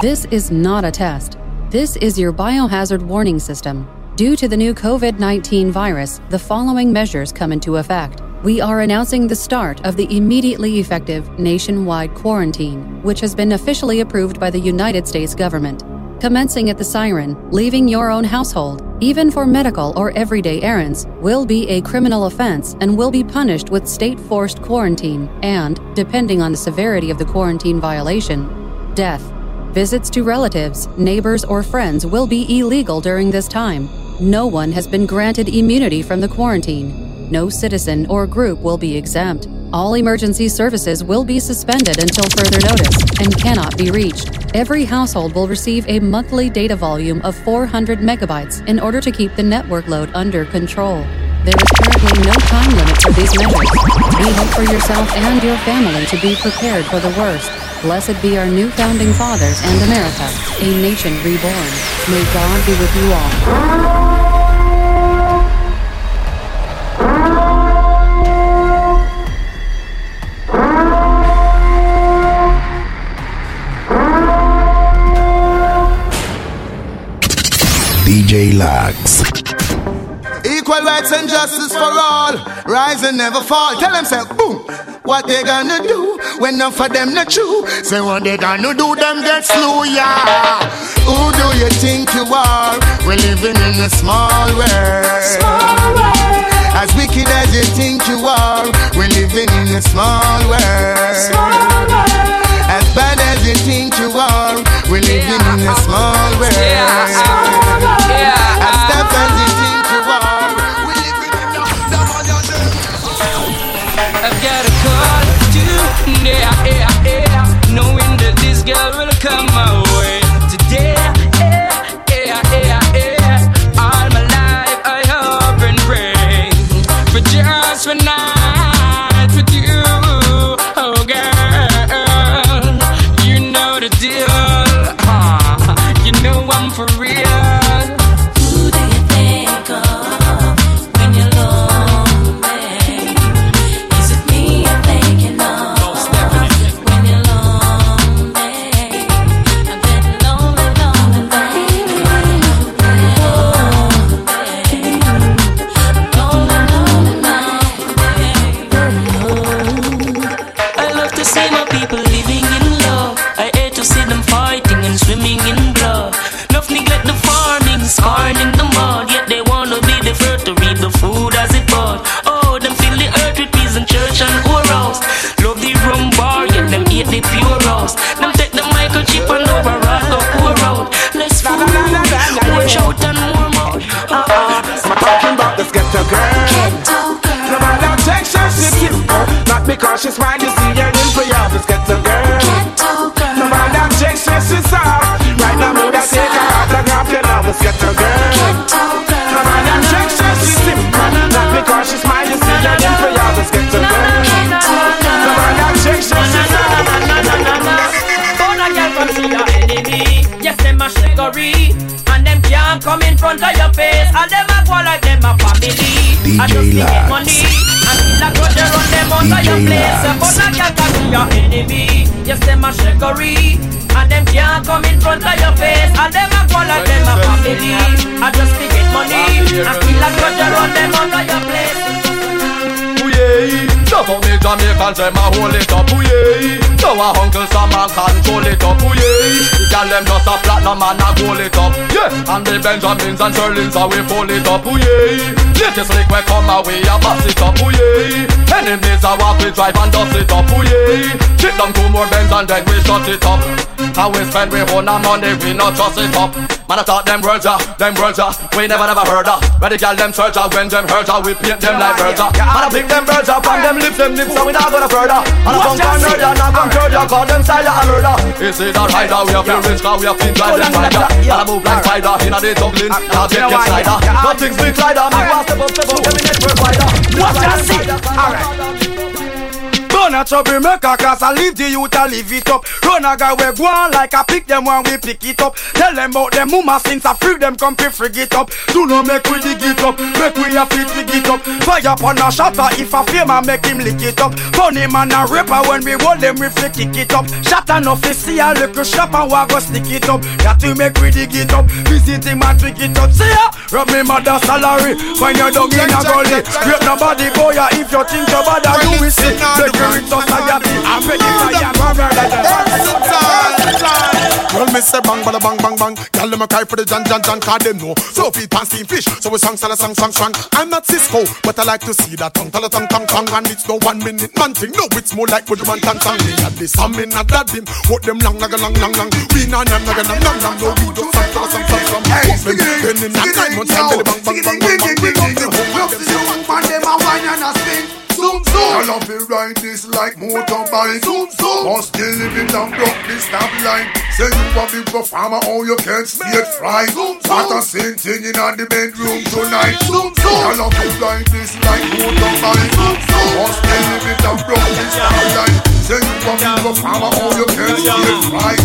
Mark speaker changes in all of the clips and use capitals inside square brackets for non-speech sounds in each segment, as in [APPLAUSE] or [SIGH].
Speaker 1: This is not a test. This is your biohazard warning system. Due to the new COVID 19 virus, the following measures come into effect. We are announcing the start of the immediately effective nationwide quarantine, which has been officially approved by the United States government. Commencing at the siren, leaving your own household, even for medical or everyday errands, will be a criminal offense and will be punished with state forced quarantine and, depending on the severity of the quarantine violation, death. Visits to relatives, neighbors, or friends will be illegal during this time. No one has been granted immunity from the quarantine. No citizen or group will be exempt. All emergency services will be suspended until further notice and cannot be reached. Every household will receive a monthly data volume of 400 megabytes in order to keep the network load under control. There is currently no time limit for these measures. We hope for yourself and your family to be prepared for the worst. Blessed be our new founding fathers and America, a nation reborn. May God be with you all.
Speaker 2: DJ Lax.
Speaker 3: Equal rights and justice for all. Rise and never fall. Tell them, say, boom. What they gonna do when none for them not true? Say what they gonna do, them get slew, yeah. Who do you think you are? We're living in a small world.
Speaker 4: Small world.
Speaker 3: As wicked as you think you are, we're living in a small world.
Speaker 4: Small world.
Speaker 3: As bad as you think you are, we're living in a small world. As tough as you think you
Speaker 5: about this ghetto girl. No matter Texas, she cute. Not because she's mine,
Speaker 6: I just
Speaker 2: DJ
Speaker 6: need money. And feel like what they run them out of your
Speaker 2: DJ
Speaker 6: place.
Speaker 2: Lax.
Speaker 6: Phone a girl can be your enemy. Yes, them a chicory. And them can't come in front of your face. And them a go like them a family. I just need get money. And feel like what they run them out of your place.
Speaker 7: Ooh-yay. Love how me Jamaicans them a hold it up, ooh-yay. So a Uncle Sam and control it up, ooh-yay. The girl them just a platinum and a gold it up, yeah. And the Benjamins and Sherlins a we pull it up, ooh-yay. Latest lick we come away a box it up, ooh-yay. Enemies a walk we drive and dust it up, ooh-yay. Chip down two more Benz and then we shut it up. How we spend we own our money, we not trust it up. Man, I thought them words them words we never never heard. Where the girl them search when them hurt ya, we paint them like birds. Man, I pick them birds up and them lips, them lips, so we not gonna further. And I come from nerd ya, not come third ya, call them style a murder. Is a rider, we have been rich, cause we have been drive them rider. And I move like spider, inna the Dublin, now take your slider. Nothing's big slider, me want step up, step up, let me network wider.
Speaker 5: What I see? Alright.
Speaker 8: Run a troublemaker cause I leave the youth I leave it up. Run a guy we go on like I pick them when we pick it up. Tell them about them mama since I free them come fi frig it up. Do not make we dig it up Make we a fit dig it up. Fire upon a shatter if a fame I make him lick it up. Funny man a rapper when we hold them we fi kick it up. Shot enough to see a little shop and we go stick it up. Got to make we dig it up Visit him and trick it up. See ya Rub me mother salary. When you dog in a gully Rape nobody boy if you think you bad you will see Make you rich society I bet you fire
Speaker 9: Girl, me say bang, bada bang, bang, bang. Girl, them a cry for the John, John, John, cause them know. So feed pan steam fish, so we song, song, song, song, song. I'm not Cisco, but I like to see that tongue, tell a tongue, tongue, tongue, and it's no one minute man thing. No, it's more like with one tongue, tongue. Me at this, I'm in at that dim. What them long, long, long, long, long. We nah, nah, nah, nah, nah, nah, no, we don't song, tell a song, song, song. Hey, then in that nine months, I'm bang, bang, bang, bang, bang. We love the whole of them.
Speaker 10: Man, them a wine and a spin. Zoom, zoom.
Speaker 9: I love it ride this like motorbike. Zoom, zoom. Must still living down broke this stop line. Say you a big performer, oh you can't see it fry. Zoom, zoom. What a same thing in the bedroom tonight. Zoom, zoom. I love it ride this like motorbike. Zoom, zoom. Must still living down broke this stop line. Say you a big performer, oh you can't see it fry.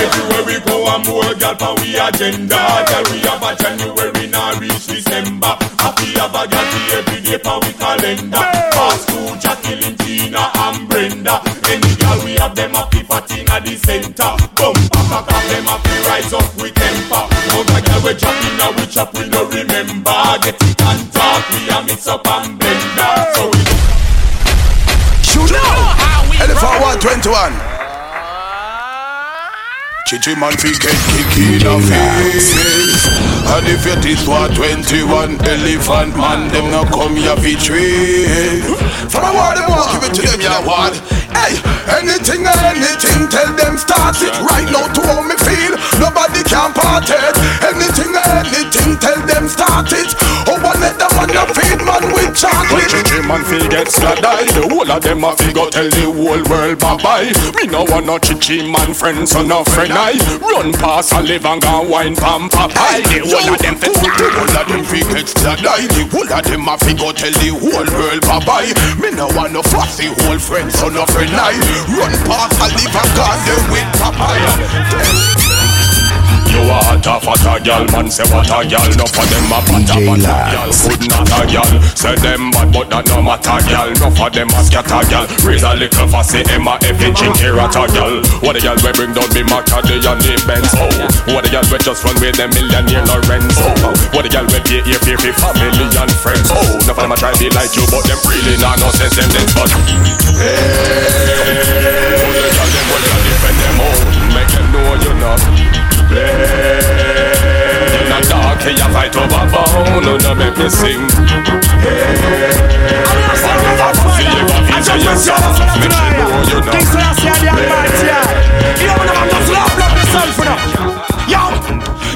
Speaker 11: Everywhere we go and more girl for we agenda. Girl we have a January now reach December. Happy have a girl for every day for we calendar. Fast food Jacqueline, Tina and Brenda. Any girl we have them happy fat inna the center. Bumper cock up them happy rise up with temper. Now the girl we chop inna we chop we no remember. Get it and talk we a mix up and blender So we
Speaker 9: Shoot out. Elephant 121. Chichi man fi get kick in a face And if it is for 21 elephant man Them no come here fi train From a word them want give it to them ya word Hey, anything and anything tell them start it Right now to how me feel. Nobody can part it. Anything and anything tell them start it. Oh one let them man a feed man with chocolate.
Speaker 11: Chichi man fi get sladai The whole of them a fi go tell the whole world bye bye Me no want no chichi man friend so no friend I. Run past and live and go wine pam papai. The whole of them fi
Speaker 9: The whole of them fi get sladai The whole of them a fi go tell the whole world bye bye Me no want no fussy whole friend so no friend I. Run past and live and go them with papaya
Speaker 11: You a hot a fat a gal, man say what a gal. No for them a fat a fat a gal, good not a gal. Say them bad but that no matter gal. No for them a scatter gal. Raise a little fussy Emma F in chinky rat a gal. What a gal we bring down me Macadie and the Benz. Oh, what a gal we just run with them millionaire Lorenz. Oh, what a gal we pay here pay for family and friends. Oh, no for them a try be like you but them really not no sense them this. But Hey, what a gal them well gal defend them. Home Make them know you not play. In a dark, you fight over bone, no, no, make me sing. See you got into yourself, make you know. You know.
Speaker 8: Things I say the Almighty You know when I'm just love, love yourself for now Yo,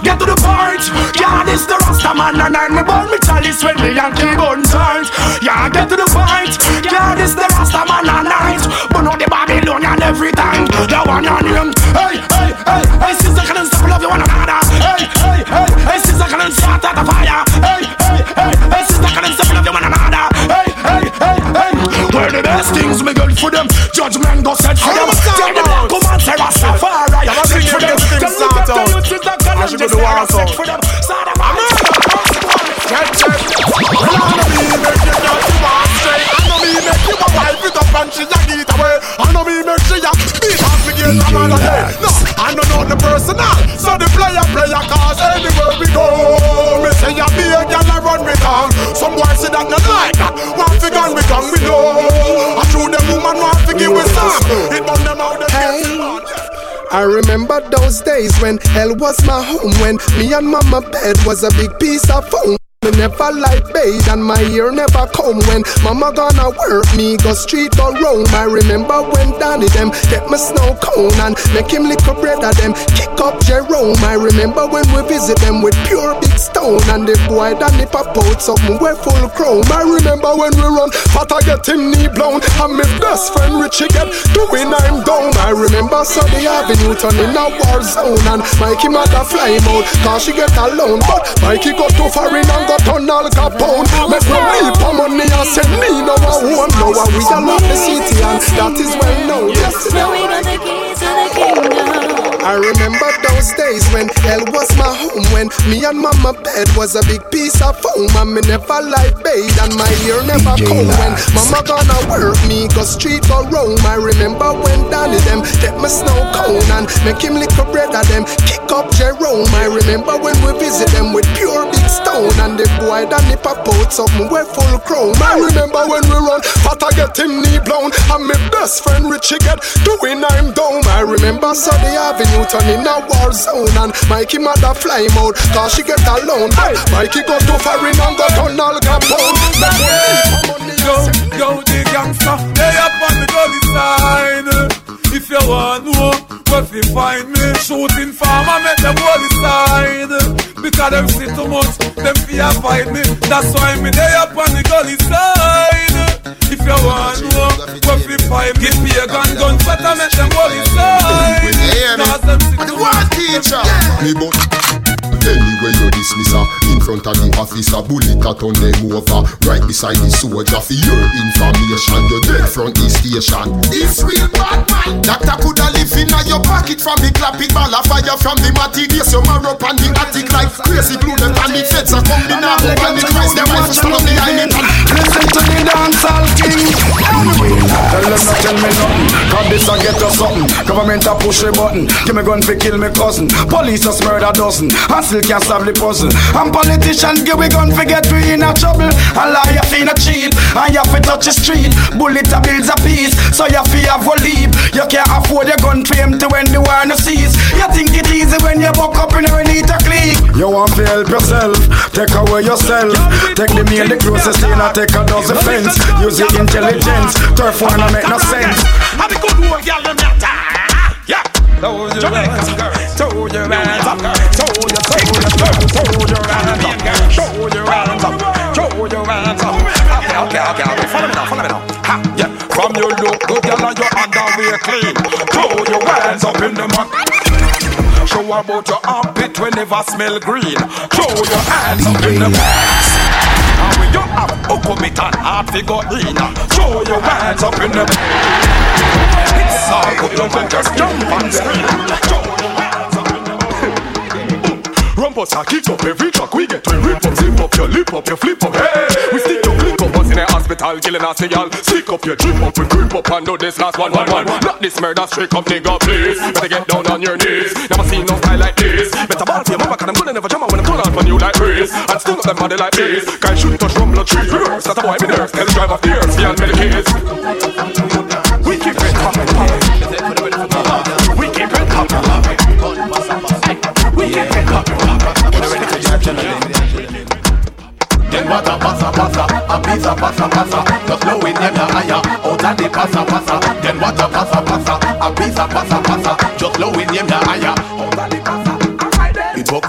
Speaker 8: get to the point. Yeah, this the Rasta man and I'm born me chalice when me Yankee gun tight Yeah, get to the point. Yeah, this the Rasta man and night But not the Babylonian every time The one on him Hey, hey, hey, hey,
Speaker 12: days when hell was my home. When me and mama bed was a big piece of foam. Me never like bathe and my ear never come When mama gonna work me go street go roam I remember when Danny them get me snow cone And make him lick up bread of them kick up Jerome I remember when we visit them with pure big stone And the boy Danny pop out something we full chrome I remember when we run but I get him knee blown And my best friend Richie get doing I'm dome. I remember Sunday Avenue turning a war zone. And Mikey mother fly out, cause she get alone. But Mikey got too foreign and got on Al Capone. Make me leap on money and send me no one home. Now we all love the city and that is well known. Yes,
Speaker 13: Now we got the keys to the kingdom.
Speaker 12: I remember those days when hell was my home When me and mama bed was a big piece of foam And me never like bathe and my ear never
Speaker 2: DJ
Speaker 12: comb When mama gonna work me go street go roam I remember when Danny them take my snow cone And make him lick a bread of them kick up Jerome. I remember when we visit them with pure big stone And the boy Danny pop out something we full chrome. I remember when we run Fat I get him knee blown And my best friend Richie get doing I'm down. I remember Sunday Avenue turning a war zone And Mikey mother fly out Cause she get alone But Mikey go to foreign and got on Al Capone
Speaker 14: Yo, yo, the gangster, they up on the gully side. If you want know where fi find me, shooting farmer make them holy side. Because them see too much, them fear fight me. That's why me they up on the gully side. If you want know where fi find me, give me a gun, gun better make them holy side. Cause them much.
Speaker 9: teacher. Me Anyway you dismiss her In front of the officer Bullet a turn them over Right beside the soldier For your information You're dead from the station This real bad man Doctor coulda live in your pocket From the clapping ball of fire From the matty days You mark up on the attic Like crazy glue Them and the feds are Now go and the Christ Them rifles stand up behind it
Speaker 15: Listen to the dancehall king. Tell them not tell me nothing. Cause this a get us something. Government a push a button. Give me gun fi kill me cousin. Police just murder dozen. And still can't solve the puzzle. And politicians give we gun fi get we in a trouble. And liar fi not cheap. And you fi touch the street. Bullet a bills a piece. So you fi have a leap. You can't afford your gun to empty when the war no cease. You think it easy when you buck up in a need to click. You want to help yourself. Take away yourself. Take the meal, the closest thing, and take a dozen fence. Use the intelligence. Turf one and make no sense.
Speaker 14: How the good work, y'all, them not Yeah. Told you hands up, told you hands up, told you, told you, told you, hands up, told you hands up, told you hands up. Okay, okay, okay, okay. Follow me now, follow me now. Ha, yeah. From your look good, girl, and your underwear clean. Throw your hands up in the mud. Show about your armpit whenever smell green. Throw your hands up in the mud. When you have Okomit and hard figure in Throw your hands up in the It's all good, can just jump and scream Rumpus a kick up every track. We get We rip up, zip up, your lip up, your flip up. Hey, we stick your click up us in the hospital Killing us, y'all. Stick up your drip up, we creep up And do this last one, one, one. Not this murder straight up, nigga, please. Better get down on your knees. Never seen no style like this. Better ball for your mama Cause I'm gonna never out when I'm out on you like breeze And still up them body like this. Guys shoot touch rumble trees. Reverse, that's a boy me nerves Tell the driver fears, beyond medicates We keep it. Poppin', poppin'
Speaker 9: Then what a passa passa, a of passa passa Just blowing them the higher, oh, of the passa passa Then what a passa passa, a of passa passa Just blowing them the higher, oh, of the passa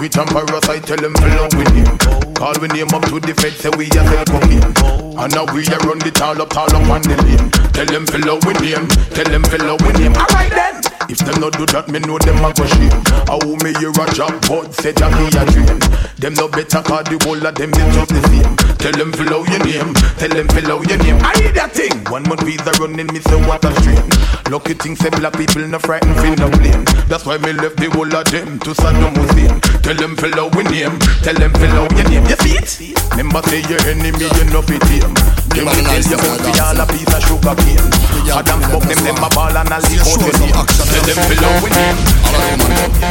Speaker 9: with emperors, I tell them follow with him. Call we name up to the feds, say we a sell cocaine And now we a run the tall up, tall up on the lane Tell them follow with him, tell them follow with him. Alright then if them not do that, me know them a go shame. How me hear a job, but say Jack me a dream. Them no better cause the whole of them is just the same. Tell them follow your name, tell them follow your name. I hear that thing. One month visa running me say what a strain. Lucky thing say black people no frightened feel no blame. That's why me left the whole of them to Saddam Hussein. Tell them follow your name, tell them follow your name. You see it? Remember say your enemy you no fit him. Them tell you all a piece of sugar cane. Adam fuck them, them a ball and a leak out your name. Tell them follow your name.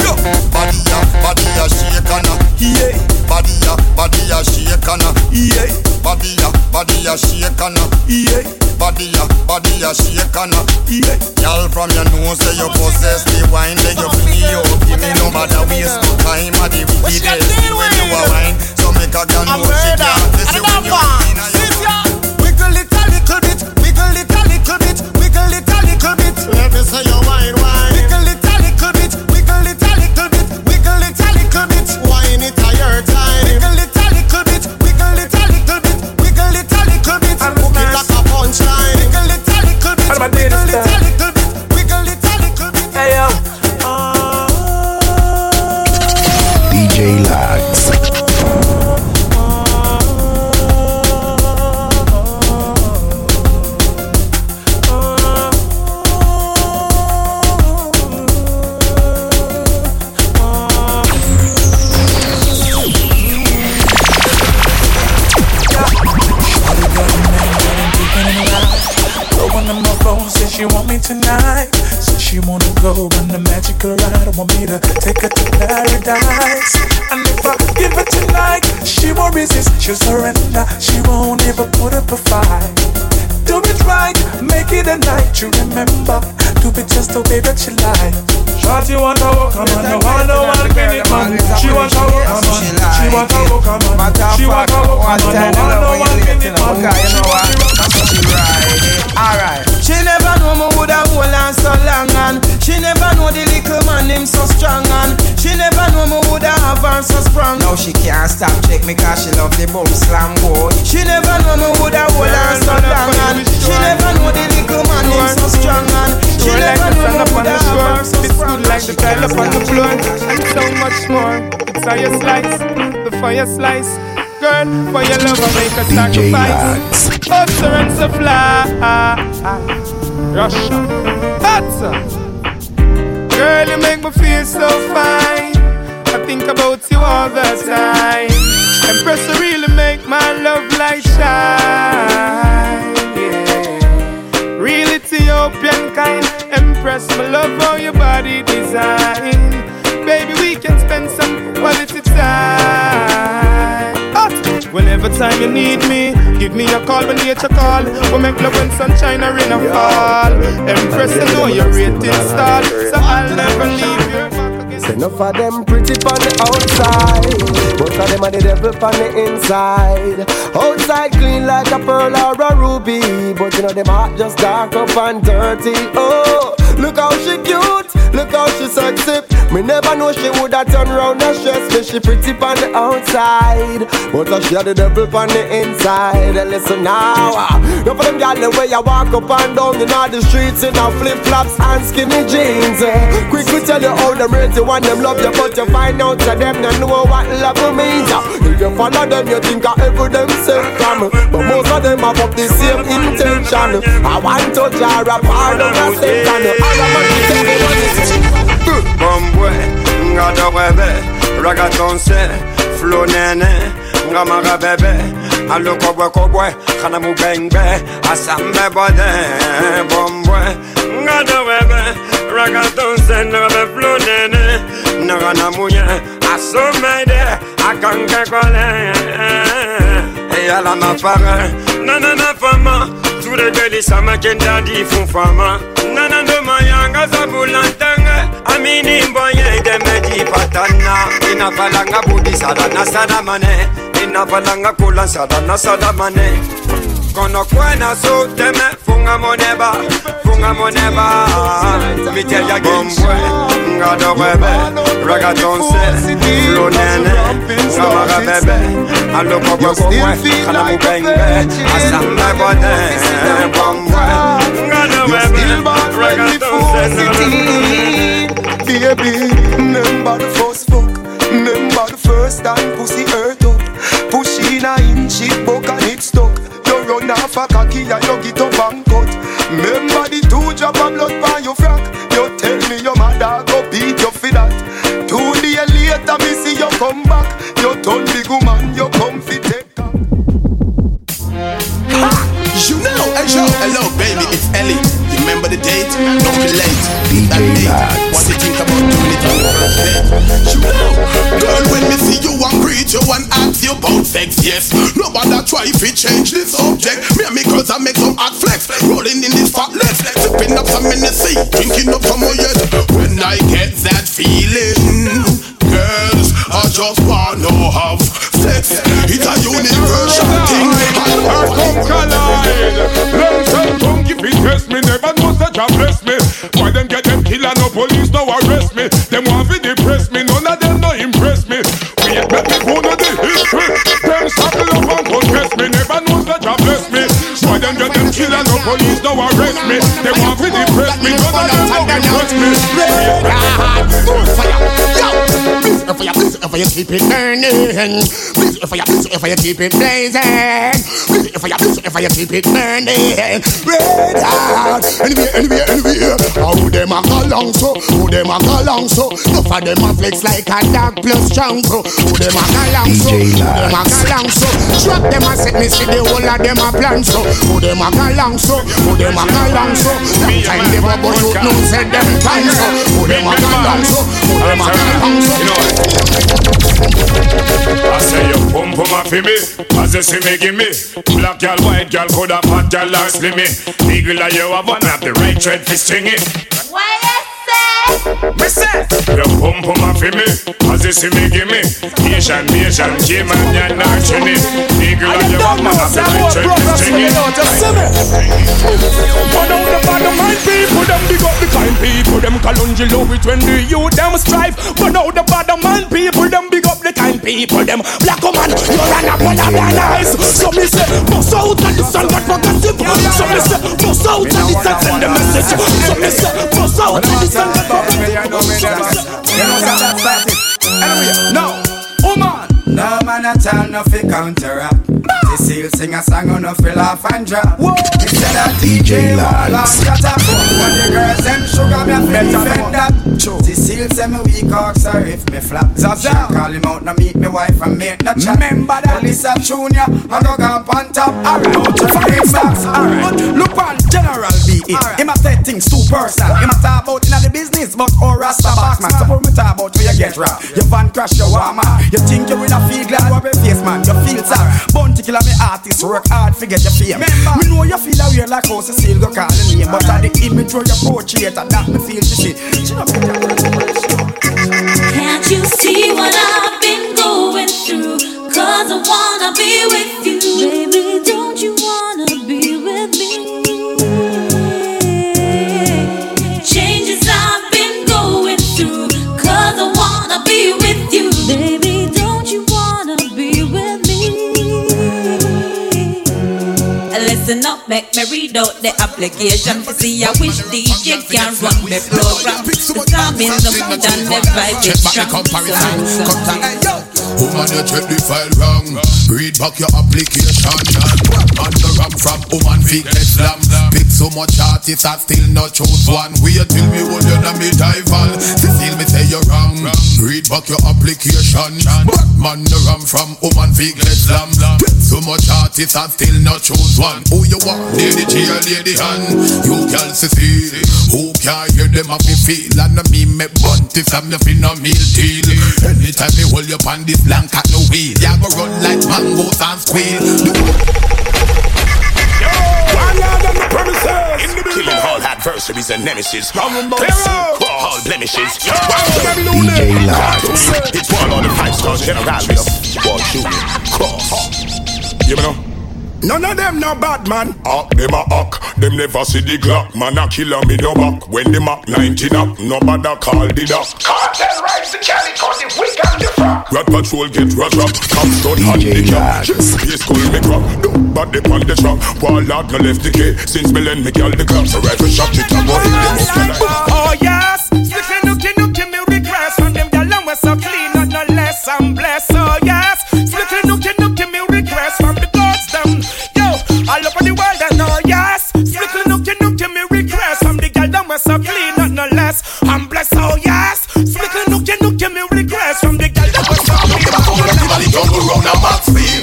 Speaker 16: Yo, body ya, body ya shake and yeah. Body ya, body ya shake and yeah. Body ya, body ya shake and yeah. Body ya, body ya shake and yeah. Y'all from your nose say you possess the wine, then you fling you up. Give me no matter waste no time at the wickedest when you a wine. So make a girl know she can't miss you when you in a Wiggle it a little bit, wiggle it a little bit, it little bit. Let me say your wine, wine. Wiggle it a little bit, wiggle it a little bit, wiggle it a little bit. Wine it a your time. Wiggle it a little bit, wiggle it a little bit, wiggle it a little bit. And hook it like a punchline. Wiggle it a little bit, wiggle it a little bit, wiggle it a little bit. Hey yo. DJ Live.
Speaker 17: Tonight. So she wanna go on the magical ride. Want me to take her to paradise. And if I give her tonight, she won't resist. She'll surrender. She won't ever put up a fight. Do it right, make it a night you remember. Do it just the way that you like. Shorty want a walk, man. No one, no one minute, man. She want a walk, man. She want a walk, man. She want a walk, man. No one, no one minute, man.
Speaker 18: Alright. She never know me woulda hold on so long and she never know the little man him so strong and she never know me woulda have her so strong. Now she can't stop check me cause she love the boom slam boy. She never know me woulda hold on so long and she never know the little man him so strong and she never know me woulda have her so strong.
Speaker 17: Like the tile up on the floor and so much more. It's how you slice, the fire slice. Girl, for your love I make a sacrifice. Utterance of fly. Russia. That's Girl, you make me feel so fine. I think about you all the time. Empress, you really make my love light shine. Yeah. Real Ethiopian kind. Empress, my love how your body design. Baby, we can spend some quality time. Whenever time you need me, give me a call when nature call. We make love when sunshine or rain or fall. Empress, you know your rating stall, so I'll never leave you.
Speaker 2: Say enough of them pretty on the outside, devil on the inside. Outside clean like a pearl or a ruby, but you know them heart just dark up and dirty. Oh, look how she cute, look how she sexy. Me never know she woulda turn round and stress me. She pretty on the outside, but she had the devil on the inside. And listen now, no for them gyal the way I walk up and down in all the streets in a flip flops and skinny jeans. Uh. Quick to tell you how them rate you and them love you, but you find out that them don't know what love means. If you follow them, you think I ever them same from, but most of them have up the same intention. I want to jar a part of the Satan. All of my
Speaker 19: bombwe ngada webe ragatonse flo nene ngamara bebe alokobwe kobwe kana mubengbe asambe bode. Bombwe ngada webe ragatonse ngabe flo nene nagana munye asomede akange kole eh, eh, eyala mapara nanana fama turegelisa makenda difu fama. Nanando mayanga zabulantanga amini mboyedemedi patana. Inafalanga budisala nasadamane inafalanga kulansala nasadamane kono kwena so teme funga moneba funga moneba miteya gimbwe ngadorebe ragatonse flonene ngamara bebe. Alokobwekobwe kana mubengbe asambe bode bombwe ngadorebe ragatonse
Speaker 4: Baby, remember the first fuck. Remember the first time pussy hurt up. Push in a inch it buck and it stuck run off a cocky and you get up and cut. Remember the two drop of blood by your frack You tell me your mother go beat you for that. Two days later me see you come back. You turn big woman you come fi take
Speaker 9: You know, hey, yo, hello baby, Ellie. You remember the date? Don't be late. That
Speaker 2: DJ
Speaker 9: date. What you think about doing it on the first date? Girl, when me see you and greet you and ask you about sex, yes. Nobody try if change the subject. Me and me girls I make some hot flex, rolling in this fat legs, sipping up some Hennessy, drinking up some more yet. When I get that feeling, girls, I just wanna have sex. It's a universal thing. I
Speaker 20: I come collide. Know such a bless me. Why them get them killer? No police no arrest me. Them want to depress me. None of them no impress me. Wait, let me go to the history. Them suckle up and confess me. Never know such a bless me. Why them get them killer? No police no arrest me. Them want to depress me. None of them no impress me.
Speaker 21: If you, if you keep it burning, if you, if you keep it blazing, if you, if you keep it burning, red hot. Anyway, anyway, anyway, how them a call long so? Who them a go long so? Enough of them a flex like a dog plus strong so. Who them a go long so? Who them a go long so? Drop them a set me see the whole of them a plan so. Who them a go long so? Who them a go long so? Long time them a boy you know said them plan so. Who them a go long so? Who them a go long so?
Speaker 22: I say you pum pum a fi me, as you see me give me. Black girl, white girl, coulda fat girl or slimmy. Eagle a you have one have the right tread for string it.
Speaker 13: What you say?
Speaker 22: Me say, you pum pum a fi me, as you see me give me. Asian, Asian, Cayman, and Trini. Eagle a you have one have the right tread fi string it.
Speaker 23: But down the bottom mind people, them big up the kind people, them kalunji love it when the youth them strive. But now the bottom mind people, them big up the kind people, them black woman, you run up on a blind eyes. So me say, bust out and listen what progressive. So me say, bust out and listen send the message. So me say, bust out and listen what
Speaker 15: No, woman. No man a tell no fi counteract. The seal sing a song on no fi laugh and drop. Instead of DJ Lax. When the girls them sugar me a fi defend that. The seal say me weak ox or if me flap. She call him out no meet me wife and make no chat. Remember that Lisa Junior I go camp on top. Alright, five stocks. Alright, look on General B. Him a say things too personal. Him a talk about inna the business, but all Rasta box man. So when me talk about where you get robbed, your van crash, your warmer. You think you in a feel glad what your face man, you feel sad. Bounty killer me artist work hard to get your fame. Me know you feel a way like how Cecile go call the name, but at the image where you portrait, and that me feel to see. She no put
Speaker 13: Can't you see what I've been going through? Cause I wanna be with you. Listen up, make me read out the application to see I wish DJ can run the program. Time in the mood and the vibe is
Speaker 9: Check back the
Speaker 13: strong.
Speaker 9: comparison. Cut down. Woman, you check the file wrong. Read back your application. On the ram from woman feet get slam. Pick so much artists and still not choose one. Wait till me hold you on me dival. Cecile, me say you wrong. Read back your application. Man, the ram from woman feet get slam. Pick so much artists and still not choose one. Who you want? Lady G or Lady Han? You can see. Who can hear them up me feel? And me me bunty from the fin of meal deal. Anytime me hold you on this blank at no wheel, ya go run like mangoes and squeal.
Speaker 2: Killing all adversaries and nemesis. All blemishes.
Speaker 9: DJ
Speaker 2: Lax. It's one on the five star general. War shooting. Cross. You know?
Speaker 9: None of them no bad man. Hawk them a hawk. Them never see the Glock. Man a killer me no back. When the Mac 19 up, nobody call the doc.
Speaker 23: Cartel rise the Cali cause if we got the front.
Speaker 9: Rat patrol get rush up. Cops don't handicap. Space school me crop. Don't bad they on the trap. Warlord no left the K. Since me lend me girl the cops. A rifle shot it up. Go hit them up. and like-
Speaker 23: Oh yes, strictly nookie nookie me request from them gyal and we so clean, not no less. I'm blessed. Oh yes, so clean, not no less. I'm blessed. Oh yes, strictly nookie nookie me request from the gyal and we so clean.
Speaker 9: Everybody jump around and max speed.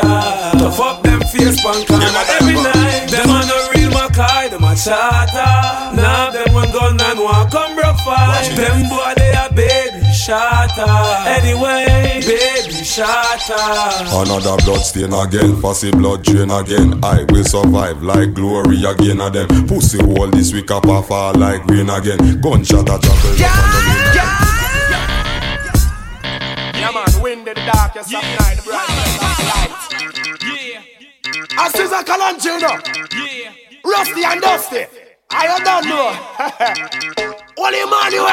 Speaker 14: Shatter. To fuck them face pan corner every night. Them a no real Mackay, them a chatter. Now them one gun and one come broke fight. Them boy they a baby shatter. Anyway, baby shatter.
Speaker 24: Another blood stain again, fussy blood drain again. I will survive like glory again of them. Pussy hole this week up a fall like rain again. Gunshot a travel up on the lane again.
Speaker 23: Yeah man, wind in the darkest of night, the brightest of light. Is a Kalanchi, you. Yeah. Rusty and Dusty. I don't know. [LAUGHS] Only Emmanuel,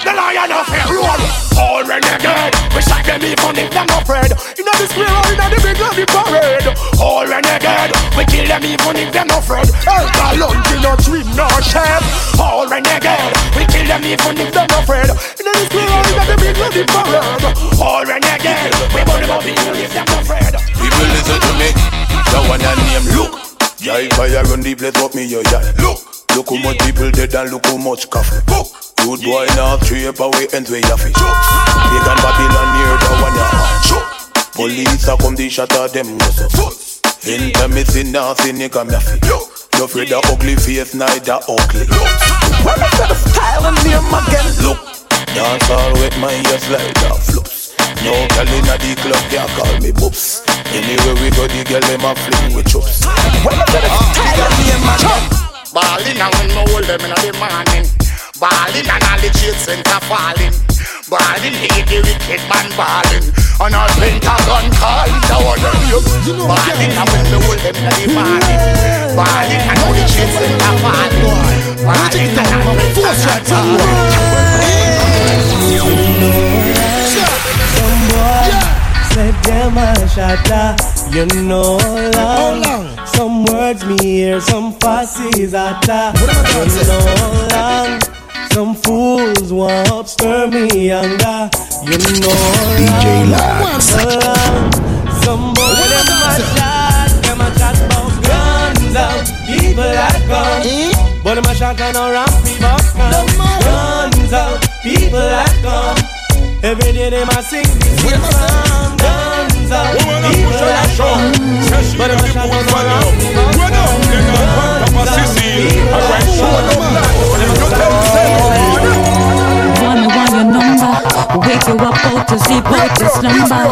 Speaker 23: the lion of it, roll
Speaker 15: renegade. We shot them even if them afraid. Inna the square or inna the big lobby parade. All renegade. We kill them even if them afraid. Hell, lunch in no dream, no shape. All renegade. We kill them even if them afraid. Inna the square or inna the big lobby parade. All renegade. We burn them up even if them afraid.
Speaker 9: People listen to me. The one that name look. Yeah, if I run the place, what me yo yeah. Look, look how much people dead and look how much coffee. Look, good boy now shape away and way yaffy. Pagan Babylon near the one ya. Police a come the shot at them go so. Enter me see nothing nigga me fi. You afraid the ugly face neither ugly. When I got a style and name again. Look, dance all with my ears like a flux. No girl inna the club can call me boops. Anywhere we go, the girl them a fling with chops. When I got a style and name.
Speaker 15: Ballin' and when me hold them in the morning. Ballin' and all the trade center falling. Ballin' hit the wicked man ballin'. And all Pentagon calling the one of you. Ballin' and when me hold them in the morning. Ballin' and all the trade center falling. Ballin' and all Pentagon
Speaker 25: Some boy said them a shatter, you know long. Some words me hear, some fasses atta, you know long. Some fools want stir me younger, you know
Speaker 2: DJ
Speaker 25: long.
Speaker 2: Lax.
Speaker 25: long. Some boy them a chat, them a chat about guns out, people at guns. But them a shot and a rap people Guns out, people at guns. Every day they must sing. This same song. Guns out, people at guns. But them a shot and a rap people
Speaker 13: Want me want your number. Wake you up out to sleep out to slumber.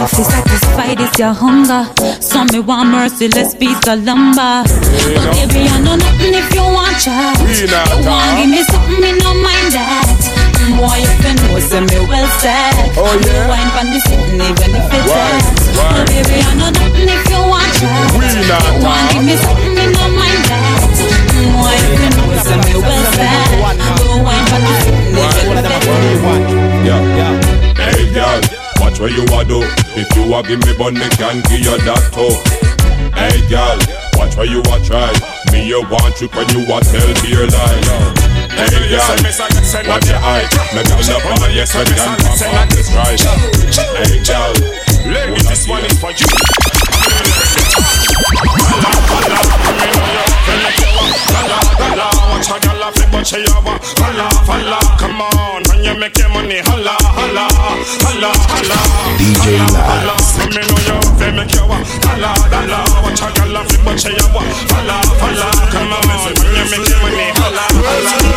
Speaker 13: I feel satisfied it's your hunger. Some me want merciless piece of lumber. But baby I know nothing if you want chat
Speaker 26: We not
Speaker 13: You want
Speaker 26: talk.
Speaker 13: give me something me no mind that Boy you can know say me well set
Speaker 26: Oh, yeah?
Speaker 13: Wine pan the sitting even if it's
Speaker 26: Right,
Speaker 13: hot
Speaker 26: right.
Speaker 13: But baby I know nothing if you want chat
Speaker 26: We not
Speaker 13: You want give me something me no mind that Boy you can know say me well set You wine pan the sitting even if it's hot
Speaker 11: Yeah, yeah. Hey, girl, watch what you a do. If you a give me bun, me can give you that too. Hey, girl, watch what you a try. Me you want you when you a tell beer lie. Hey, girl, watch your eye. Me got up on yes, I can on the strike. Hey, girl,
Speaker 15: Ladies, this one is for you. Watch a gyal a flip but she a wa Holla, holla, come on. When you make your money Holla, holla, holla, holla.
Speaker 2: DJ
Speaker 15: Holla,
Speaker 2: Lax.
Speaker 15: let me know you They make you wa. Holla, holla. Watch a gyal a flip but she a wa Holla, holla, come on. When you make your money Holla, holla.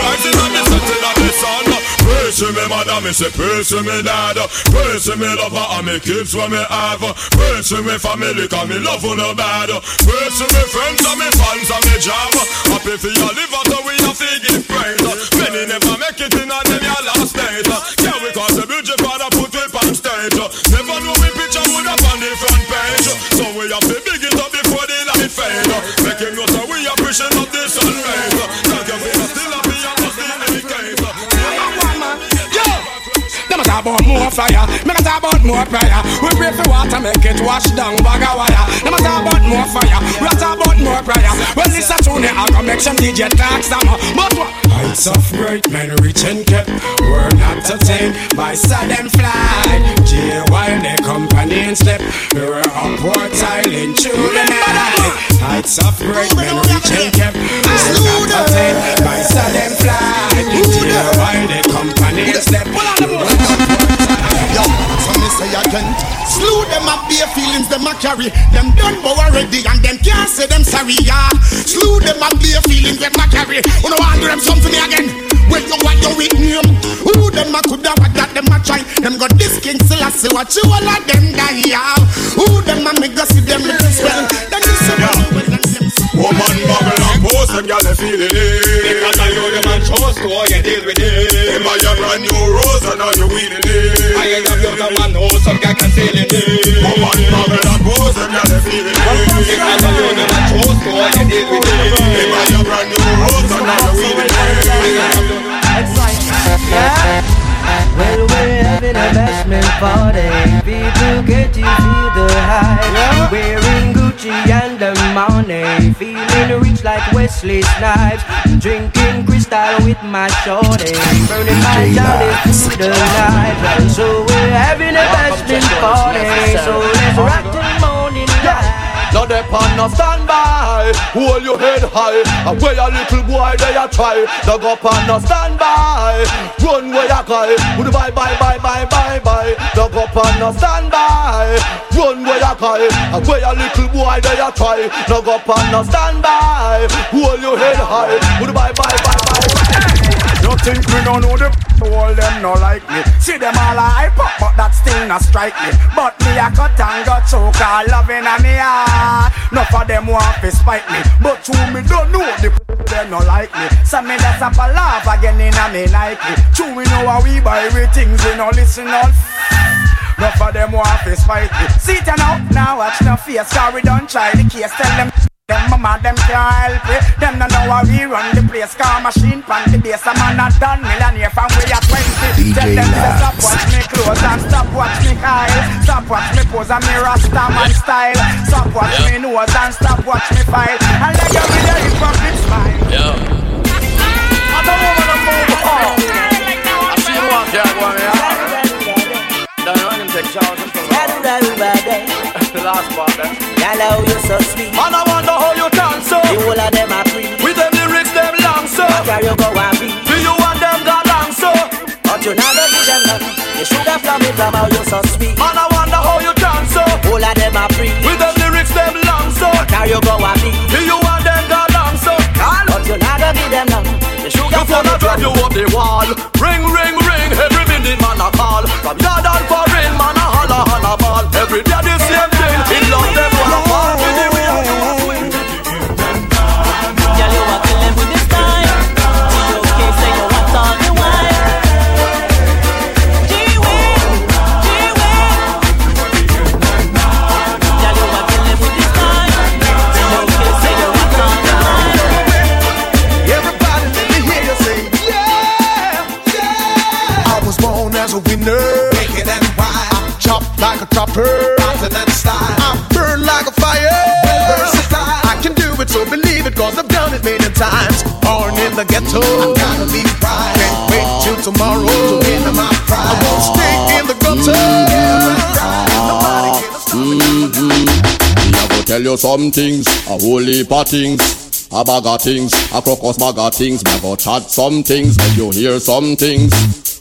Speaker 11: Pray to me mother, me say pray to me dad. Pray to me lover and me kids when me have. Pray to me family cause me love you no bad. Pray to me friends and me fans and me job Happy for your liver so we have to give praise Many never make it in and them your last state Yeah we cause the beauty father put it on stage. Never know we picture would up on the front page. So we have to big it up before the light fade. Make him know so we are pushing up the
Speaker 15: about more fire, me a talk about more prayer. We pray for water, make it wash down bag of wire. Them a talk about more fire, we a talk about more prayer. Well, this a tune, I go make some DJ talk some. But what? Heights of great men reach and kept, were not attained by sudden flight. Jail while their company slept, we were upward tiling through the night. Heights of great men reach and kept, were not attained by sudden flight. Jail while their company slept.
Speaker 21: So me again Slew them up bare feelings them a carry. Them done bow already and them can't say them sorry yeah. Slew them up bare feelings them a carry. Who no want do them something me again? Well you want your with name. Who them a coulda what that them a try? Them got this king still a say what you all of them die yeah. Who them a make us see them with this well Then you say well well them
Speaker 11: Woman bubble and pose them gyal they feeling it. Because I know them and trust how you deal with it. Them buy a brand new rose and now you winning it. I ain't have you no man know some guy can sail in it. Woman bubble and pose them gyal they feeling it. Because I know them and trust how you deal with it. Them buy a brand new rose and now you winning it.
Speaker 25: It's like, yeah. Well, we're having a bashment party. People get you feel the high. Wearing Gucci and the money. Feeling rich like Wesley Snipes. Drinking crystal with my shorty. Burning my jolly through the night. So we're having a bashment party. So let's rock till morning light.
Speaker 7: Now they on no standby, hold your head high. And where a little boy they a try. Now go on no standby, run where you cry. Would bye bye bye bye bye bye. Now go on no standby, run where you cry. And where a little boy they a try. Now go on no standby, hold your head high. Would bye bye bye bye.
Speaker 15: You think me don't know the all them no like me. See them all a hype up but that still not strike me. But me a cut and got choke all loving a me heart. Enough of them want to spite me. But true me don't know the them no like me. So me up a laugh again in a me Nike. True we know how we buy we things we no listen all Enough of them want to spite me. See it now, now watch no face we don't try the case Tell them them mama, them can't help it. Them no know how we run the place. Car machine pan the base. A man a done millionaire from we are 20. Tell them to stop watch me clothes and stop watch me Kyle. Stop watch me pose and me rasta man style. Stop watch me nose and stop watch me file. And let you with a hypocrite smile.
Speaker 7: Yeah. I don't wanna move on. I see you walk here, go on here. Don't run and take charge [LAUGHS] The last part there.
Speaker 25: Hello, you so sweet.
Speaker 7: And I wonder how you dance so.
Speaker 25: The whole of them are free.
Speaker 7: With them lyrics, them long so.
Speaker 25: Where you go and be?
Speaker 7: Do you want them got long so?
Speaker 25: But you never give them none. You should have from it from how you so sweet.
Speaker 7: And I wonder how you dance so.
Speaker 25: Whole of them are free.
Speaker 7: With them lyrics, them long so.
Speaker 25: Where you go and be?
Speaker 7: Do you want them got long so?
Speaker 25: But you never give them none. You should have from
Speaker 7: a
Speaker 25: it
Speaker 7: drive you up the wall. Ring, ring, ring. Every minute man a call. From yard and foreign man a holla and a ball. Every day the same
Speaker 5: chopper. Hotter than style. I burn like a fire. Versatile. I can do it, so believe it, cause I've done it many times. Born in the ghetto. I gotta be right. Can't wait till tomorrow to to my pride. I won't stay in the gutter.
Speaker 7: Mm-hmm. Me a go tell you some things, a whole heap of things. A bag of things, a crocus bag of things. Go chat some things, make you hear some things.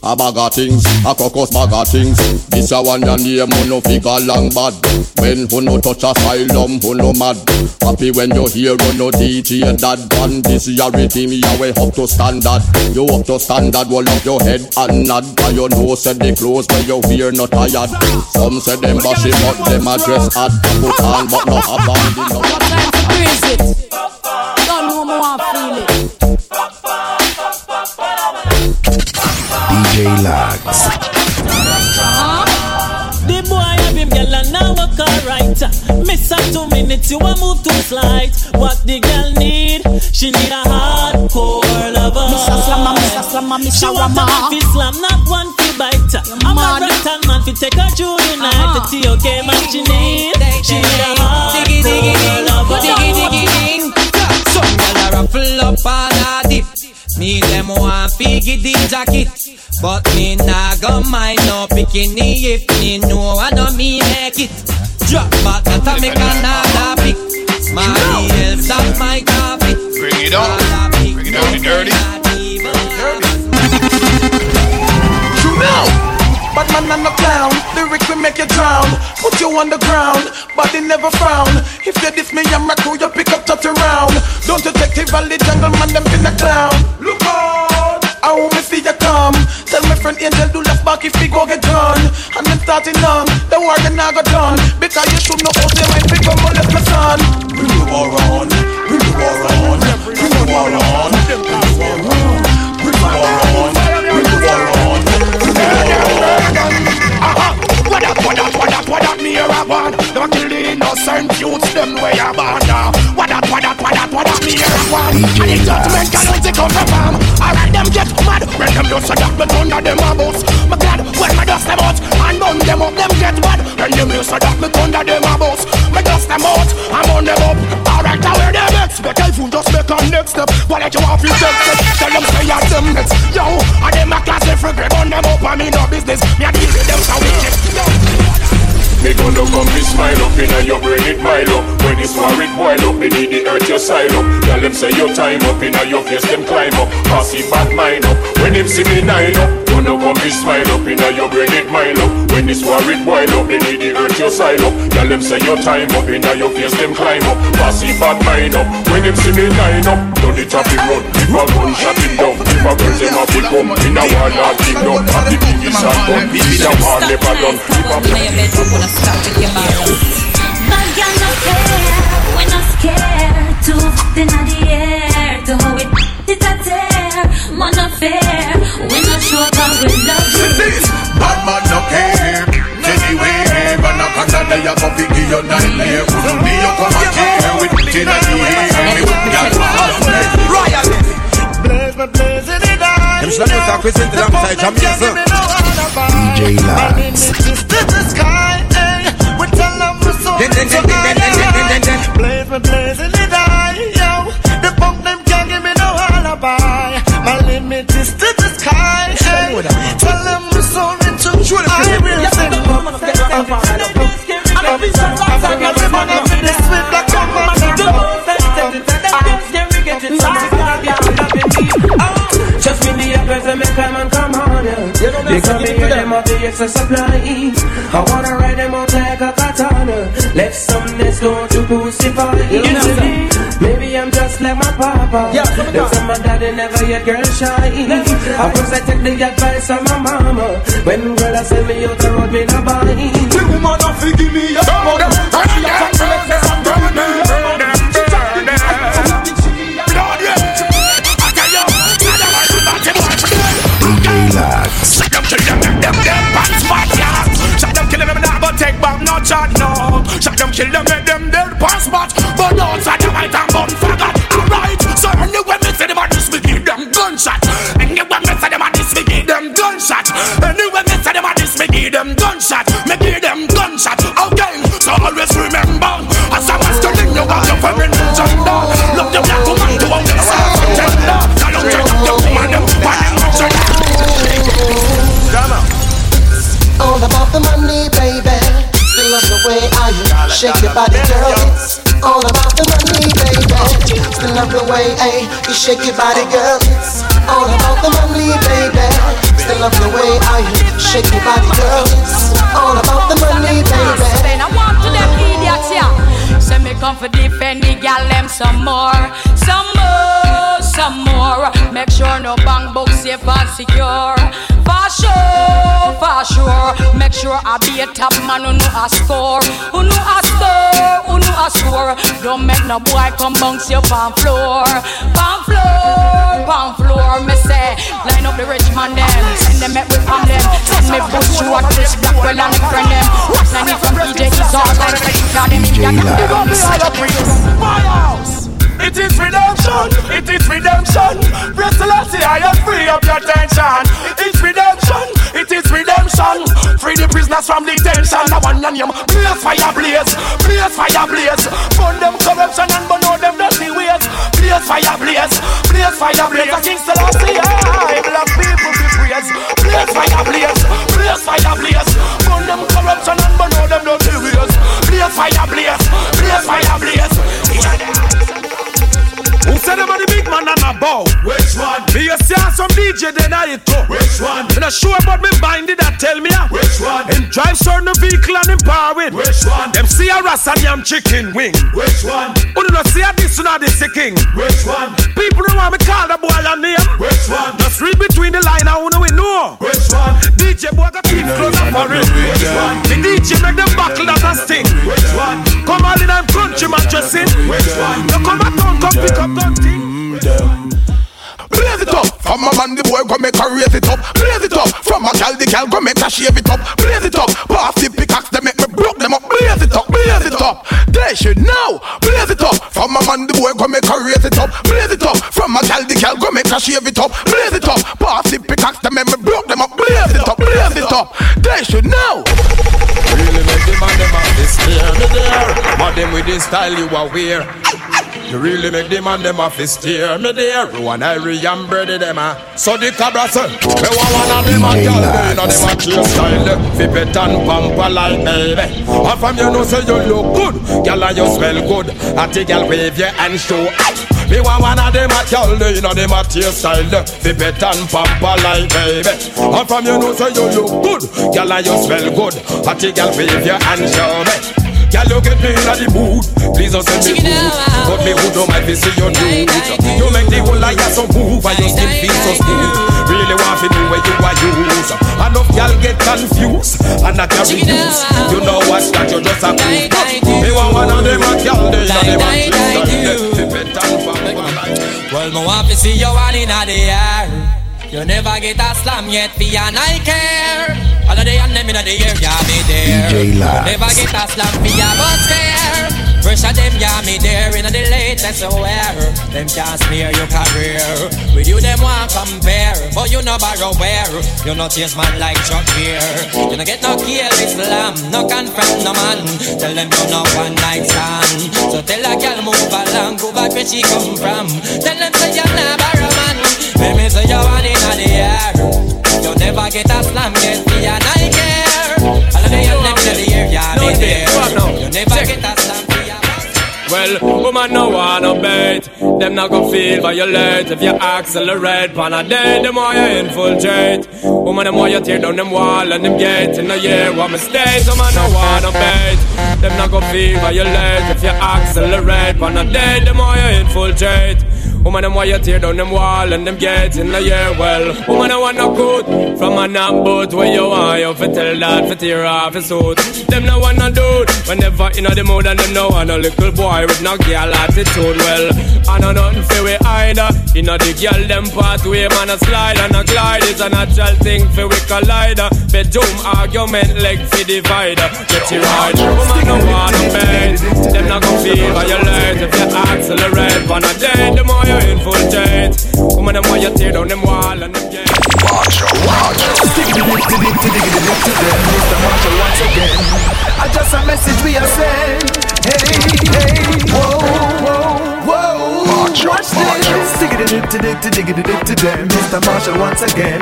Speaker 7: A bag of things, a crocus bag of things. This a one your name, who no figure long bad. When who no touch asylum, who no mad. Happy when you hear who no DJ that band. This your rhythm, you way up to standard. You up to standard, hold up your head and nod. Cause you know said the clothes when you wear not tired. Some say them bashy, but them a dress hard. Put on, but no have on.
Speaker 2: DJ Lax.
Speaker 25: The boy have him girl and now work alright. Miss her two minutes, you a move too slight. What the girl need? She need a hardcore lover.
Speaker 27: Mr. Slammer, Mr. Slammer, Mr.
Speaker 25: She want a
Speaker 27: Rama.
Speaker 25: man fi slam, not one fi bite. I'm a
Speaker 27: mad.
Speaker 25: man fi take her through the night. The TOK man she need. She need a hardcore lover.
Speaker 6: Diggy diggy ding. Some gyal a ruffle up and a dip. Me them want figgy the jacket, but me nah go mind no bikini if me know I know me make it. Drop back that I make another pick. My help that my coffee.
Speaker 9: Bring it on. Bring it on, dirty.
Speaker 15: True now. Bad man and a clown, lyric will make you drown. Put you on the ground, body never frown. If you diss me, I'm a crew, you pick up touch around. Don't detective valley jungle man, them in the clown. Look out, I want me see you come. Tell my friend Angel do left back if we go get done. And then starting on, the war you now got done. Because you should know how they might pick up molest my son. Bring the war on, bring the war on, bring the war on, bring the war on, bring the war on, bring the war on. Aha! What that, what that, what that, what that me here a born? Don't kill the innocent youths, them way a born now. Ah clear one And the judgment can only come from farm Alright, them get mad. When them just a got me thunder them a bust. Me glad when me dust them out?
Speaker 23: And burn them up, them get mad. When them just a got me thunder them a bust. Me dust them out and burn them up. Alright, now where them next Be careful, just make a next step. While let you off your step. Tell them say you're them next. Yo, and them a class if Burn them up, I mean no business. Me a deal with them, so we Yo
Speaker 22: me gonna come be smile up inna your brain it mile up. When it's worried boil up, me need the earth your side up. Tell them say your time up inna your face them climb up. Pass it bad mind up. When him see me nine up. Gonna come be smile up inna your brain it mile up. When it's worried boil up, me need the earth your side up. Tell them say your time up inna your face them climb up. Pass it bad mind up. When him see me nine up. Done the traffic run. If a gun shot him down If a gun them up it come Inna war not kingdom Have the biggest and gun Inna war never done. If a
Speaker 13: stop to get my But you're not care, we're not scared To the air, it Man not fair, we're not sure it this,
Speaker 28: bad man care
Speaker 5: not
Speaker 9: you're not
Speaker 5: then, then, then, then, then, then, then, then.
Speaker 9: Blaze me, blaze in the yo. The punk them can't give me no alibi. My limit is to the sky. Tell them I'm sorry to I will send them up.
Speaker 29: I'm just me the make come on, yeah. You know, they here, them are the excess supply. I wanna ride them out like a katana. Let that's going to crucify you know me. Maybe I'm just like my papa. Yeah, come on. Some my daddy never your girl shine. Of course I take the advice of my mama. When girl I send me out the road, me not buying. The woman a fi
Speaker 23: give me a mother. I see a family, I'm going to murder. Shut up, killing them, not but take back no shot them, kill them, make them dead spot. But no, outside them, I damn bun faggot. Alright, so anyway, me say them a this, we give them gunshot. Anyway, me say them a this, we give them gunshot. Anyway, me say them a this, we give them gunshot. Me give them gunshot. Okay, so always
Speaker 30: I you shake your body, girl. It's all about the money, baby. Still love the way I shake your body, girl. It's all about the money, baby.
Speaker 27: Then I want to them idiots, yeah. Say me come for defend the gal them some more, some more, some more. Make sure no bank book safe and secure. Sure. Make sure I be a top man who know a score, who know a score, who know a score. Don't make no boy come bounce you on floor, on floor, on floor. Me say, line up the rich man them, send them make with from them. Send me push you at this black well and the friend them. What I need from DJ is all like the
Speaker 23: up with this firehouse. It is redemption, it is redemption. Bless the Lassie, I am free up your tension. It is redemption, it is redemption. Free the prisoners from detention. Now one and him, blaze fire blaze, blaze fire blaze. Burn them corruption and burn all them dirty ways. Blaze fire blaze, blaze fire blaze. The King Selassie, I black people be praised. Blaze fire blaze, blaze fire blaze. Burn them corruption and burn all them dirty ways. Blaze fire blaze, blaze fire blaze. Who said them the man and a bow? Which one? Me you see some DJ then I it too. Which one? Me not sure about me bind it that tell me. ah. Which one? Him drive certain vehicle and him power with. Which one? Them see a ras and yam chicken wing. Which one? Who do not see a this one or this the king? Which one? People don't want me call the boy a name. Which one? Just read between the line and who know we know. Which one? DJ boy got teeth close up for it. Which one? The DJ make them buckle that a sting. Which one? Come all in them country man dressing. Which one? You come back down, come pick up gun thing. Blaze it up, from a man the boy go make her raise it up. Blaze it up, from a gal the gal go make her shave it up. Blaze it up, pass the pickaxe they make me broke them up. Blaze it up, blaze it up. They should know. Blaze it up, from a man the boy go make her raise it up. Blaze it up, from a gal the gal go make her shave it up. Blaze it up, pass the pickaxe they make me broke them up. Blaze it up, blaze it up. They should know.
Speaker 5: Really make the man them a
Speaker 31: them with the style you are wear. You really make them and them off his steer me there. One Irie and Brady them a. So the cabra say, me want one of them a girl, they know them a cheer style. Flip it and pamper like baby. And from you know say you look good, girl and you smell good. I take girl wave your hand show. Me want one of them a girl, they know them a tear style. Flip it and pamper like baby. And from you know say you look good, girl and you smell good. I take girl wave your hand show me. Girl, you get me in the mood. Please don't send me food. But me who don't mind to see your nude. You make the whole life so move and your skin feel so smooth. Really want to know where you are use. Enough girl get confused and not carry use. You know what? That you just a proof. Me want one of them a girl, they know them a
Speaker 6: Well, me want to see you one in the air. You never get a slam yet, for and I care. All of the and them in the air, yeah, me there.
Speaker 2: DJ
Speaker 6: You never get a slam ya, but fair. Fresh of them, yeah, me there. In the latest wear. Them can't smear your career. With you, them want compare. But you no borrow where. You no chase man like Chuck Beer. You no get no kill Islam. No confront no man. Tell them you no one night stand. So tell a girl move along. Go back where she come from. Tell them say you not borrow man. Let me say you want in the air. You never get a slam yet, me and I care. All of the young them in the air, yeah, me there. You never get a slam, me
Speaker 32: Well, woman no wanna bait Them not gon' feel violate If you accelerate. Pan a day, the more you infiltrate. Woman, the more you tear down them wall And them gates in the year What mistakes, woman no wanna bait Them not gon' feel violate If you accelerate. Pan a day, the more you infiltrate Woman, them why you tear down them wall and them gates in the year. Well, woman, I want no good from a knock boat where you are. You fi tell that fi tear off his suit. Them no want no dude whenever in the mood and them no want a little boy with no girl attitude. Well, I know nothing fi we either. Know the girl them pathway man a slide and a glide is a natural thing fi we collide. Bedroom argument leg fi divider. Get you right, woman no want no bed. Them not gon' feel violate if you accelerate. On a day, the more you infiltrate. Woman, the more you tear down them wall and them gates.
Speaker 23: Watch out, watch out. Diggity dip to dip to diggity dip to them. Mr. Marshall once again. I just a message we are send. Hey, hey, whoa, whoa, whoa. Watch this. Diggity dip to dip to diggity dip to them. Mr. Marshall once again.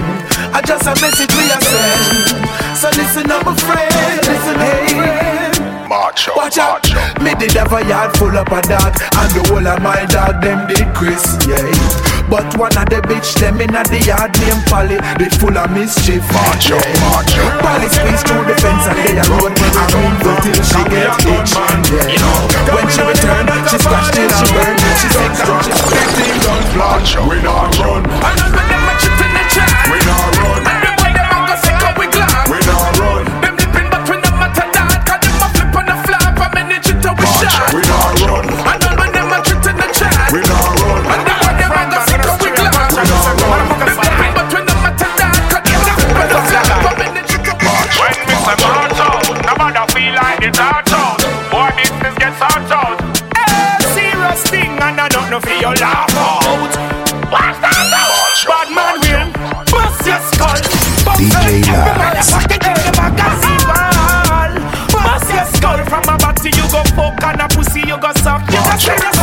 Speaker 23: I just a message we are send. So listen up, my friend. Listen, hey.
Speaker 33: March out,
Speaker 23: Watch out, me did have a yard full up of dog And the whole of my dog, them did Chris, yeah. But one of the bitch, them in the yard named Polly They full of mischief, march out, march out Polly squeeze through the fence and they a I mean, go till she get itch, yeah. When she return, she scratch till she burn She said she's fifteen guns
Speaker 33: March out, we not run. We
Speaker 23: shot
Speaker 33: We not run.
Speaker 23: And then when them a chip in the chat
Speaker 33: We not run.
Speaker 23: And then when them a go sick up with glass
Speaker 33: We not run.
Speaker 23: Them dipping but we no matter that Cause them a flip on the flap and minute it to we
Speaker 34: When me say march out, nobody feel like it's hard out. Boy, business gets hard out.
Speaker 23: Hey, eh, serious thing and I don't know for your laugh out What's that out? Bad man will bust your skull Bust
Speaker 2: DJ
Speaker 23: every suck You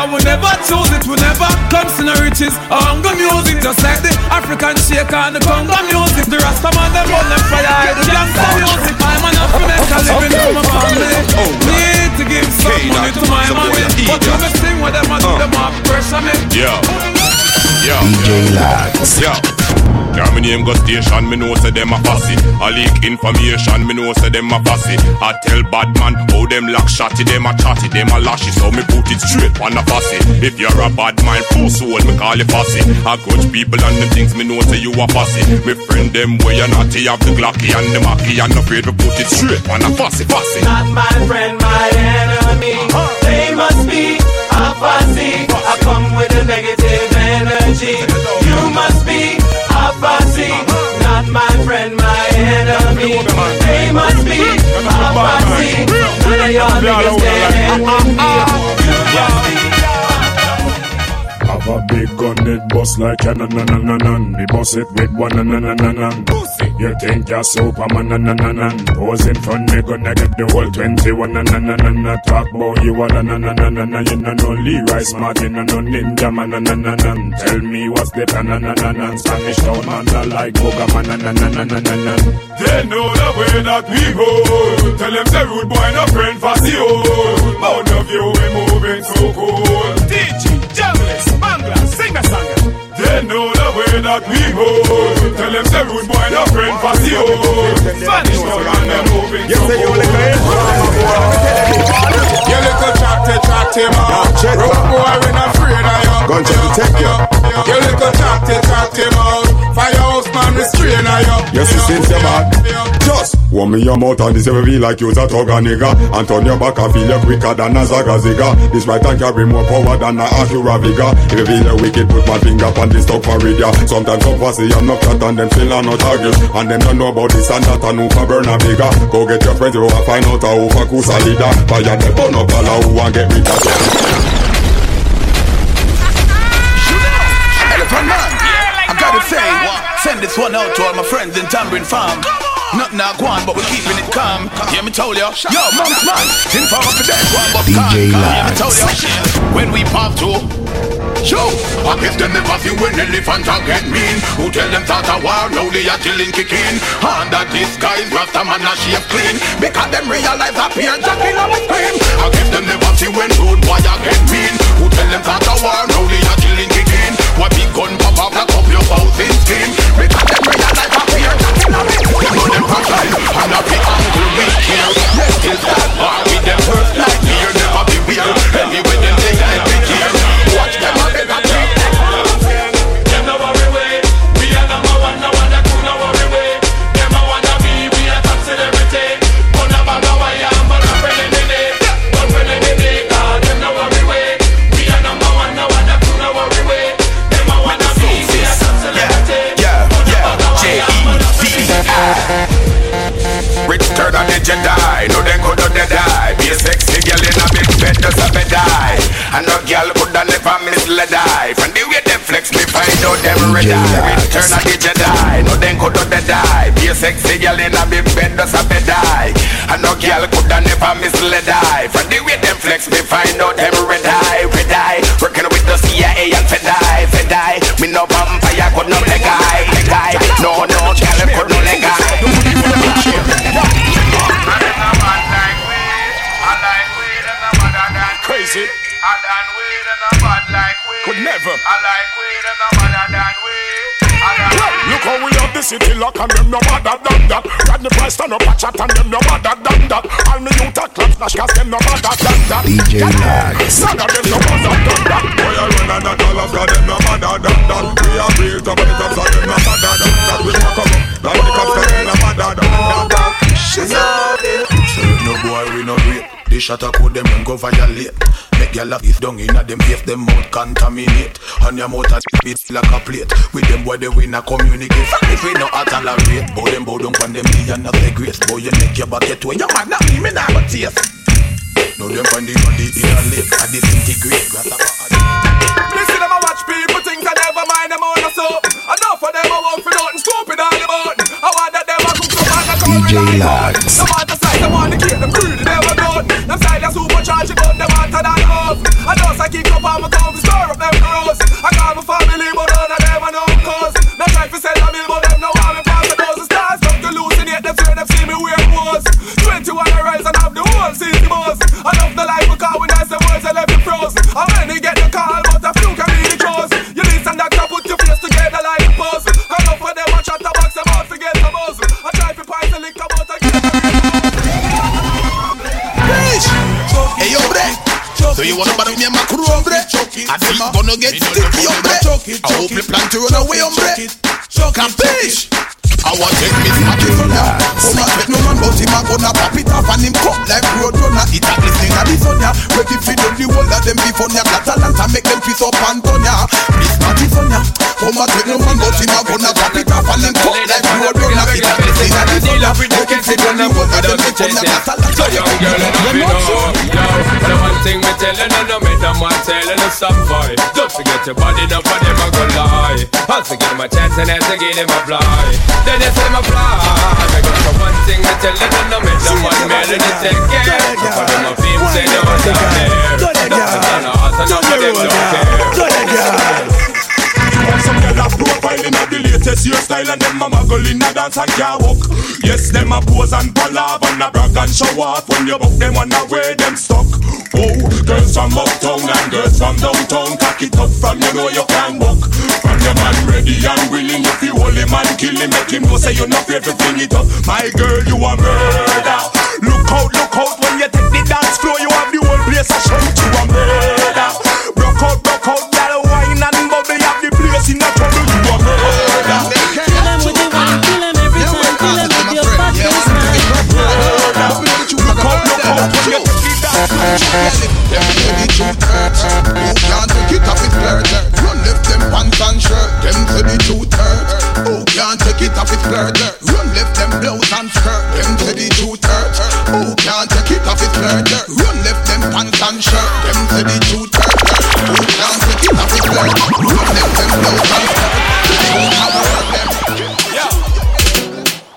Speaker 23: I
Speaker 32: would never choose it. Would never comes in the riches. Hunger music, just like the African shaker and the Congo music. The Rasta man, them hold them fire. The gangsta music. I'm an African living for my family. Need to give some money to my mommy. But you me sing with them and do uh. them off pressure me.
Speaker 11: Yo. Yo.
Speaker 2: DJ Lax.
Speaker 11: Yo. Car me name go station, me know say them a fussy. I leak information, me know say them a fussy. I tell bad man how them lock shotty, them a chatty, them a lashy, so me put it straight on the fussy. If you're a bad mind, full soul, me call it fussy. I coach people and them things, me know say you a fussy. Me friend them where you naughty, have the glocky and the macky, and afraid to put it straight on the fussy, fussy.
Speaker 6: Not my friend, my enemy. They must be a fussy. I come with a negative energy. You must be a. Not my friend, my enemy. They must be a fussy. None of y'all niggas can with me. You just be
Speaker 22: Have a big gun, it bust like cannon, nan, nan, nan, nan. Me bust it with one, nan, nan, nan, nan, nan. You think you're Superman, nan, nan, nan, nan. Pose in front, me gonna get the whole 21, nan, nan, nan, nan, nan. Talk about you, all, nan, nan, nan, nan, nan. You know no Leroy Smart, you know no Ninja, man, nan, nan, nan, nan. Tell me what's the plan, nan, nan, nan, nan. Spanish town, man, I like Boga, man, nan, nan, nan, nan, nan, nan, nan.
Speaker 33: They know the way that we roll. Tell them say rude boy no friend for the old. Bound of you we moving so cool. DJ, Jamlis, Mangla, sing a song. They know the way that we roll. Tell them say rude boy no friend for the old. Oh. Spanish town and them moving so cool.
Speaker 9: You little chatty chatty man. Road boy we not afraid of you. Gunja protect you You little chatty chatty man. Firehouse man restrain of you.
Speaker 24: Yes, it seems you're bad. Just want me your mouth and this ever like you's a tugger nigga. And turn your back and feel you quicker than a zaga ziga. This right hand carry more power than a Acura Viga. If you feel you wicked, put my finger on this stuff for radio. Sometimes some pussy I'm not cut and them still are not target. And them don't know about this and that and who for burn a bigger. Go get your friends will find out who for kusa leader. Fire the bun up all who want get rid of them.
Speaker 9: Elephant man I gotta say Send this one out to all my friends in Tambourine Farm Nothing I go on, but we keeping it calm. Hear me tell ya, yo, monks man, in for up the dead one, but
Speaker 2: DJ
Speaker 9: calm. Hear me tell ya, when we pop to, yo, I guess them never feel when elephant a get mean. Who tell them that I a war, now they a chilling kicking. Under disguise, Rasta man a shave clean. Because them realize a peer jacking on the screen. I guess them never feel when rude boy a get mean. Who tell them that a war, now they a chilling kicking. What big gun pop up, lock up your mouth in steam. Because them realize a peer jacking on the screen. You know them fragile, and not the angle we care. Let's still start war with them first like fear. Never be weird, anyway Jedi No then could have die. Be a sexy girl in a big bed Does a bed die. And no girl could have never misled I From the way them flex me find out them red eye. Rich turn of the Jedi. No then could have die. Be a sexy girl in a big bed Does a bed die. And no girl could have never misled I From the way them flex me find out them red eye. Red eye. Working with the CIA and Fedai Fedai Me no vampire could no leg eye Leg eye. No no girl could no
Speaker 33: Could never. Look how we have the city lock and them no madder than that. Rodney Price stand up a chat and them no madder than that. All me youth a clap flash cause them no madder than that.
Speaker 2: DJ Lax.
Speaker 33: Son of them no madder than that. Boy I run and that all of them no madder than that. We are built up and it up so them no madder than that. We come up like the cops 'cause them no madder than that.
Speaker 9: Say no boy we no great The shot a code them and go violate. Make your laugh if down inna them if them mouth contaminate. On your mouth a bit like a plate. With them boy they win a communicate. If we no a tolerate Bow them bow down on them knee and not the grace Boy you make your bucket way You man not me me nah but taste. Now them find the body in a lake. I disintegrate
Speaker 33: Listen them a watch people think I never mind them on a soap. Enough of them a want for nothing. Stupid. I that them a
Speaker 2: DJ
Speaker 33: you don't never want to
Speaker 9: run away, hombre. Capiche? I want take me smack it on ya Come and no man but him a gonna pop it off And him cut like road runner It a glistening a the sun ya Ready do the whole of them before ya Catalanta make them twist up and turn ya This smack it on ya and take no man but him a gonna pop it off And him cut like road runner It a glistening a the sun ya Ready do the whole of them before ya Catalanta
Speaker 32: So young girl enough you know Yo, the one thing me telling you No me them one telling you some boy. Don't forget your body Enough for them a go lie. I'll forget my chance and I'll give them a fly. Then you say my fly. I got the one thing I tell you No make no one melody take care. For them a fame say they want down there Nothing on the heart and none of them don't care.
Speaker 22: some girl a profiling of the latest hairstyle and them a muggle in a dance and can't walk. Yes, them a pose and palaver and a brag and show off. When you buck them on the way them stuck. Oh, girls from uptown and girls from downtown, cock it up from you know you can walk. From your man ready and willing, if you hold him and kill him, make him know say you're not afraid to fling it up. My girl, you a murder. Look out, look out when you take the dance floor, you have the whole place a shout. You a murder.
Speaker 9: Can't take it off? Run left them pants and shirt. The can't take it off? Run left them blouse and skirt. The can't take it off? Run left them pants and shirt. The can't take it off? Run left them blouse and skirt.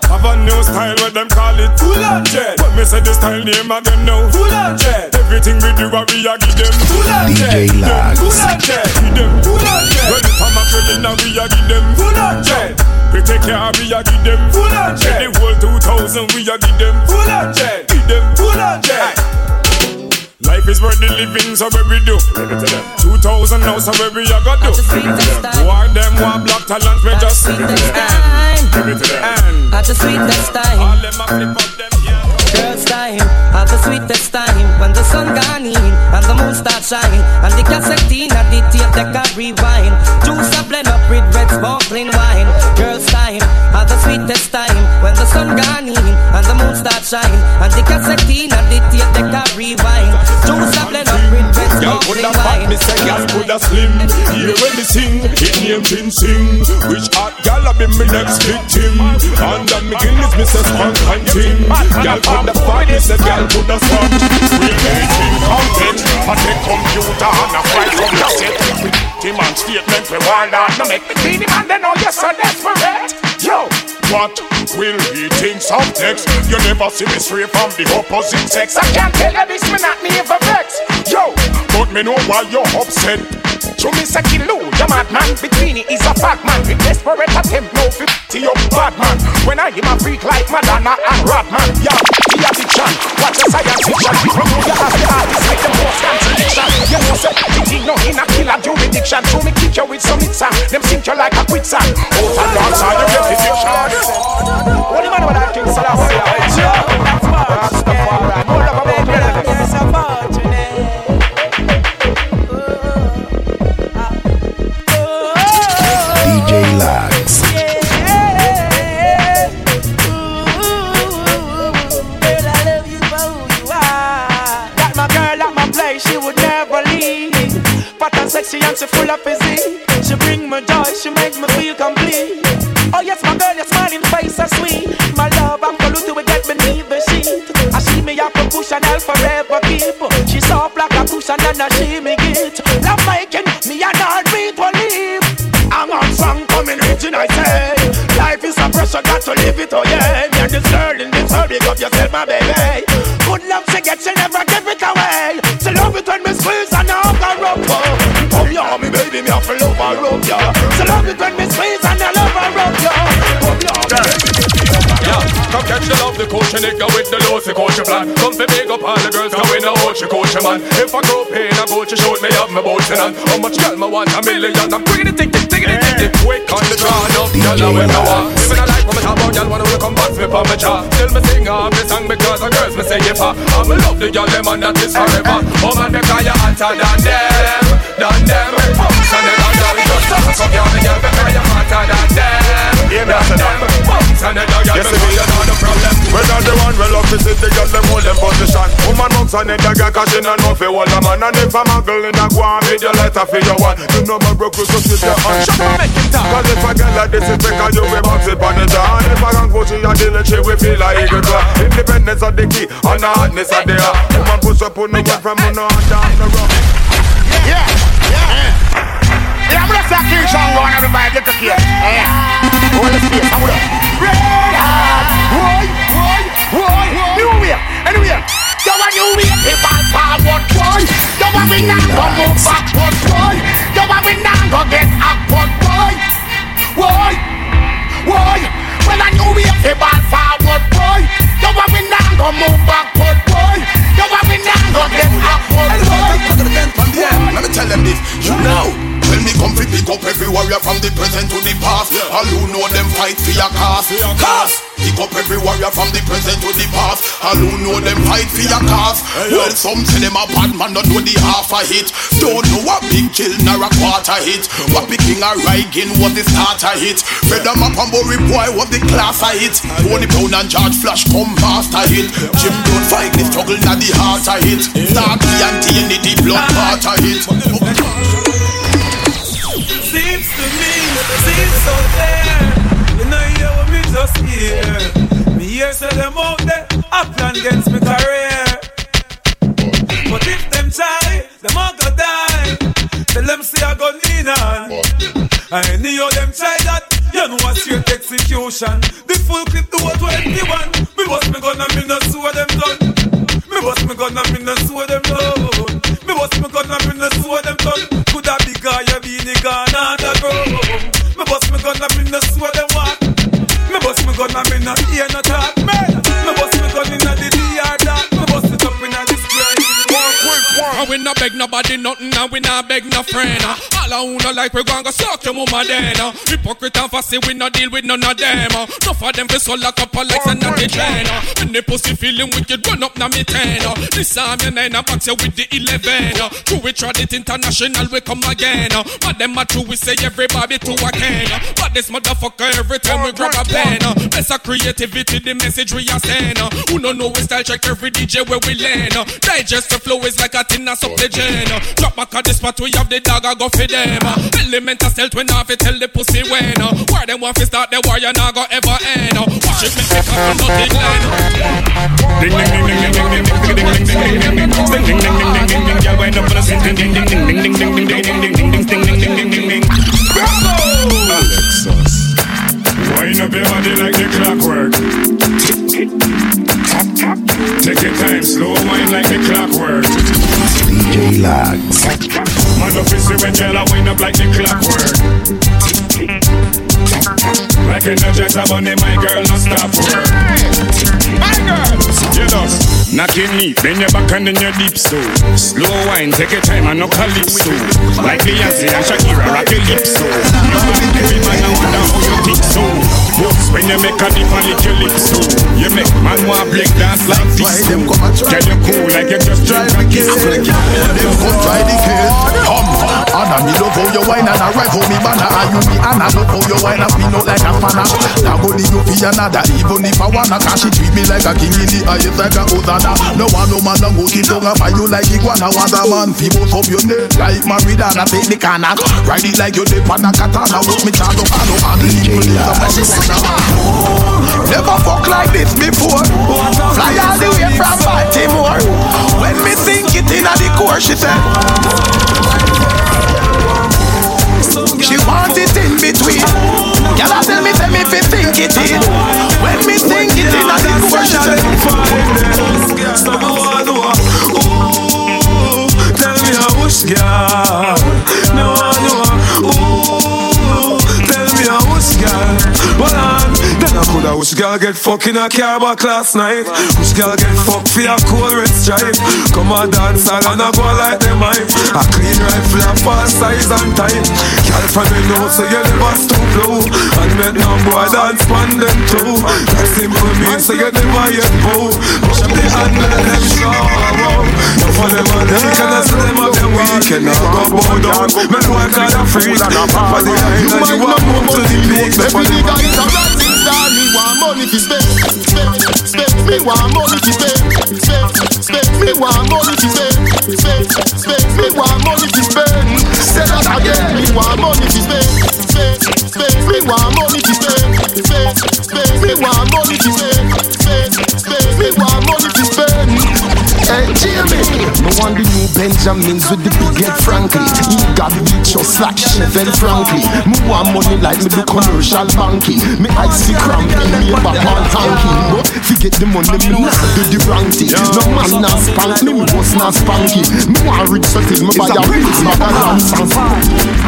Speaker 22: Have a new style, what them call it Full jet When say the style name again now. Full on jet Everything we do, what we a give them. Full on jet
Speaker 2: DJ Lax.
Speaker 22: Full on jet Give them. Full on jet When it's from a grilling, now we a give them. Full on jet We take care, we a give them. Full on jet The whole 2000, we a give them. Full on jet Give them. Full on jet Life is worth the living, so what we do? 2000 now, so what we a got do? Why them? Want black talent, we just
Speaker 25: Sweetest time,
Speaker 22: Give it to them.
Speaker 25: At the sweetest time.
Speaker 22: All them a flip up them
Speaker 25: Girls time, at the sweetest time. When the sun gone in and the moon start shine And the cassette in and the tape deck a rewind. Juice a blend up with red sparkling wine. Girls time, at the sweetest time. When the sun gone in and the moon start shine And the cassette in and the tape deck a rewind. Juice a blend up with red
Speaker 22: Girl
Speaker 25: sparkling
Speaker 22: coulda fat, me say girl coulda slim. Hear when me sing, it name Jin Sing. Which hot a be me next victim? Under me Guinness, me say spunk and ting Girl coulda fat, me say girl coulda smart Real anything content. I take computer and I fry from cassette Team and statement we want that. No make me beat him and then all you're so desperate Yo, what will he think of text. You never see me straight from the opposite sex. I can't tell you this, me not me ever vex. Yo, but me know why you're upset to me say kill you, the madman. Between it is a fat man. With desperate attempt no fit to your bad man. When I am a freak like Madonna and Rodman Yeah, the addiction. Watch the science fiction. From who you have the artist Make them post contradiction. You know say it ain't no in a killer jurisdiction. So me kick you with some hit song Them sink you like a quicksand. Out and dance all you get addiction What the man with that king Selassie Rastafari
Speaker 23: my place, she would never leave. Sexy and she full of physique. She bring me joy, she make me feel world, yourself, my baby. Good love she gets, she never give it away. She love it when me squeeze and I hug her up, oh Come here, me baby, me have to love her up, yeah She love it when me squeeze and I love her up, yeah Come here, me baby,
Speaker 7: Yeah, come catch the love, the coach, and it go with the low, the coach plan. Come for big
Speaker 33: out your coach, man. If I go pay, I go you shoot me up my boat and How much girl I want? A million. I'm quick it, take it, take it, take it. Quick on the draw, no girl I wear no one. Living a life from a top boy, girl wanna come back to me for my job. Still me sing off this song because the girls me say if I. I'm a lovely girl, them and that is forever. Oh man, they call you hotter than them, than them. Sunday, than them, just a fuck up, girl, they call you hotter than them, than them. Sunday, than them, just a you hotter than them.
Speaker 20: When I'm the one well up to sit the girl them hold them position. Woman bounce and the girl cause she not know fi hold a man. And if a muggle in a go on with your letter for your one. You know my broke just sit your hand Shut up make him talk Cause if a girl like this is because you will bounce it on the jaw And if a gang push you a deal she will feel like eagle claw Independence of the key and the hotness of the heart. Woman push up on the one from on and down the road.
Speaker 21: Yeah, yeah. Yeah, I'm gonna start King Song going, everybody get the kid. Yeah. Hold the space, hold up. Red boy, new way, anyway. New way, forward, boy. Go move backward, boy. Get boy. Well, I new way, forward, boy. Go move backward, boy. Now go.
Speaker 9: Let me tell them this, you know. When me come fi pick up every warrior from the present to the past. All who know them fight for your cause. Cause. Pick up every warrior from the present to the past. All who know them fight for your cause. Well some say them a bad man not know the half a hit. Don't know a big kill nor a quarter hit. What picking a Reagan was the starter hit. Fred a map and Bory boy was the class a hit. Tony Brown and George Flash come master hit. Jim don't fight the struggle not the heart a hit. Start and TNT the blood water hit
Speaker 14: just hear. Me hear say them out there, a plan against me career. But if them try, them all go die. Tell them see I go lean on. Any of them try that, you know what's your execution. The full clip do what 21. Me bust me gun and me no sue them done. Me bust me gun and me no sue them done. Me bust me gun and me no sue them done. Coulda be guy you be the gun and the. Me bust me gun and me no them what. Me gun and me no hear no talk.
Speaker 33: Not beg nobody nothing, and we not beg no friend. uh. All I who no like we gon' go suck your mama then. uh. Hypocrite and fussy, we no deal with none of them. uh. Enough of them fi so lock up a legs and not chain. uh. When the pussy feeling wicked, run up na me ten. This time your nine and box you with the eleven. True we tried it international, we come again. But them a true, we say everybody to a can. But this motherfucker every time we grab a pen. Best of creativity, the message we are send. Who no know we style check every DJ where we land. Digest the flow is like a tin of supply uh. Drop back at the spot we have the dog I go for them. uh. Element of stealth when I fi tell the pussy when. uh. Where them want fi start the war you not go ever end. uh. Watch it make me come from nothing line.
Speaker 22: Ding ding ding ding ding ding ding ding ding ding ding ding ding ding ding ding ding ding ding ding Girl wind up on the scene ding ding ding ding ding ding ding ding ding ding ding ding ding ding ding ding ding ding Alexis Wind up your body like the
Speaker 2: Lax.
Speaker 22: Man up see when girl a wind up like the clockwork Like a jet a bunny, my girl, no stop work My girl, you just knock your knee, then your back and then your deep so Slow wine, take your time and no calypso Like Beyonce and Shakira, rock your lips oh. so You make every man a wonder how you think so when you make a dip and lick your lips so You make man want break dance like this. So Get you cool like you just drink a kiss. So
Speaker 9: Them come try the case. Come And I me love how you wine and I rifle me banner. And you me? And I love how you wine and spin out like a spanner Now go the you for another Even if I wanna Cause she treat me like a king in the highest like a Hosanna No one no man no go keep tongue and fight you like iguana. Want a man fi both up your neck. Like Marijuana take the canna Ride it like you dip on a katana. With me charge up and up and the evil is a marijuana Never fuck like this before. Fly all the way from Baltimore. When me think it in the core she said She want it in between. Girl I tell me say me fi think it in. When me think it in the core she said
Speaker 14: Tell me how much girl. Me want Ooh Tell me how much girl. Hold on I coulda which girl get fucked fucking a car back last night? Which girl get fucked for a cool red stripe? Come on dance hall and I go like them hype. A clean rifle a fast size and time. Girl from the know so you never stoop low. And make no boy dance pan them too. That simple means so you never yet bow. Push up the hand and let them show. No for them a day, can I see them a them weekend? I go bow down. Make boy call a freak. For the line and you want move to the peak.
Speaker 21: Every nigga is a want money to spend, spend, spend. Me want money to spend, spend, spend. Me want money to spend, spend, spend. Me want money to spend. Say that again. Me want money to spend, spend, spend. Me want money to spend, spend, spend. Me want money to spend, Hey Jamie, me want the new Benjamins with the big head Frankie. He got beat just like Chef and Frankie. Me want money like me do commercial banking. Me icy cramping, me a back on hanky. But forget the money, me not do the wrong thing. No man not spank me, me boss not spanky. Me want rich so till me buy a rich bag of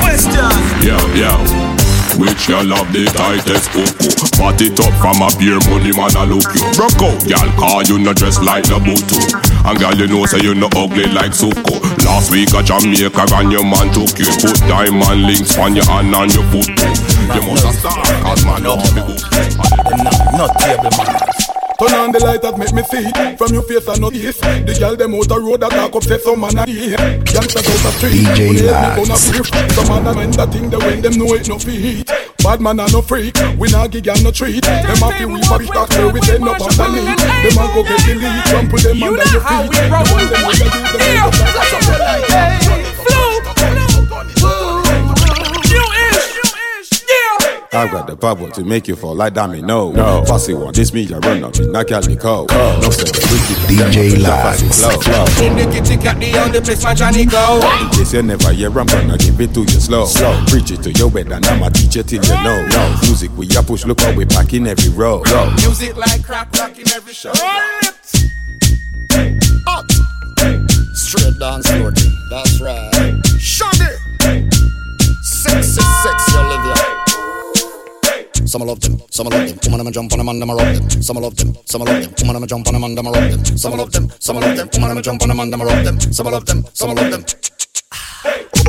Speaker 14: Question.
Speaker 11: Yo, yo. Which you love the tightest cuckoo Pat it up from a beer money man a look you. Broke out, y'all call you no dress like the butu oh. And girl you know say you no ugly like Suko Last week I a Jamaica and your man took you. Put diamond links on your hand and your foot. You must a star cause man love me good
Speaker 9: Not table manners. Turn on the light that make me see. From your face I notice The girl them out the road that talk up say some man a here Youngsters out the street.
Speaker 2: DJ
Speaker 9: When
Speaker 2: Lax.
Speaker 9: me gonna brief. Some man a men that think the way them know it no feet. Bad man a no freak. We not give y'all no treat. Them a fi we for the talk where we end up underneath Them a go get the lead Trample them under your feet. The one them with the do them make up
Speaker 35: I've got the power to make you fall like dummy. No, no. Fussy one, this me, I run up, knock out the code. No, say the freaky
Speaker 2: DJ Lax.
Speaker 35: flow, flow.
Speaker 5: In the kitchen, cat the only place my Johnny go.
Speaker 35: In case you never hear, I'm gonna give it to you slow. slow. Preach it to your bed, and I'ma teach it till you know. No. Music we a push, look how we pack in every row. Yo.
Speaker 5: Music like crack rock in every show.
Speaker 16: Up straight dance floor thing, that's right. Shaggy! Sexy, sexy Olivia. Some love them, some love them. Woman, I'ma jump on them and I'ma rock them. Some love them, some love them. Woman, I'ma jump on them and I'ma rock them. Some love them, some love them. Woman, I'ma jump on them and I'ma rock them. Some love them, some love them.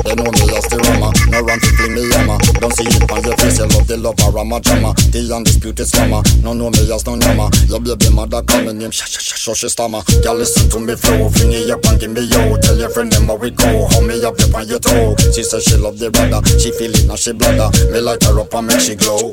Speaker 16: They know me as the rama, no run to fling me yama. Don't see it on your face, you love the lover, rama drama. The undisputed slammer, no know me as no nama. Your baby mother call me name, shh shh stammer. Girl listen to me flow, fling it up and give me yo. Tell your friend them how we go, how me up on your toe. She say she love the brother, she feel it now she bladder. Me light her up and make she glow.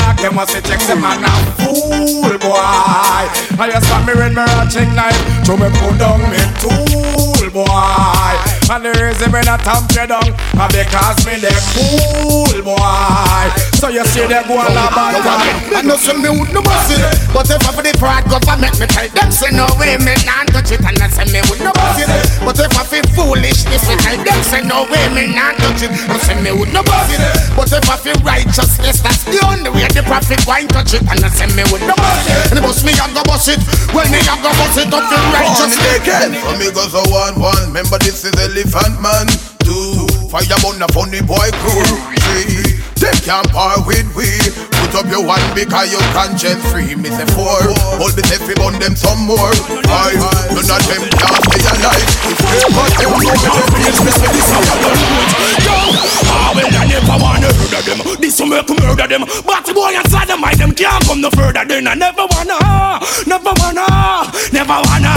Speaker 23: So them boy. Say them check the man a fool boy. I just me when me watching knife, to me put down me tool boy. And the reason me not tamp you down, uh, because me the cool boy. So you see they go on a bad time.
Speaker 21: I know some me would no boss it. But if I for the pride government me tell them say no way me not touch it And I say me would no boss it. But if I feel foolishness me tell them say no way me not touch it. I say me would no boss it. But if I feel righteousness that's the only way the prophet wine touch it And I say me would no boss it. And the boss me I go boss it. Well me I go boss it up feel righteousness
Speaker 9: Amigos are one, one. Remember this is Elephant Man. Two, fire on the funny boy crew. Three, they can't par with we. Put up your one because your conscience free. Me say four, hold say fi bun them some more. Five, none of them can stay alive. It's real, but them know me is your
Speaker 23: Yo, ah I never wanna murder them. This will make murder them. But the boy inside them, I them can't come no further. Then I never wanna, never wanna, never wanna.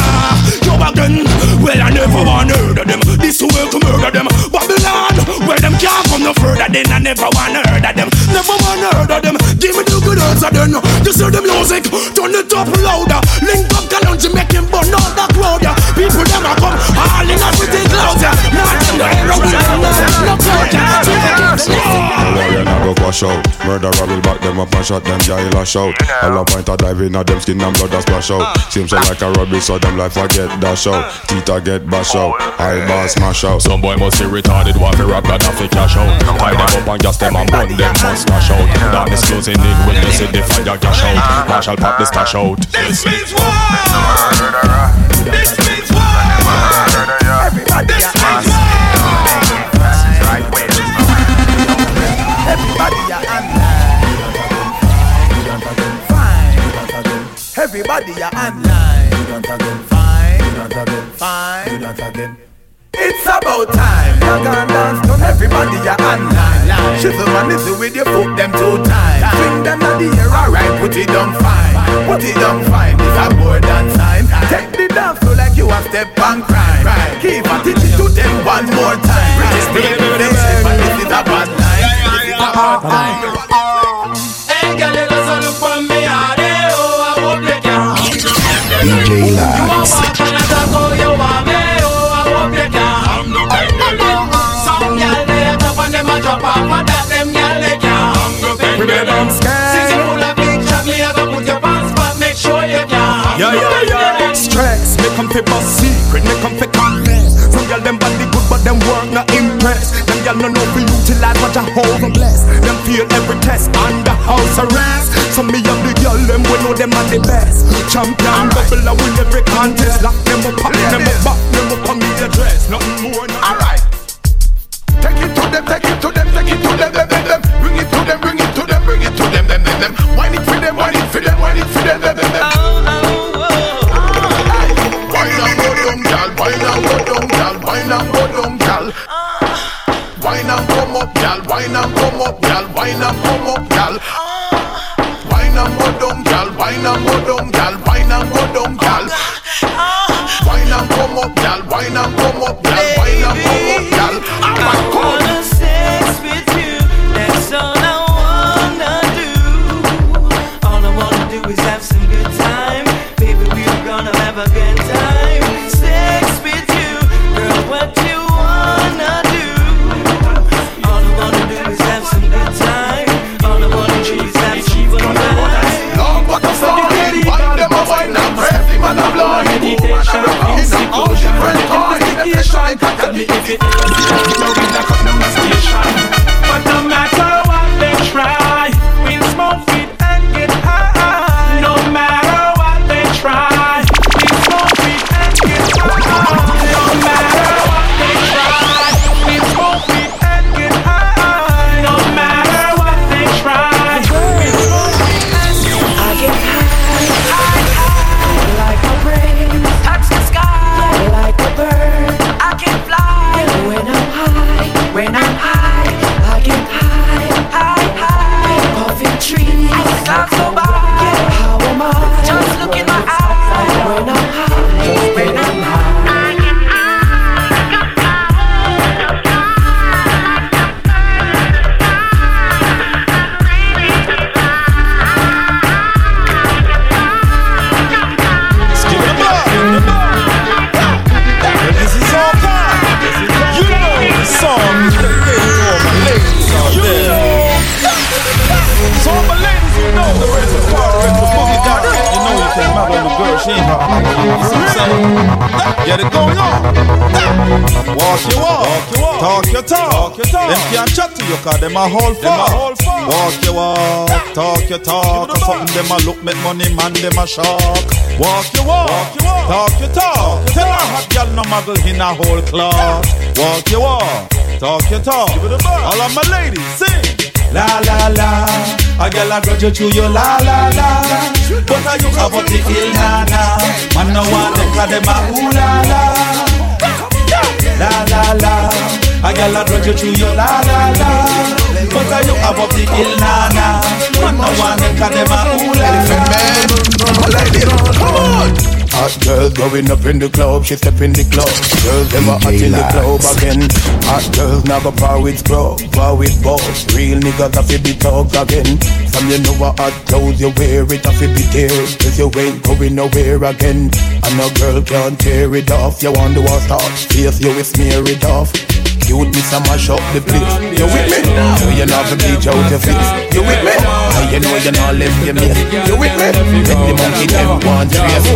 Speaker 23: Yo again, well I never wanna murder them. This will make murder them. Babylon, where them can't come no further. Then I never wanna murder them. Never wanna murder them. Give me the good answer then. Just hear the music, turn it up louder. Link up Kalonji, make him burn all the crowd. Yeah. People them a come, all in everything clouds. Yeah. Not in the air, we no cloud. Yeah.
Speaker 35: No warrior not go
Speaker 24: dash out. Murderer will back them up and shot them jail a shout. All a point a dive in a them skin and blood a splash out. Uh. Seems so like a rubber so them life I get dash out. Uh. Teeth a get bash out. Oh, Eyeball smash out.
Speaker 11: Some boy must be retarded, want to rap, got fi cash out. Tie them up and gas them and burn them must cash out. Darkness closing in when they see the fire cash out. Marshall pop the stash out.
Speaker 5: This means war. This means war. This means war.
Speaker 9: Everybody are online. Fine. Everybody are online. Fine. Fine. It's about time. You can dance, done. Everybody are online. Shizzle and listen with your foot them two times. Bring them to the air, alright. Put it on fine. Put it on fine. It's a more than time. Take the dance floor like you a step on crime. Keep attitude to them one more time. This is this is a bad line. This is a bad line.
Speaker 2: Hey, girl, you just look for me, oh, I hope you can.
Speaker 36: DJ
Speaker 2: Lax. A drop that them gyal they can't.
Speaker 9: Baby, I'm scared.
Speaker 2: Since full of big shot, me a go put your pants back, make sure you can.
Speaker 9: Yeah, yeah, yeah. Stress, make them feel boss secret, make them feel confess. Some girl them body good, but them work not impress. Them girl no know fi utilize what you hold and bless. Them feel every test under house arrest. Some me have the girl them we know them are the best. Champion double a win every contest. Lock them up, pop them up, back them up on the address. Nothing more. Alright. Take it to them, take it to them, take it to them, them, them, them. Bring it to them, bring it to them, bring it to them, them, them, them. Wine it for them, wine it for them, wine it for them, them, them, them. Wine and go down, gal. Wine and go down, gal. Wine and go down, gal. Wine and come up, gal. Wine and come up, gal. Wine and come up, them a
Speaker 33: whole far. Walk your walk, talk your talk. Or something them a look, make money, man, them a shock. Walk your walk, talk your talk. Tell a hot girl no muggle in a whole cloth. Walk your walk, talk your talk. All of my ladies, sing. La la la, a girl a grudge you to you la la la. But are you about the ill na na? Man no want them 'cause them a ooh la la. La la la, a girl a grudge you to you la la la. But are you about the ill na na? Man no want them 'cause them a ooh la la.
Speaker 9: Hot girls going up in the club, she step in the club. Girls them a hot in the club again. Hot girls now go par with scrub, par with boss. Real niggas have to be talk again. Some you know what hot clothes you wear, it have to be there. Cause you ain't going nowhere again. And a girl can't tear it off. You want to start, face you will smear it off. Youth, me some mash up the place. You with me? So you not to bleach out your face. You with me? Now you know you not left your mate. You with me? Make the monkey them want trace.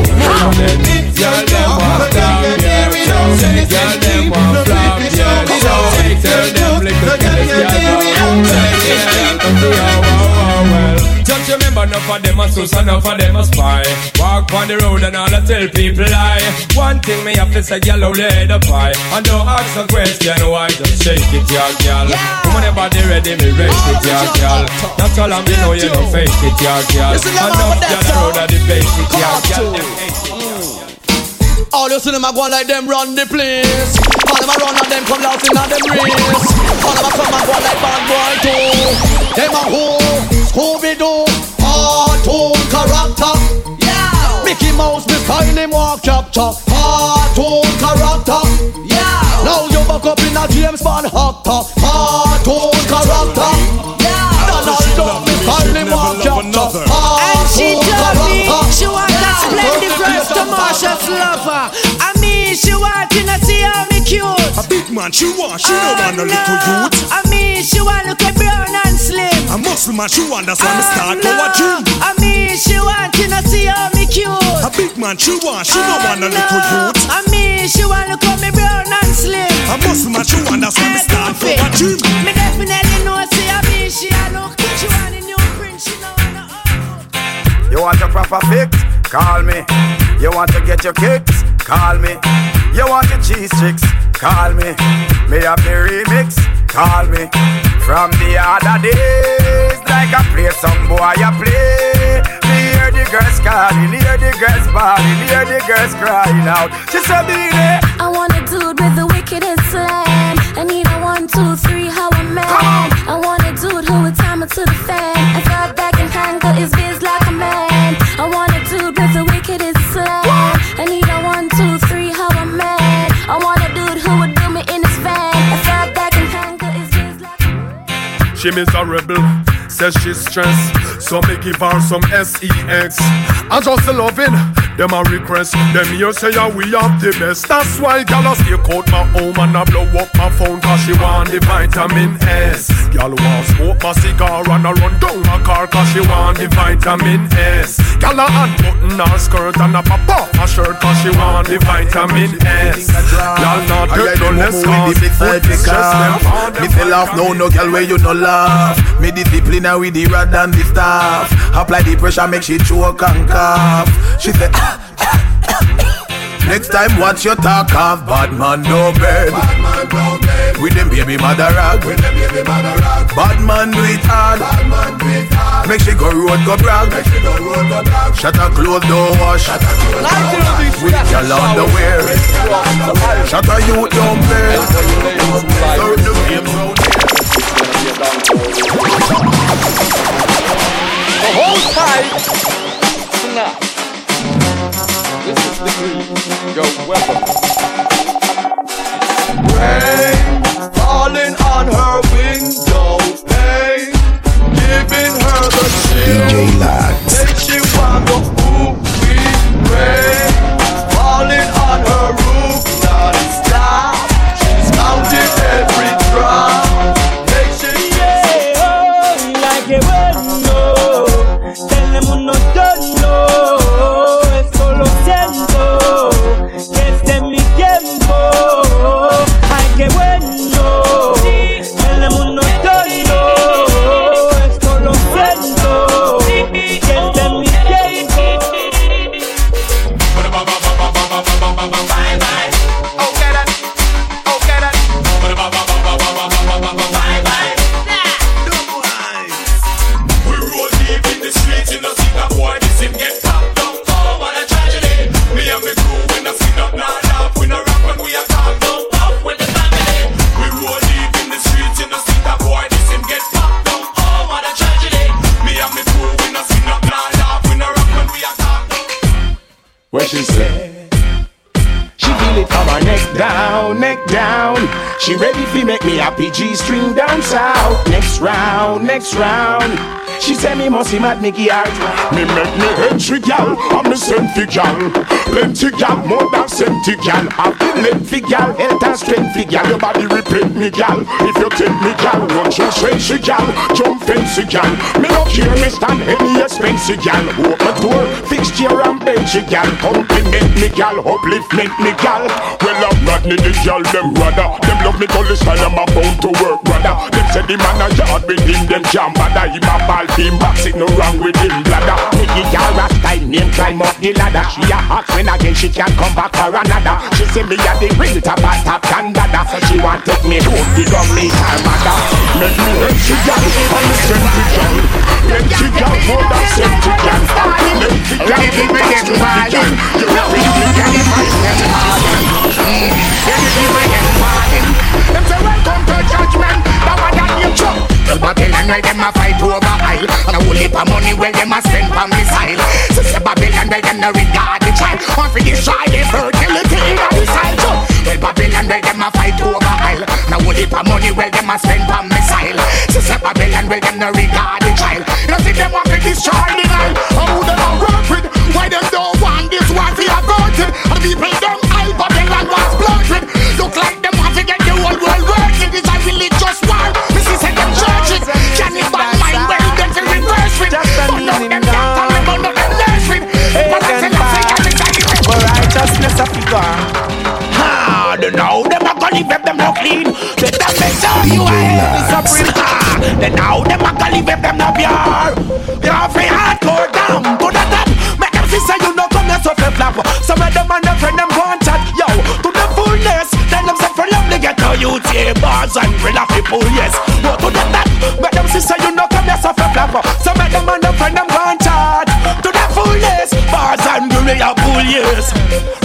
Speaker 32: Girl, them want down. Girl, them want flop, yeah. Tell them little kids, yeah. Come to your well. Just remember, enough of them a sus, enough of them a spy. Walk on the road and all I tell people lie. One thing me have to say, girl, how lay the pie. And don't ask a question why, just shake it, yeah, girl. Come on, your body ready, me race oh, it, yeah, girl. That's all I'm know, oh, you know, fake it, yeah, girl. Enough girl, road of the basic, yeah, girl. Them hate
Speaker 7: All you see them a go like them run the place. All them a run and them come out in them race. All them a come and go like bad boy too. Them a who, Scooby oh, Doo, cartoon oh, character. Yeah. Mickey Mouse, me style him walk chapter. Cartoon character. Yeah. Now you back up in a James Bond actor. Cartoon oh, character. Yeah. Donald Duck, me style him walk chapter.
Speaker 27: And she told me she want a splendid breast to Marsha's lover. I mean she want
Speaker 23: man, she want, she don't want no little
Speaker 27: no.
Speaker 23: youth.
Speaker 27: I mean she want look a brown and slim.
Speaker 23: A muscle man, she want, that's why me start
Speaker 27: no.
Speaker 23: go a gym.
Speaker 27: I mean she want to see how me cute.
Speaker 23: A big man, she want, she don't want no little youth.
Speaker 27: I mean she want look at me brown and slim.
Speaker 23: A muscle man, she want, that's why me start go a gym.
Speaker 27: Me definitely know see I mean she a look. She want a new print. She know wanna
Speaker 15: You want a proper fix? Call me. You want to get your kicks? Call me. You want your cheese chicks? Call me. Me have the remix? Call me. From the other days, like I play some boy, I play. Me hear the girls calling, hear the girls bawling, hear the girls crying out. She said, "Be there."
Speaker 37: I want a dude with the wickedest slam. I need a one, two, three, how a man. I want a dude who would time it to the fan. I thought back and handle his biz
Speaker 14: She miserable, says she's stressed. So me give her some sex. I just loving them a request. Them here say yeah, we have the best. That's why gyal a stay out my home and I blow up my phone cause she want the vitamin S. Gyal want smoke my cigar and I run down my car cause she want the vitamin S. Gyal a unbutton her skirt and a pop off her shirt cause she want the vitamin S. Gyal not take no less cause
Speaker 9: with the big
Speaker 14: food is stress them.
Speaker 9: Me say laugh no no girl where you no laugh. Me discipline her with the rod and the staff. Apply the pressure make she choke and cough. She say. Ah, ah, ah. Next time watch your talk of bad man no bed. With them baby mother rag. Bad man do it hard. Make she go road go brag. Shut her clothes don't wash. With your underwear. Shut her youth don't bed. Serve the games out
Speaker 7: So hold tight. Snap. This is the weapon. Rain falling on her window pane, giving her the
Speaker 2: DJ
Speaker 7: chill.
Speaker 2: Lax.
Speaker 7: Make she wanna ooh wee rain She
Speaker 23: ready fi make me happy G string down south. Next round, next round. She say me must be mad, me give her
Speaker 20: Me make me entry gal, I'm a senti gal Plenty gal, more than senti gal Have the lengthy gal, health and strengthy gal Your body repeat me gal, if you take me gal Run through fancy gal, jump fancy gal Me no care me stand any expensive gal Open door, fix chair and bench gal Compliment me gal, uplift make me gal Well I'm Rodney the gal, them brother Them love me call the style, I'm about to work brother Them say the man a yard with him, them jam bother Him a ball team box, it no wrong with him bladder Me give gal rasta name, climb up the ladder. She a ask when again she can come back for another. She say me a the real top a top candada. So she want take me home, the her mother Make me empty gal, I'm a senti gal Empty gal, more than senti gal Empty gal, more than senti gal You know you can invite them Them say welcome to judgment, that one that you chop. Tell Babylon where them a fight over aisle And a whole heap of money where them a spend for missile. Sister Babylon where them no regard the child. Want to destroy the fertility in the side Well Babylon where them a fight over aisle And a whole heap of money where them a spend for missile. Sister Babylon where them no regard the child. You see them want to destroy the Nile How them a work with Why them don't want this one to averted And people them high Babylon was blunted Look like them want to get the whole world working It's a religious them tell about no them But I tell you say
Speaker 23: For righteousness of God. Ah, Hard now them a gonna live them no clean. Let ah, them make sure you are heavy supreme. Then now them a gonna live them no pure. You're free hardcore down to the top. Make them see say you no come here so flip flap Some of them and their friend them and chat. Yo, to the fullness. Then them say for lovely get to you Tear bars and real people, yes. Go to the top. Make them see say you no come here so flip flap real of people, yes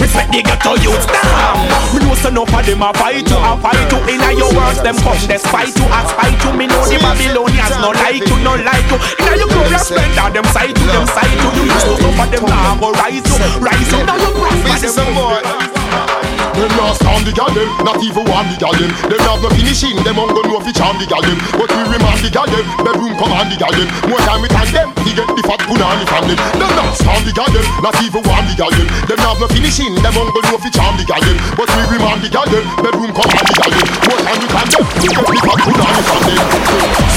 Speaker 23: Respect the ghetto youth, damn Me know so enough of them a fight you, a fight you Inna your words, them come despite you, a spite you. Me know the Babylonians no like you, no like you Inna your you splendor, them side you, them side you You used to for them, now go rise you, rise you Now you prosper them
Speaker 20: Them not stand the gal them, not even one the gal them. Them have no finishing, them won't go know fi charm the gal them. But we remand the gal them, bedroom command the gal them. More time we time them, we get the fat punani from them. Them not stand the gal them, not even one the gal them. Them have no finishing, them won't go know fi charm the gal them. But we remand the gal them, bedroom command the gal them. More time we time them, we get the fat punani from them.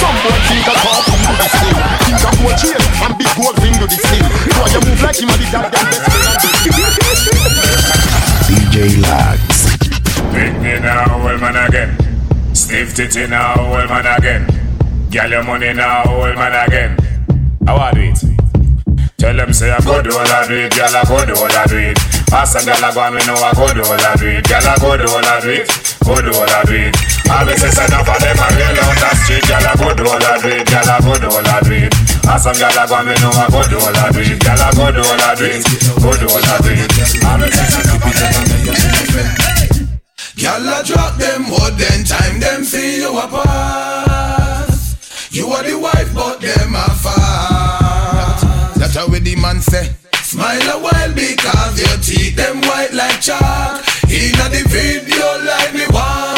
Speaker 20: Some boy think that talk to the slim, think that gold chain and big gold ring to the slim. So you move like him and the gal them
Speaker 2: DJ Lax.
Speaker 22: Pick me now, old man again. Stiff titty now, old man again. Get your money now, old man again. How I do it? Tell them say I go do all I do it, girl I go do all I do it. Ask a girl I go and me know I go do all I do it, girl I go do all I do it, go do all I do it. Me say enough of them a real on the street, girl I go do all I do it, girl I go do all I do it. Ask some girl I go and me know I go do all I do it, girl I go do all I do it, go do all I do it. Me say enough of them a on.
Speaker 9: Y'all a drop them more than time them see you apart. You are the wife, but them a fart. That's how we the man say. Smile a while because your teeth them white like chalk. Inna the video like me why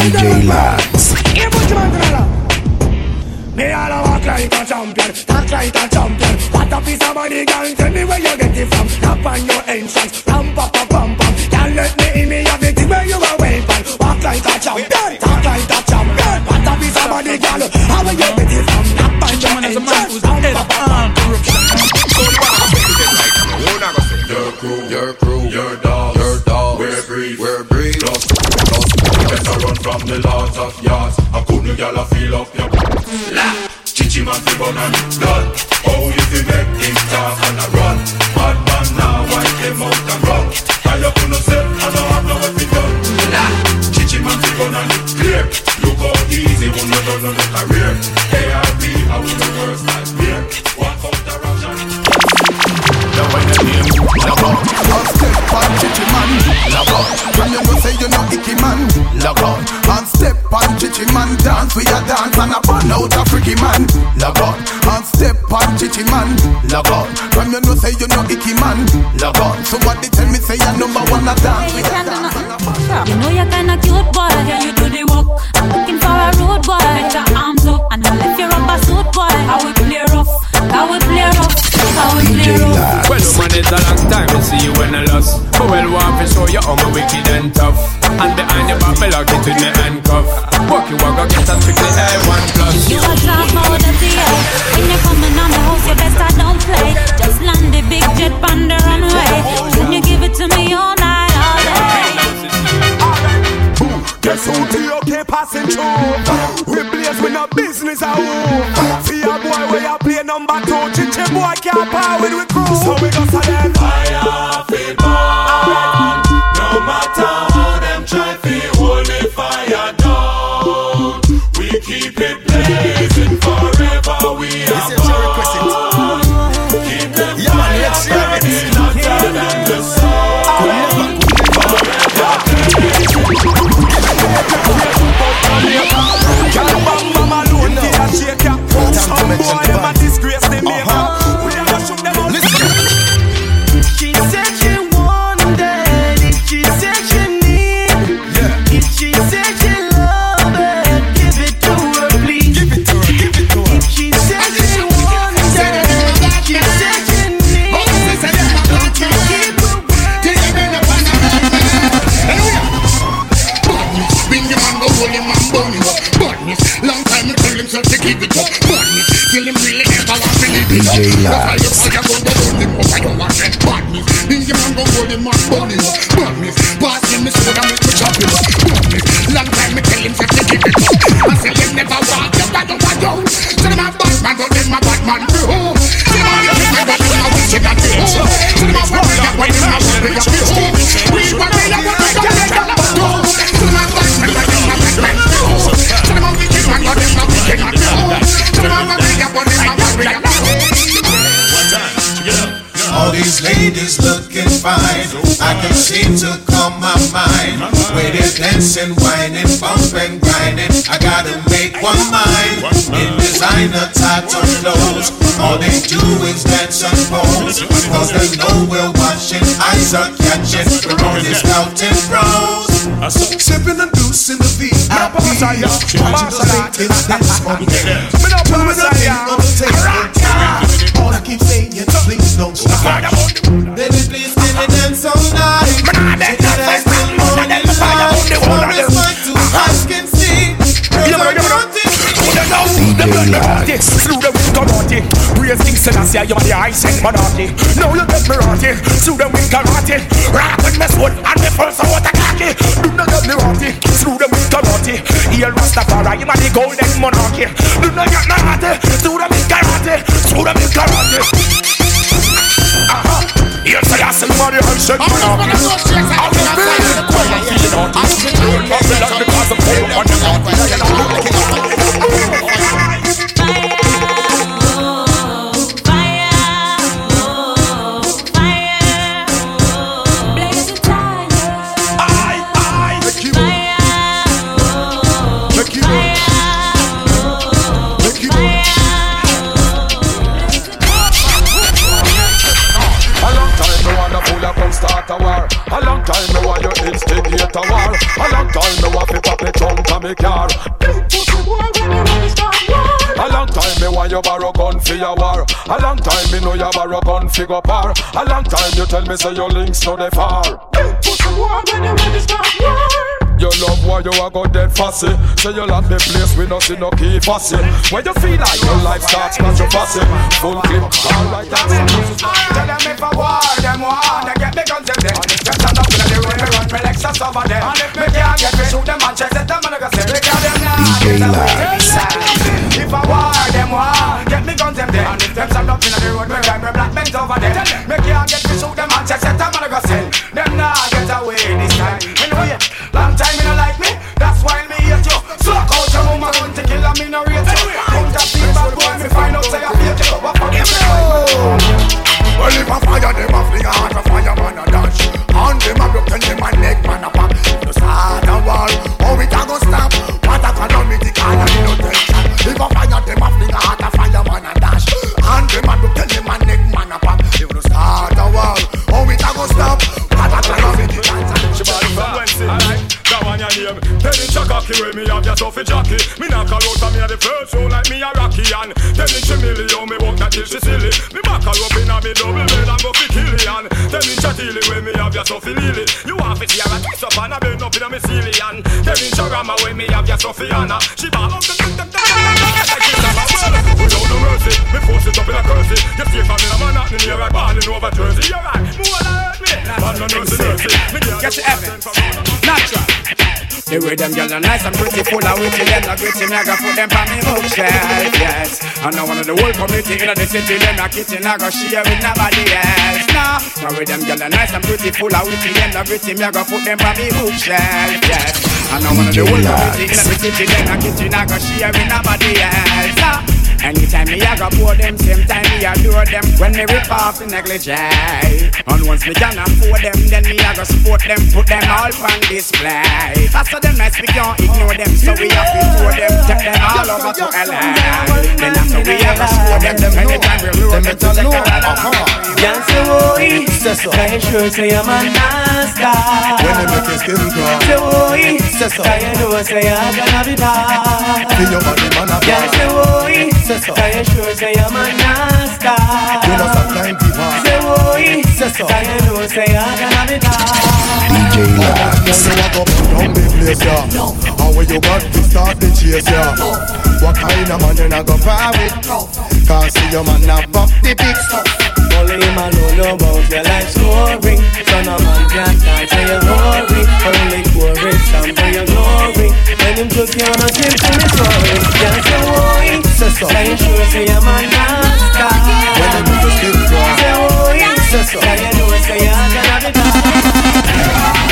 Speaker 2: DJ
Speaker 25: the
Speaker 2: Lax.
Speaker 25: Here put your man together. Me all a walk like a champion, talk like a champion. What a piece of money, girl. Tell me where you get it from. Tap on your entrance, ram pa pa pam pam. Can't let me in me have it where you are waiting. Walk like a champion, talk like a champion. What a piece of money, girl. How will you get it from? Tap on your entrance, ram pa pa pam
Speaker 9: Your crew, your crew, of yards. I couldn't gyal a feel up your. La, chichi man fi bun and blood.
Speaker 11: dancing, whining, bumping, grinding. I gotta make one mind in designer tattoo clothes. All they do is dance and pose. Cause they know we're watching, eyes are catching. We're only scouting pros.
Speaker 23: Sipping and deuce in the VIP. Watching the latest dance on
Speaker 11: say you are
Speaker 15: the ice and monarchy. Now you get me rotty, through them with karate. Rock with my sword and my pulse of water cocky. Do not get me rotty, through them with karate. Here Rastafari, you are the golden monarchy. Do not get me rotty, through them with karate. Through them with karate. Aha, here say I still money and shake monarchy. I'm feeling, I'm feeling, I'm feeling.
Speaker 38: go par. A long time you tell me say your links so they far. Cause you a go dead fussy. Say you lock the place We no see no key fussy. When you feel like your life starts Cause you fussy. Full clip. Alright that's it.
Speaker 15: Tell them if I war Them war. They get me guns them dead. Get stand up in Me run for Lexus over them And if me can't get me Shoot them and chase them And I go say Me can't them now.
Speaker 2: DJ Lax
Speaker 15: If I war Them war. Get me guns them dead. And if them stand up in the road Me run for black men over them Me can't get me Shoot them and chase them And I go say Them now get away this time. Me Long time you don't like me. Well, if fire, them a fling a heart a fire, man a dash. And them a broken, them a neck, man a pop. No sad a wall, how it a go stop? What a calamity,
Speaker 23: call a no tension. If a fire, them a fling a heart a fire, man a dash. And them a broken, them a neck, man a pop. If no sad a wall, how it a go stop? What a calamity, call a no tension. Alright, that
Speaker 22: one your name. Tell the jockey where me have your a jockey. Me knock her out and me a the first row like me a Rocky and. Tell the Jamili how me walk that till she silly. Me back the double bed and go fi kill it and Tell me chatili when me have ya so fi lily You have it here a twist up and a bend up in a me silly. And Tell me charama when me have ya so fi anna She ball out the tuk tuk tuk Without no mercy, me force it up in a curse it You see from in a man at me near I born in over Jersey You're right, more than hurt me Man no mercy, mercy Me
Speaker 15: get it Natural the way them girls are nice and pretty, full of witty, them not gritty, me I go put them on me bookshelf, yes. And now one of the whole community in the city, them not kitchen, I go share with nobody else. Nah, the way them girls are nice and pretty, full of witty, them not gritty, me I go put them on me bookshelf, yes. And now one of the whole community in the city, them not kitchen, I go share with nobody else. Nah. Anytime me a go pour them, same time me adore them. When me rip off the negligee, and once me can afford them, then me a go support them, put them all on display. After them nice, we can't ignore them, so we have to tour them, take them all over to LA. Then after we a go show them, them anytime we roll them to the Canada.
Speaker 13: Can't say boy, say so. Can you sure say I'm a nasty?
Speaker 7: When they make your skin crawl.
Speaker 13: Say boy, say you know say I'm gonna be bad?
Speaker 7: Feel your body man a
Speaker 13: Can't say boy say so. Can you sure say I'm a nasty?
Speaker 7: You know some time people.
Speaker 13: Say boy, say so. Can you know say I'm gonna be?
Speaker 2: DJ Lax.
Speaker 7: You walk up down the place, yeah. And when you got to start the chase, yeah. What kind of man you not go far with? Can't see your man not pop the pics.
Speaker 13: Only man know know about your life story. So no man can dance to your glory Only chorus stand for your glory. When him took you on a trip to the story Can't say boy
Speaker 7: Say so.
Speaker 13: You sure say my master
Speaker 7: When they make your skin.
Speaker 13: Say boy
Speaker 7: Say so.
Speaker 13: Can you know say you're gonna be bad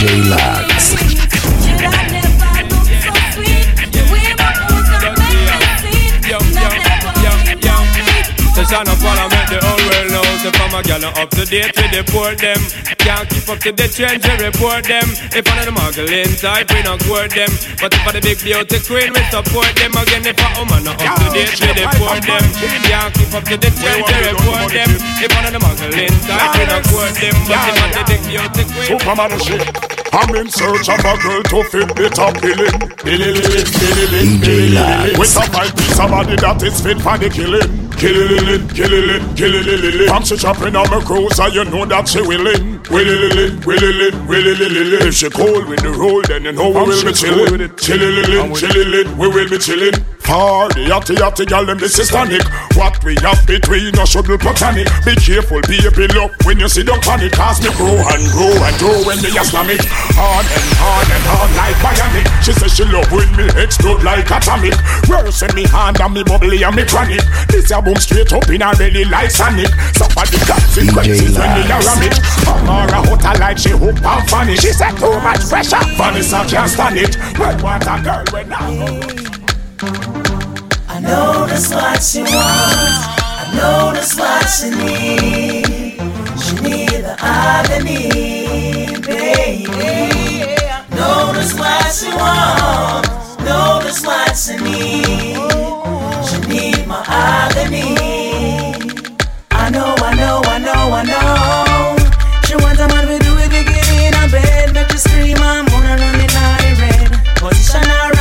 Speaker 2: DJ Lax.
Speaker 32: So shine up while I the whole world know. So if I'm a gal up to date with the poor them. Can't keep up to the trends, we report them. If one of the muggling type, we not court them. But if I the big beauty queen, we support them. Again, if a woman not up to date with the poor them. Can't keep up to the trends, we report them. If one of the muggling type, we not court them. But if I the big beauty queen
Speaker 20: Superman shit. I'm in search of a girl to fit the top billing.
Speaker 2: DJ Lax.
Speaker 20: With a fine piece of body that is fit for the killing. Killing, killing, killing. From she chopping on my cruiser, you know that she willing. Willing, willing, willing. If she cold with the roll, then you know we will be chilling. Chilling, chilling, we will be chilling. Party, yachty, yachty, gal, them this is tonic. What we have between us should be platonic. Be careful, baby, look when you see the panic. Cause me grow and grow and grow when me Islamic. On and on and on like bionic. She says she love when me explode like atomic. Worse in me hand and me bubbly and me chronic. This a boom straight up in her belly like Sonic. Somebody consequences when me
Speaker 2: Lax.
Speaker 20: aram it. Amara hotter like she hook and funny. She said too much pressure. Vanessa can't stand it. What a girl when I
Speaker 27: I know that's what she wants. I know that's what she needs. She need the agony, baby. Know that's what she wants. Know that's what she needs. She need my agony. I know, I know, I know, I know. She wants a man to do it, we get in a bed, make you scream moan and run it the red. Position her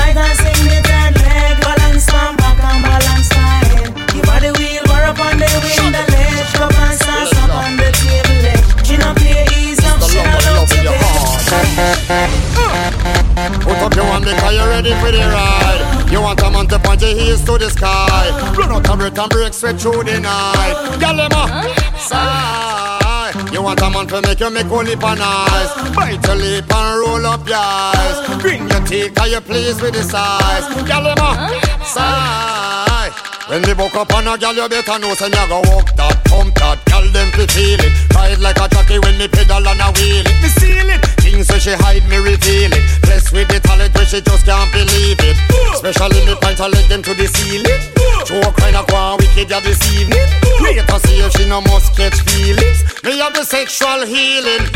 Speaker 16: up your hand because you're ready for the ride. You want a man to point your heels to the sky. Run out and break and break straight through the night. Girl, them a sigh. You want a man to make you make one lip and eyes. Bite your lip and roll up your eyes. Bring your teeth cause you're pleased with the size. Girl, them a sigh. When they woke up on a gal, you better know say you go walk that, pump that, gal them fi feel it. Ride like a jockey when me pedal and a wheel it. Me seal it things so she hide me reveal it. Blessed with the talent where she just can't believe it. Special in the pint, I let them to the ceiling. Show a kind of one wicked yeah this evening. Wait to see if she no must catch feelings. Me have the sexual healing.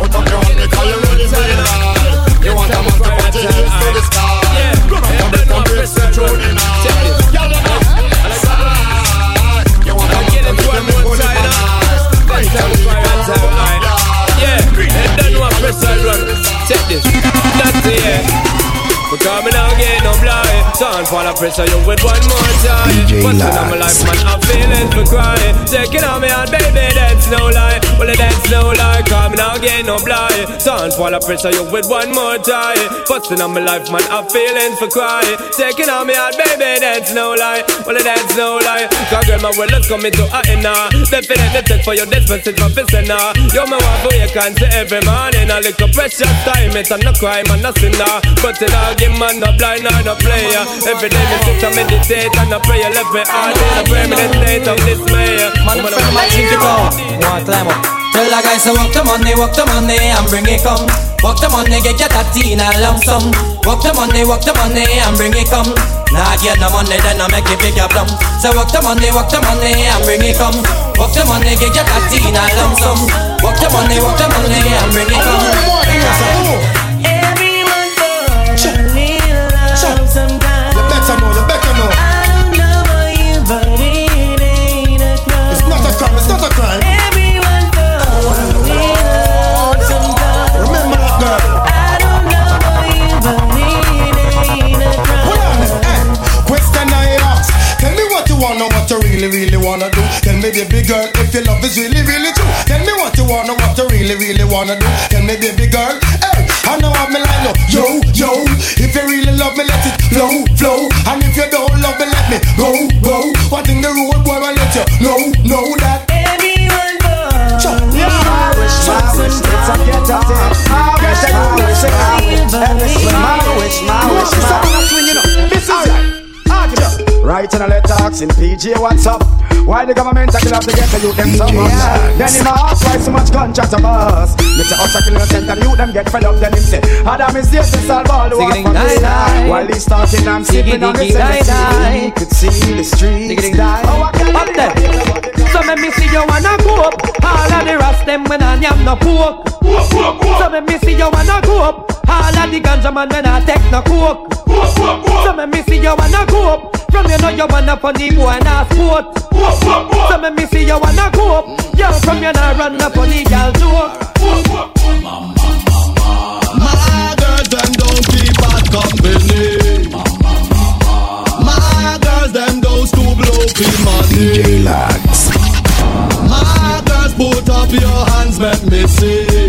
Speaker 16: Put up your hand because you're ready for the night. You want a man to put your hands to the sky. Come on, come on, come on, through the night. Y'all are You want a man to make them more
Speaker 32: nice.
Speaker 16: Right
Speaker 32: down the right
Speaker 16: yeah.
Speaker 32: And then one press and run. Check this. That's it, yeah
Speaker 16: know, sigh.
Speaker 32: Don't fall a pressure you with one more time. But when I'm life, man, I'm feeling for crying. Taking on me out, baby, that's no lie. Well, that's no lie. Coming out, get no blind. Don't fall a pressure you with one more time. On my life, man, I'm feeling for crying. Taking on me out, baby, that's no lie. Well, eh. that's no lie. Cause girl, my world is coming to a end now. Definitely take for your despacito for pissing now. You're my wife, you can see every morning. A little precious time, it's no crime and now. But it all give man no blind or no player. Every day me sit and meditate and I pray. Left me heart in a permanent state of dismay.
Speaker 6: Man, I'm from my. One climb up. Oh. Tell the guys to walk the money, walk the money and bring it come. Walk the money, get your tatty in a lump sum. Walk the money, walk the money and bring it come. Nah, get no money, then I make it big up lump. So walk the money, walk the money and bring it come. Walk the money, get your tatty in a lump sum. Walk the money, walk the money and bring it come.
Speaker 39: Me, baby girl, if your love is really, really true. Tell me what you wanna, what you really, really wanna do. Tell me, baby girl, hey, I know I'm line up. Yo, yo, if you really love me, let it flow, flow. And if you don't love me, let me go, go. One thing the road boy, I let you know, know that.
Speaker 27: Everyone for
Speaker 39: Chop.
Speaker 27: a little love sometimes.
Speaker 15: Right in a letter asking PJ what's up Why the government taking off the ghetto youth them so much Then him ask why so much contract of us Me say us a kill innocent and youth them get fed up Then him say Adam is there to solve all the wars from this While he's talking I'm sleeping on the He could see the streets die Oh I
Speaker 7: Up there. So let me see you wanna go up. All of the rest them when I am no poke. So let me see you wanna go up. All of the ganja man when I take no coke. So let me see you wanna go up. From you know you wanna funny boy and a sport. So let me see you wanna go up. Yo, from you know run up on the girl joke.
Speaker 9: My girls them don't keep bad company. My girls them don't stoop low money.
Speaker 2: DJ Lax.
Speaker 9: My girls put up your hands, let me see.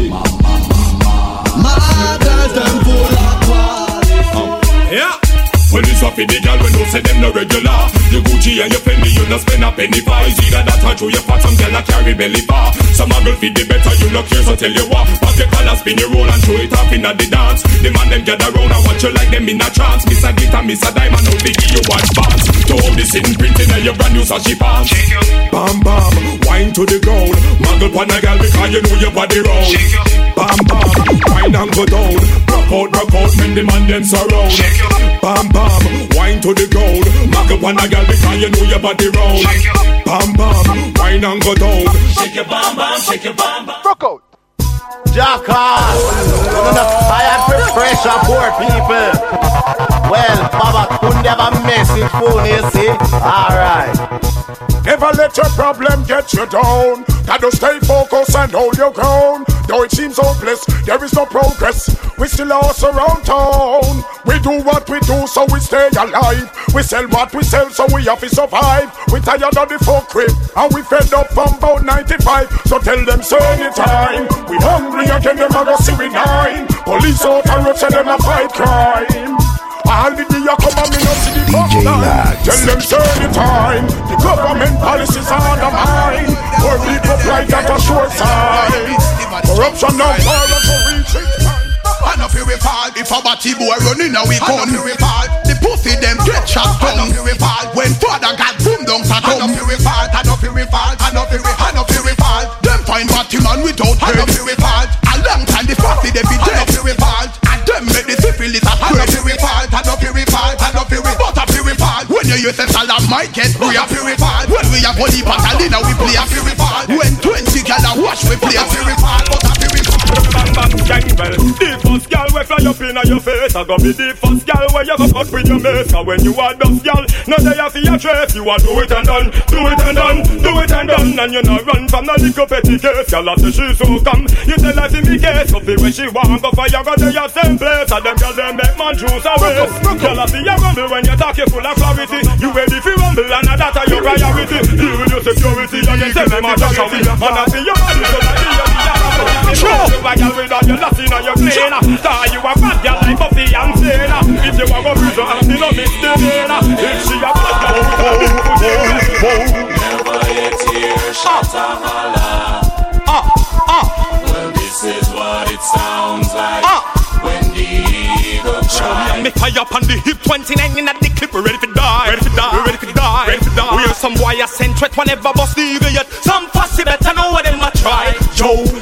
Speaker 22: When it's up in the girl, when you say them no regular. The Gucci and your Fendi, you no spend a penny for. It's either that or through your fat, some girl a carry belly bar Some a girl feed the better, you no care, so tell you what. Pop your collar, spin your roll and throw it off in the dance. The man them gather round and watch you like them in a trance. Miss a glitter, miss a diamond, no biggie, you watch bands To hold this in printing and your brand new Sachi pants. Bam bam, wine to the ground. Muggle pon a girl because you know your body round. Bam bam, wine and go down. Rock out, rock out, when the man them surround. Bam bam, wine to the ground Mark up on a girl because you know your body round. Bam bam, wine and go down. Shake your bam bam, shake your bam bam.
Speaker 15: Rock out. Jackass no, no, I am pressure poor people. Well, Baba couldn't have a message phone, you see? Alright
Speaker 20: Never let your problem get you down. Gotta stay focused and hold your ground. Though it seems hopeless, there is no progress. We still lost around town. We do what we do, so we stay alive. We sell what we sell, so we have to survive. We tired of the fuckery, and we fed up from about 95. So tell them, say anytime. We hungry again, them a go see we nine. Police out and road, them a fight crime. All the day you come and me no see the
Speaker 2: DJ
Speaker 20: line.
Speaker 2: Lax.
Speaker 20: Tell them say anytime. The government policies are undermined. Poor people like that a short side. Corruption now violence to reach its time.
Speaker 9: I know fi we fall If a batty boy running a we gun I know fi we fall The pussy them get shot down I know fi we fall When father got boom down sa tongue I know fi we fall I know fi we fall I know fi we I know fi we fall Them find batty man without head I know fi we fall A long time the pussy they be dead. I know fi we fall And them make the syphilis a spread I know fi we fall I we fall I we But I we fall. When you use a salam might get I fi we fall When we have holy Catalina we play. Fi we fall. When 20 gal a wash we play. Fi we fall. But I we fall
Speaker 20: Bang gang bell. The first girl
Speaker 40: will fly up in your face. I go be the first gal where you go fuck with your mates. Cause when you are dust gal, no day for your trace. You are do it and done, do it and done, do it and done. And you not run from the little petty case. Gal after she so come, you tell her to me case. So when she want go you go to your same place. And them gal them make man juice away. Gal after you rumble when you talk you full of clarity. You ready for rumble and that are your priority. Deal with your security against every majority. Man I see your body so that you True. You a gal with all your Latin and your cleaner. Star you a bad gal like Buffy and Xena. If you a go prison and me no misdemeanor. If she a bad gal,
Speaker 41: Never yet hear Shatta holla.
Speaker 40: Ah, ah.
Speaker 41: Well, this is what it sounds like when the eagle cries.
Speaker 40: Me tie up on the hip 29 in at the clip, we ready to die. Ready to die. We ready to die. Ready to die. We are some wire sent threat whenever bust the eagle yet. Some fussy better know what them a try.
Speaker 21: Yo, them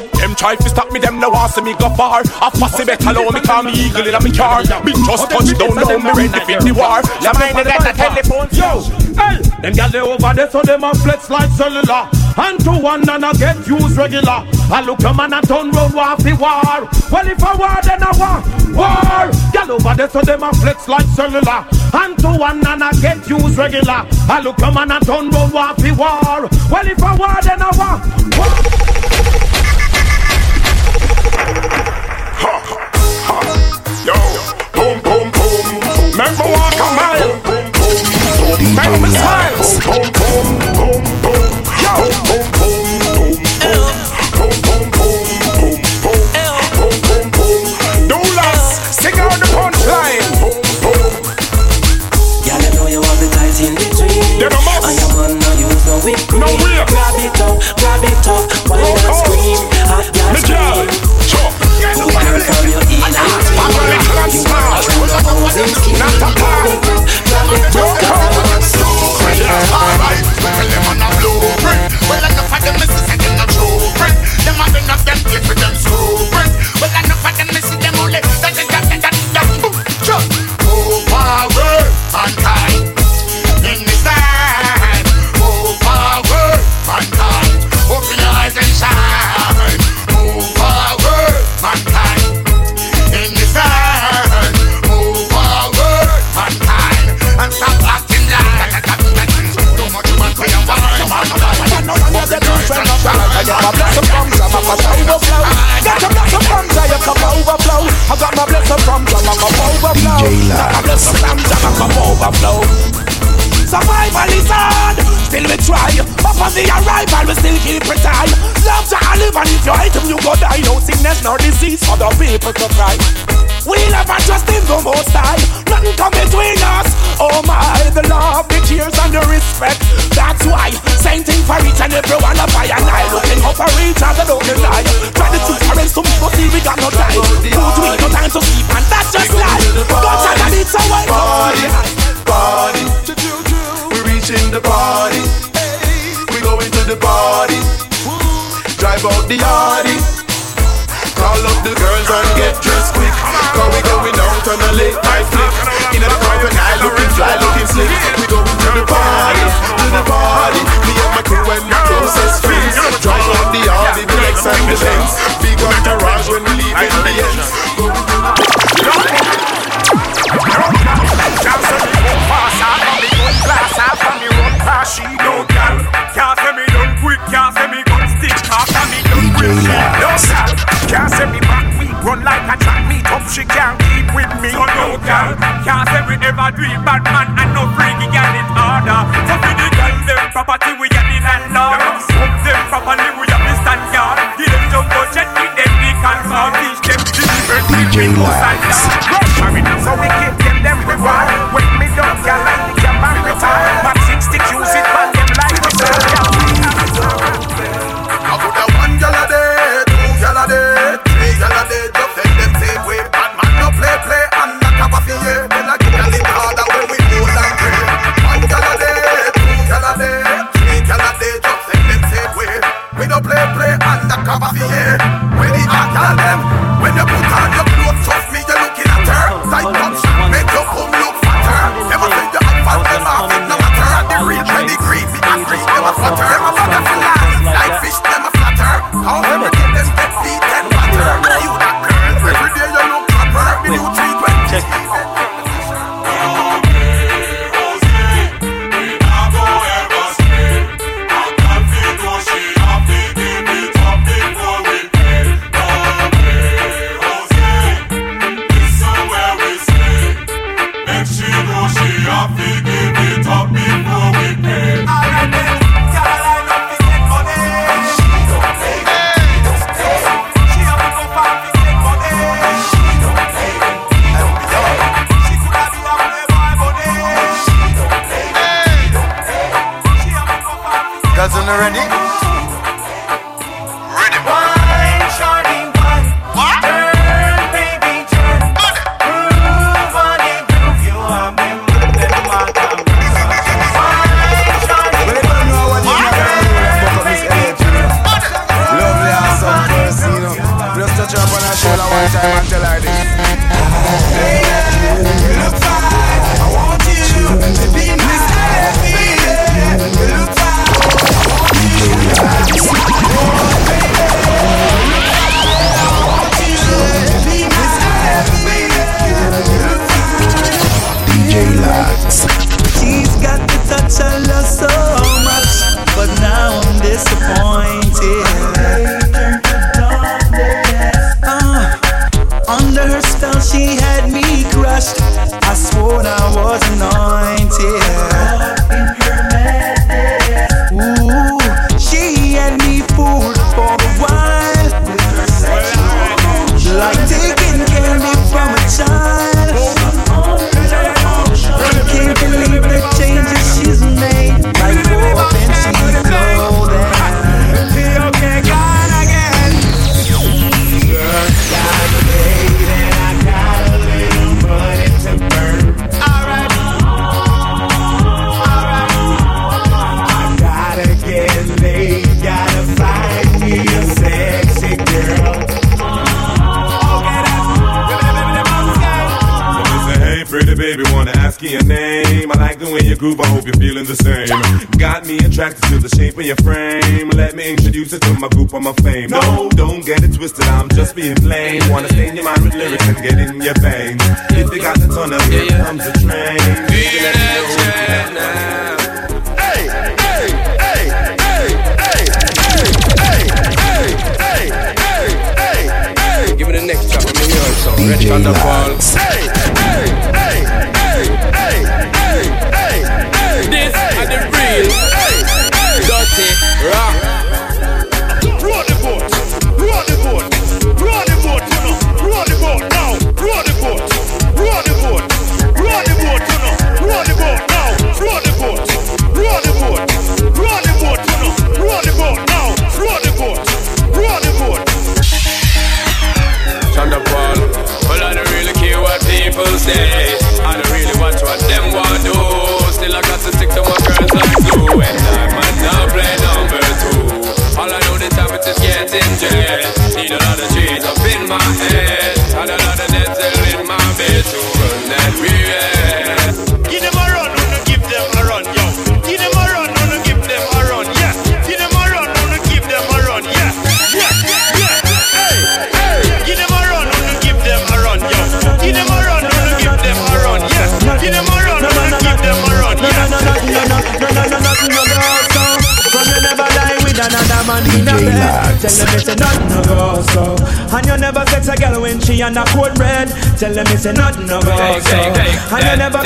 Speaker 21: try to stop me, them no want see me go far. A fussy better know me call me eagle in a me car. Me just touch down now, me ready for the war. Yeah, mind that the telephone.
Speaker 23: Yo, hey, them gal they over there, so them a flex like cellular. And to one and I get used regular. I look a man and turn round war fi war. Well if I war then I war, war. Gal over there, so them a flex like cellular. And to one and I get used regular. I look a man and turn round war fi war. Well if I war then I war, war.
Speaker 21: Boom. Remember walk a mile. Remember me smile. Boom, boom, boom, boom. Yo, boom, boom, boom, boom. Boom, boom, boom, boom, boom. Boom, boom, boom. Do less. Sing out the punchline. Boom, boom.
Speaker 6: Girl, I know you have the tight in between.
Speaker 21: Them a must.
Speaker 6: And your man no use no whip.
Speaker 21: No.
Speaker 6: Grab it up, grab it up, and scream.
Speaker 21: Me girl.
Speaker 6: scream.
Speaker 21: Sure.
Speaker 6: Good girl from your. You are a skin.
Speaker 21: Not a car.
Speaker 23: From overflow. I got my blessing from Jah, my cup overflow. Got my blessing from Jah, cup overflow. Survival is hard, still we try. But for the arrival, we still keep it high. Love to live, and if you hate him, you go die. No sickness nor disease for the people to cry. We love and trust in the most high. Nothing come between us. Oh my, the love, the cheers, and the respect. That's why, same thing for each and every one of I and I. Looking up for each other, don't deny. Try to teach parents to make us see we got no time. Good we no time to sleep, and that's just life. Don't try to lead someone.
Speaker 4: Party, party. We reaching the party. We going to the party. Drive out the yardy. Call up the girls and get dressed quick. Cause we going out on a late night flick. In the crocodile, looking fly, looking slick. We going to the party, to the party. Me and my crew and my closest friends. Drive out the yardy, the Lex and the Benz. Big entourage when we leave in the ends. Going to
Speaker 40: She don't gal, can't say me done quick, can't say me gun stitch, can't say me done quick. She can't say me back weak, run like a track meet up, she can't keep with me. So no gal, can't say we ever do it, bad man and no freaky gal in order. So for the gal, them property we are the landlord. Up them properly we are the stand yard. Give them jumbo jet, give them the confirm, teach them the different
Speaker 2: DJ Lax.
Speaker 40: So we give them them reward.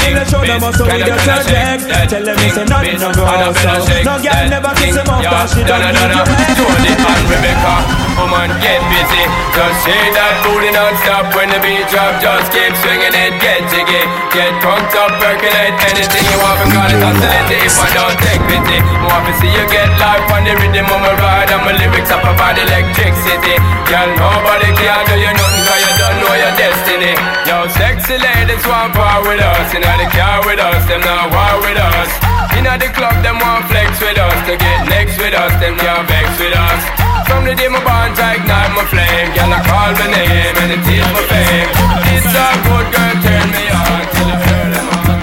Speaker 40: me the show them
Speaker 42: also with your
Speaker 43: subject Tell them it's nothing no go so. No girl never kiss him up cause she don't need you.
Speaker 32: Tony Rebecca, come get busy. Just say that booty non-stop when the beat drop. Just keep swinging it, get jiggy. Get drunk up, percolate anything you want. Because it's oscillating if I don't take pity. More to see you get life on the rhythm of my ride. And my lyrics up about electricity. Girl, nobody can do you nothing cause you your destiny. Yo, sexy ladies want power with us. Inna the car with us, them not war with us. Inna the club, them want flex with us. To get next with us, them can't vex with us. From the day my bond I ignite my flame. Girl, I call my name and it is my fame. It's a good girl, turn me on till I hear them on.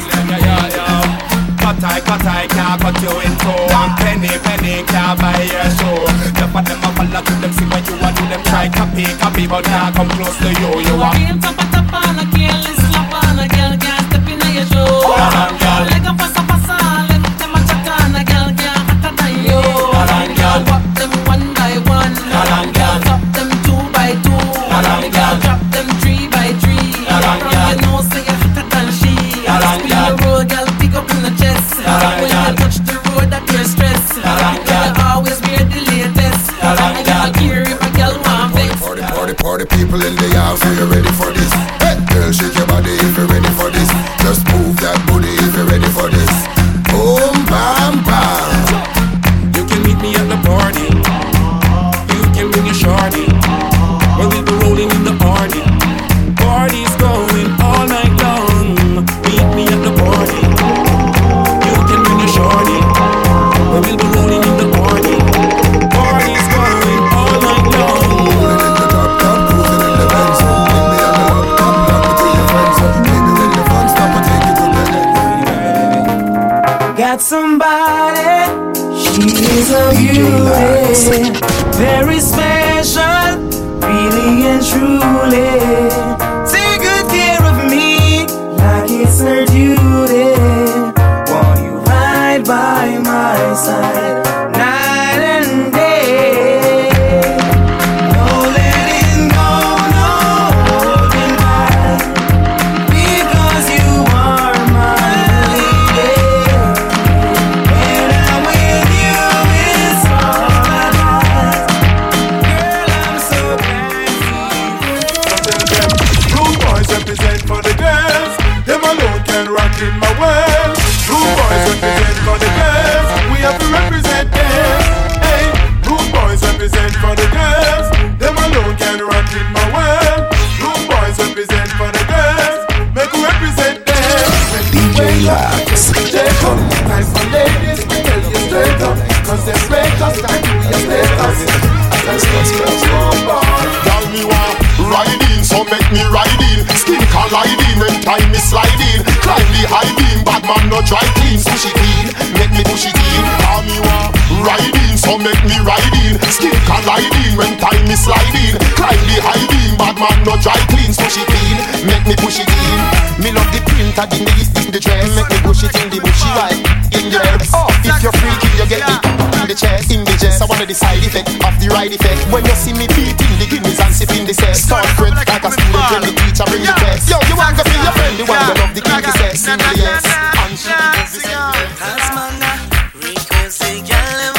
Speaker 40: Cut I, cut I, can't cut you in two. One penny money can't buy your soul. The for them a follow to them see what you want to them try copy copy but not come close to you. You are.
Speaker 27: Top, top, top, on a careless slap on a girl can't step in your show.
Speaker 40: Hold on, girl.
Speaker 27: Like a pass
Speaker 40: all
Speaker 27: the
Speaker 5: people in the house, are you ready for this? Hey, girl, shake your body if you're ready.
Speaker 14: Is a
Speaker 44: the
Speaker 45: high beam, bad man no dry clean. Push it in, make me push it in. Tell me what riding, so make me riding. Skin colliding when time is sliding. Climb the high beam, bad man no dry clean. Push it in, make me push it in. Me love the print of the knees in the dress. Make me push it in the bushy right in the herbs. Oh, if you're freaky, you get it in the chest, in the chest. I wanna decide effect of the ride effect. When you see me beating the guineas and sex, start friend like a student when the teacher bring the test. Yo, you want to feel your friend, the one who love the kinky sex, in the yes, and she gives the sex.
Speaker 23: Are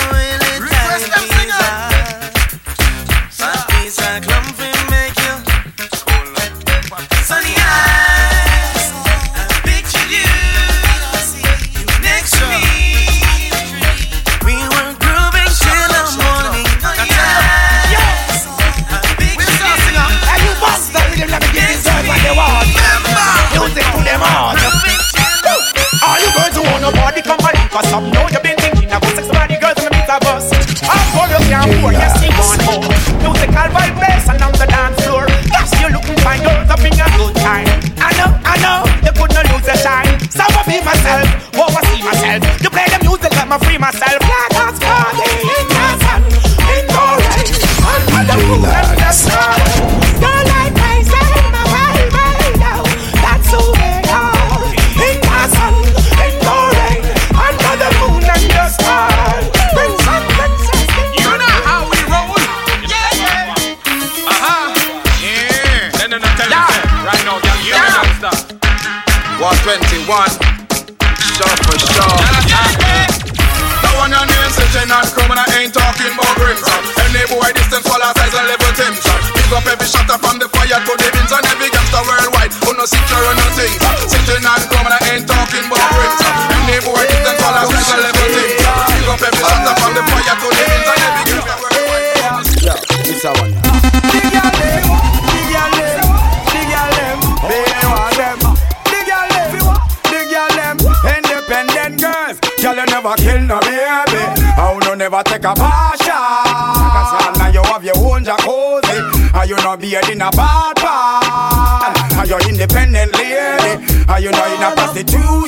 Speaker 9: beard in a bad part? Are you independent lady? Are you not in a prostitution?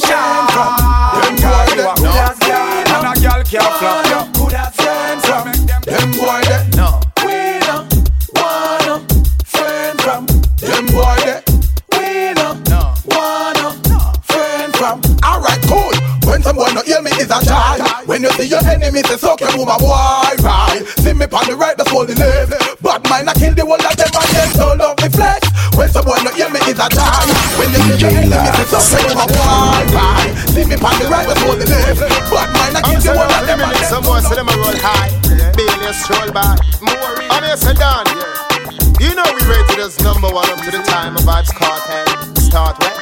Speaker 9: Them
Speaker 45: right? See me all I kill the whole of them and
Speaker 16: Some boys say them a roll high, Bailey stroll by. I'm here, sit down. You know we rated as number one up to the time of Vybz Kartel. Start where?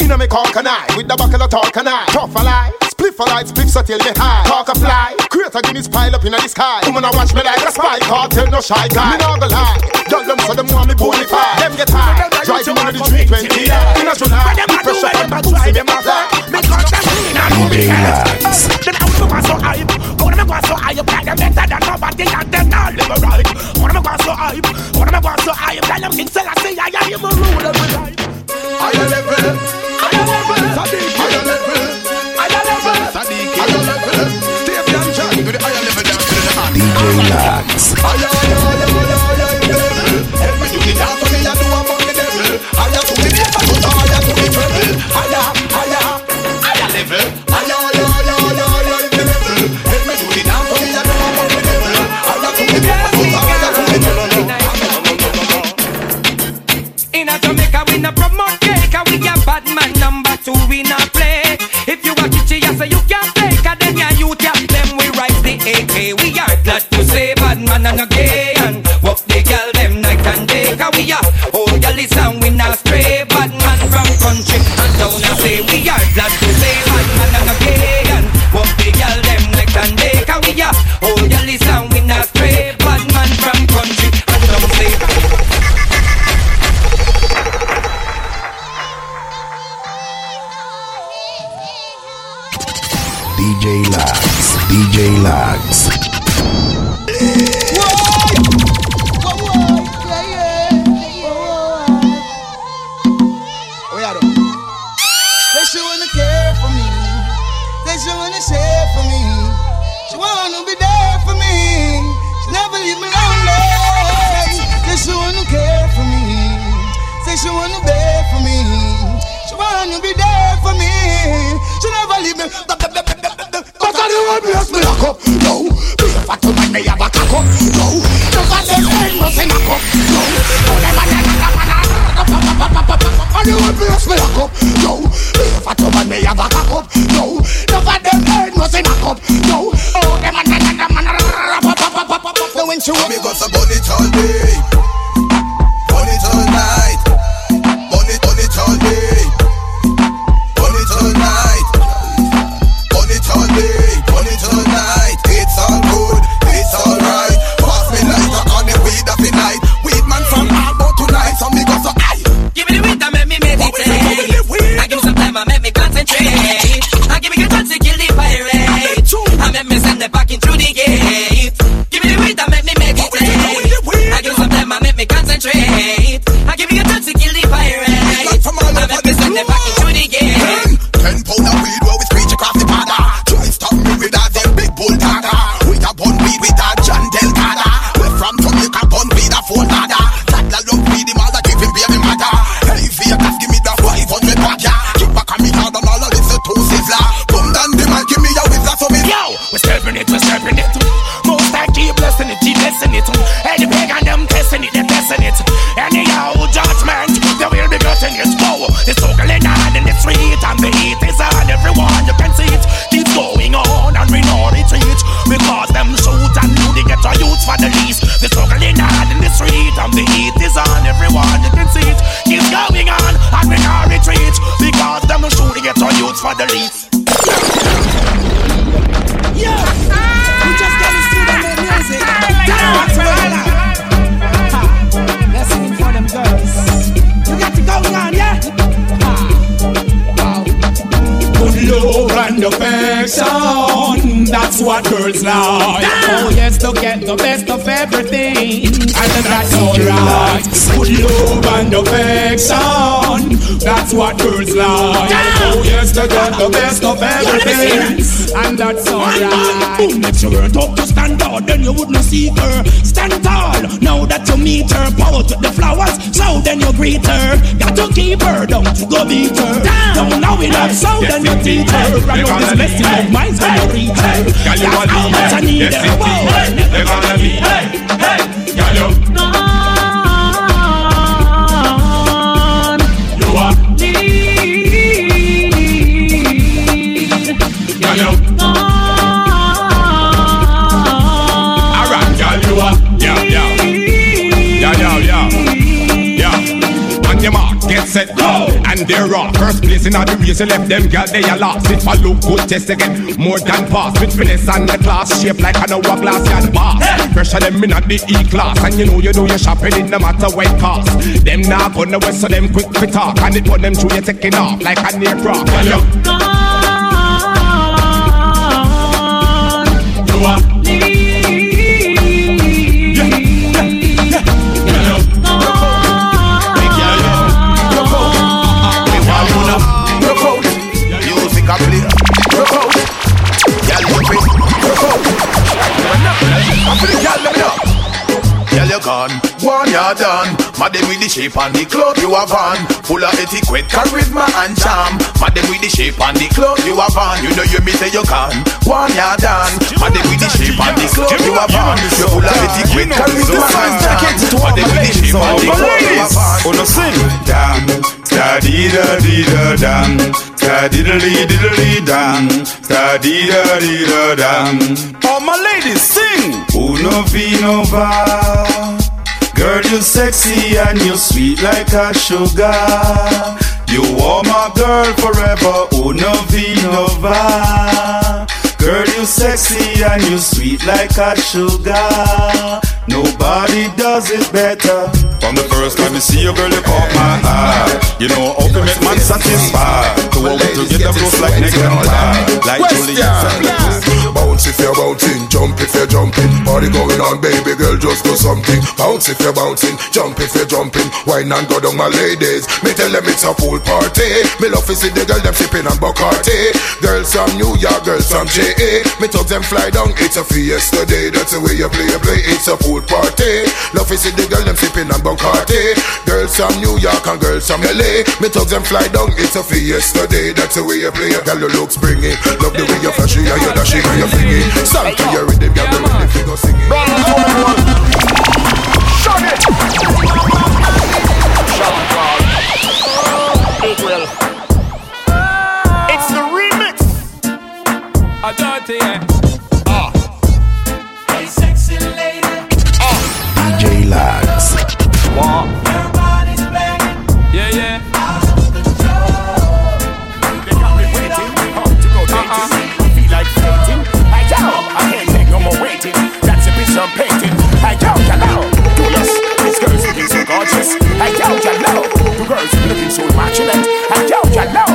Speaker 16: You know me call can I with the buckle of talk can I tough a lie Spliff a light, spliff so till me high Talk a fly, create a Guinness pile up in the sky Woman a watch me like a spy, cartel no shy guy Me nah go lie, y'all them so them want me bonafide Them get high, driving on the 320 In a July, the pressure on my try them a fly
Speaker 23: Because them clean and
Speaker 2: DJ Lax.
Speaker 23: Then how them go so hype? How them go so hype? Like them better than nobody and them not live right. How them go so hype? How them go so hype? Tell them King Selassie I am a ruler
Speaker 21: Wanna be there for me. She never leave me lonely. Say she wanna care for me. Say she wanna bear for me. She wanna be there for me. She never leave me.
Speaker 9: But I don't want me as me lock up, no Be a fat woman, me have a cock up, no a them head must in a cup, no Oh, them a them a them a I don't want me me lock up, no Be a fat woman, me have a cock up, no a them head must in a cup, no Oh, them
Speaker 21: when she
Speaker 9: want me got burn it all day
Speaker 22: that's what girls like. Oh yes, to get the best of everything, and that's alright. Good love and affection, that's what girls like. Oh yes, to get the best of everything, and that's alright.
Speaker 46: Boom, if she weren't up to stand out, then you wouldn't see her. Stand tall, now that you meet her. Power to the flowers, so then you greet her. Got to keep her, don't you go beat her. Down now in up, so then you teach her. Right on this blessing of mine when you reach her.
Speaker 23: Girl, you
Speaker 46: That's
Speaker 23: want
Speaker 46: how much I need
Speaker 23: yes,
Speaker 46: her. Whoa.
Speaker 23: They gonna be, hey, set, go. And they're off. First place in all the race, you left them, girl, they are lost. It for look good, test again. More than pass. With finesse and the class, shape like an hourglass, and boss. Pressure them in at the E class. And you know you do your shopping, it no matter what cost. Them now gonna west, so them quick to talk. And it put them through you taking off like an aircraft. You. You
Speaker 9: gone. One you done. Madam with the shape and the clothes you have on. Full of etiquette, charisma and charm. Madam with the shape and the clothes you have on. You know you me say you can. One you done. Madam with the shape and the clothes you have on. You full of etiquette, charisma and charm. Madam with the shape and the clothes you have on.
Speaker 33: Oh no sing. Damn. Da dee da dee da dam. Da dee da dee dee da dee dam. Da dee da dee da dam. All my ladies sing. Uno vino va. Girl, you sexy and you sweet like a sugar. You are my girl forever. Uno vino va. Girl, you sexy and you sweet like a sugar. Nobody does it better. From the first time you see you, girl, you caught my eye. You know how to make man satisfied. To hold it together close like neck and thigh. Like Juliet and
Speaker 47: Bounce if you're bouncing, jump if you're jumping. Party going on, baby girl, just do something. Bounce if you're bouncing, jump if you're jumping. Wine and go down, my ladies. Me tell them it's a pool party. Me love to see the girl them sipping on Bacardi. Girls from New York, girls from JA. Me talk them fly down, it's a fiesta day. That's the way you play, you play. It's a pool party. Love to see the girl them sipping on Bacardi. Girls from New York and girls from LA. Me talk them fly down, it's a fiesta day. That's the way you play. Girl, you look springy. Love the way you flashy and you dashing you flingy. Stand to your rhythm, go singing.
Speaker 11: To everyone. Shut it. Shut it, Will. It's the remix.
Speaker 23: I dirty, yeah.
Speaker 11: Girls looking so immaculate. I down, hello. Fortunate.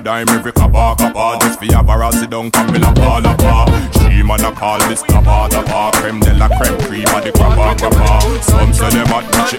Speaker 33: Dime, every kappa, kappa. Just for have her sit down, come in a ball, She man a call this tapa, tapa. Creme de la creme, cream of the crappa. Some say them hot, but she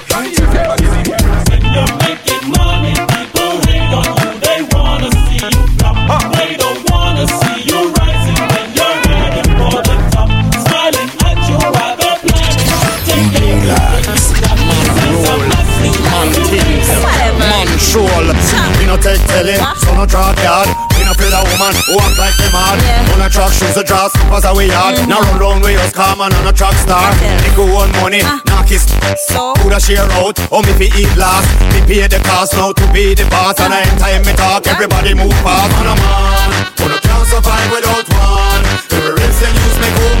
Speaker 7: troll. We no take telling, so no drop yard. We no feel a woman who act like them hard. On a truck, shoes a draw, slippers a we yard. Mm. Now run round with us, come on, on a truck star. They go on money, knock his Who da share out, oh me fi eat last. Me pay the cost now to be the boss. And I time me talk, everybody move fast. On a man, who no can't survive without one. Every rinse they use make woman.
Speaker 22: Oh,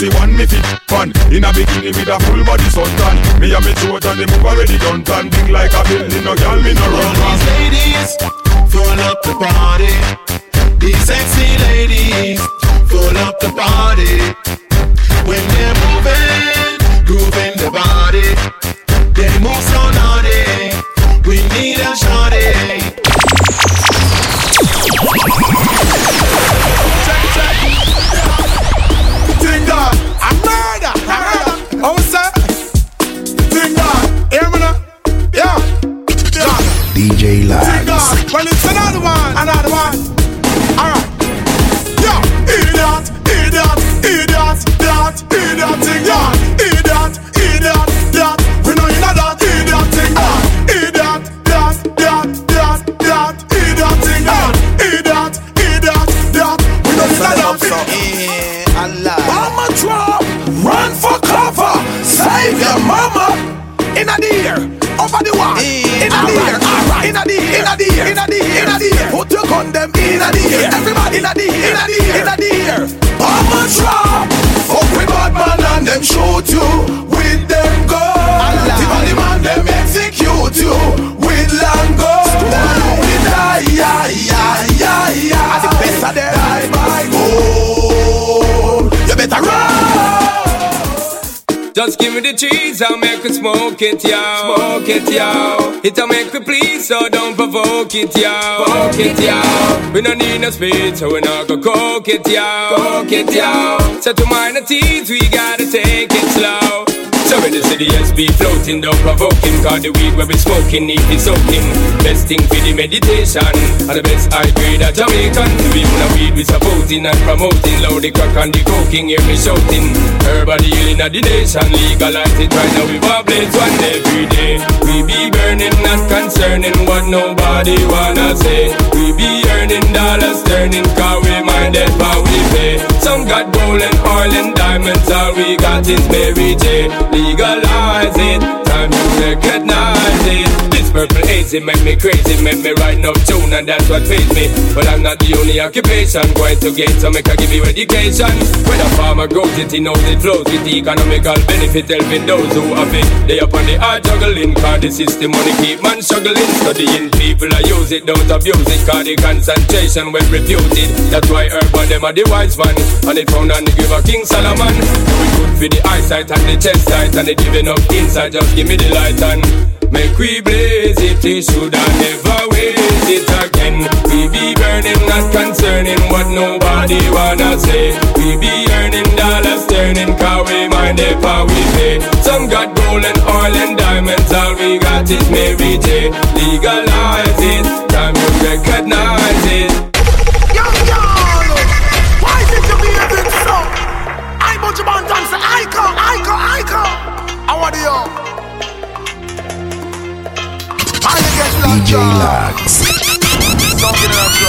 Speaker 22: see one me fit fun. In a bikini with a full body suntan Me and me throat and the move already done tan. Big like a building, no girl me no run.
Speaker 8: These ladies full up the party. These sexy ladies full up the party. When they're moving,
Speaker 9: In a deer, over the wall. In a deer, in a deer, in a deer, in a deer, in a deer. Put your gun them in a deer. Everybody in a deer, in a deer, in a deer. Mama drop, fuck with bad man and them shoot you
Speaker 32: Just give me the cheese, I'll make it smoke it, yo. Smoke it, yo. It'll make me please, so don't provoke it, yo. Provoke it, yo. We don't need no speed, so we not go coke it, yo. Coke it, yo. So to minor teens, we gotta take it slow. In the city, SB floating, don't provoking. Cause the weed we smoking, need it soaking. Best thing for the meditation. And the best high grade at Jamaican. The weed, the weed we supporting and promoting. Loud the crack and the coking, hear me shouting. Everybody healing at the nation. Legalize it right now, we blades one every day. We be burning, not concerning what nobody wanna say. We be earning dollars, turning car we mind that how we pay. Some got gold and oil and diamonds, all we got is Mary J. Legalize it, time to recognize it. Purple hazy make me crazy, make me write no tune and that's what pays me. But I'm not the only occupation, going to get so make I give you education. When a farmer grows it, he knows it flows with the economical benefit, helping those who have it. They up on the hard juggling, cause the system money keep man struggling. Studying people, I use it, don't abuse it, cause the concentration when refuted. That's why urban them are the wise one, and it found on the give a King Solomon. It good for the eyesight and the chest sight, and it giving up inside, just give me the light and Make we blaze it, it should I never waste it again. We be burning, not concerning what nobody wanna say. We be earning dollars, turning car we mind if how we pay. Some got gold and oil and diamonds, all we got is Mary J. Eh? Legalize it, time you recognize it.
Speaker 2: DJ Lax.
Speaker 48: Something else.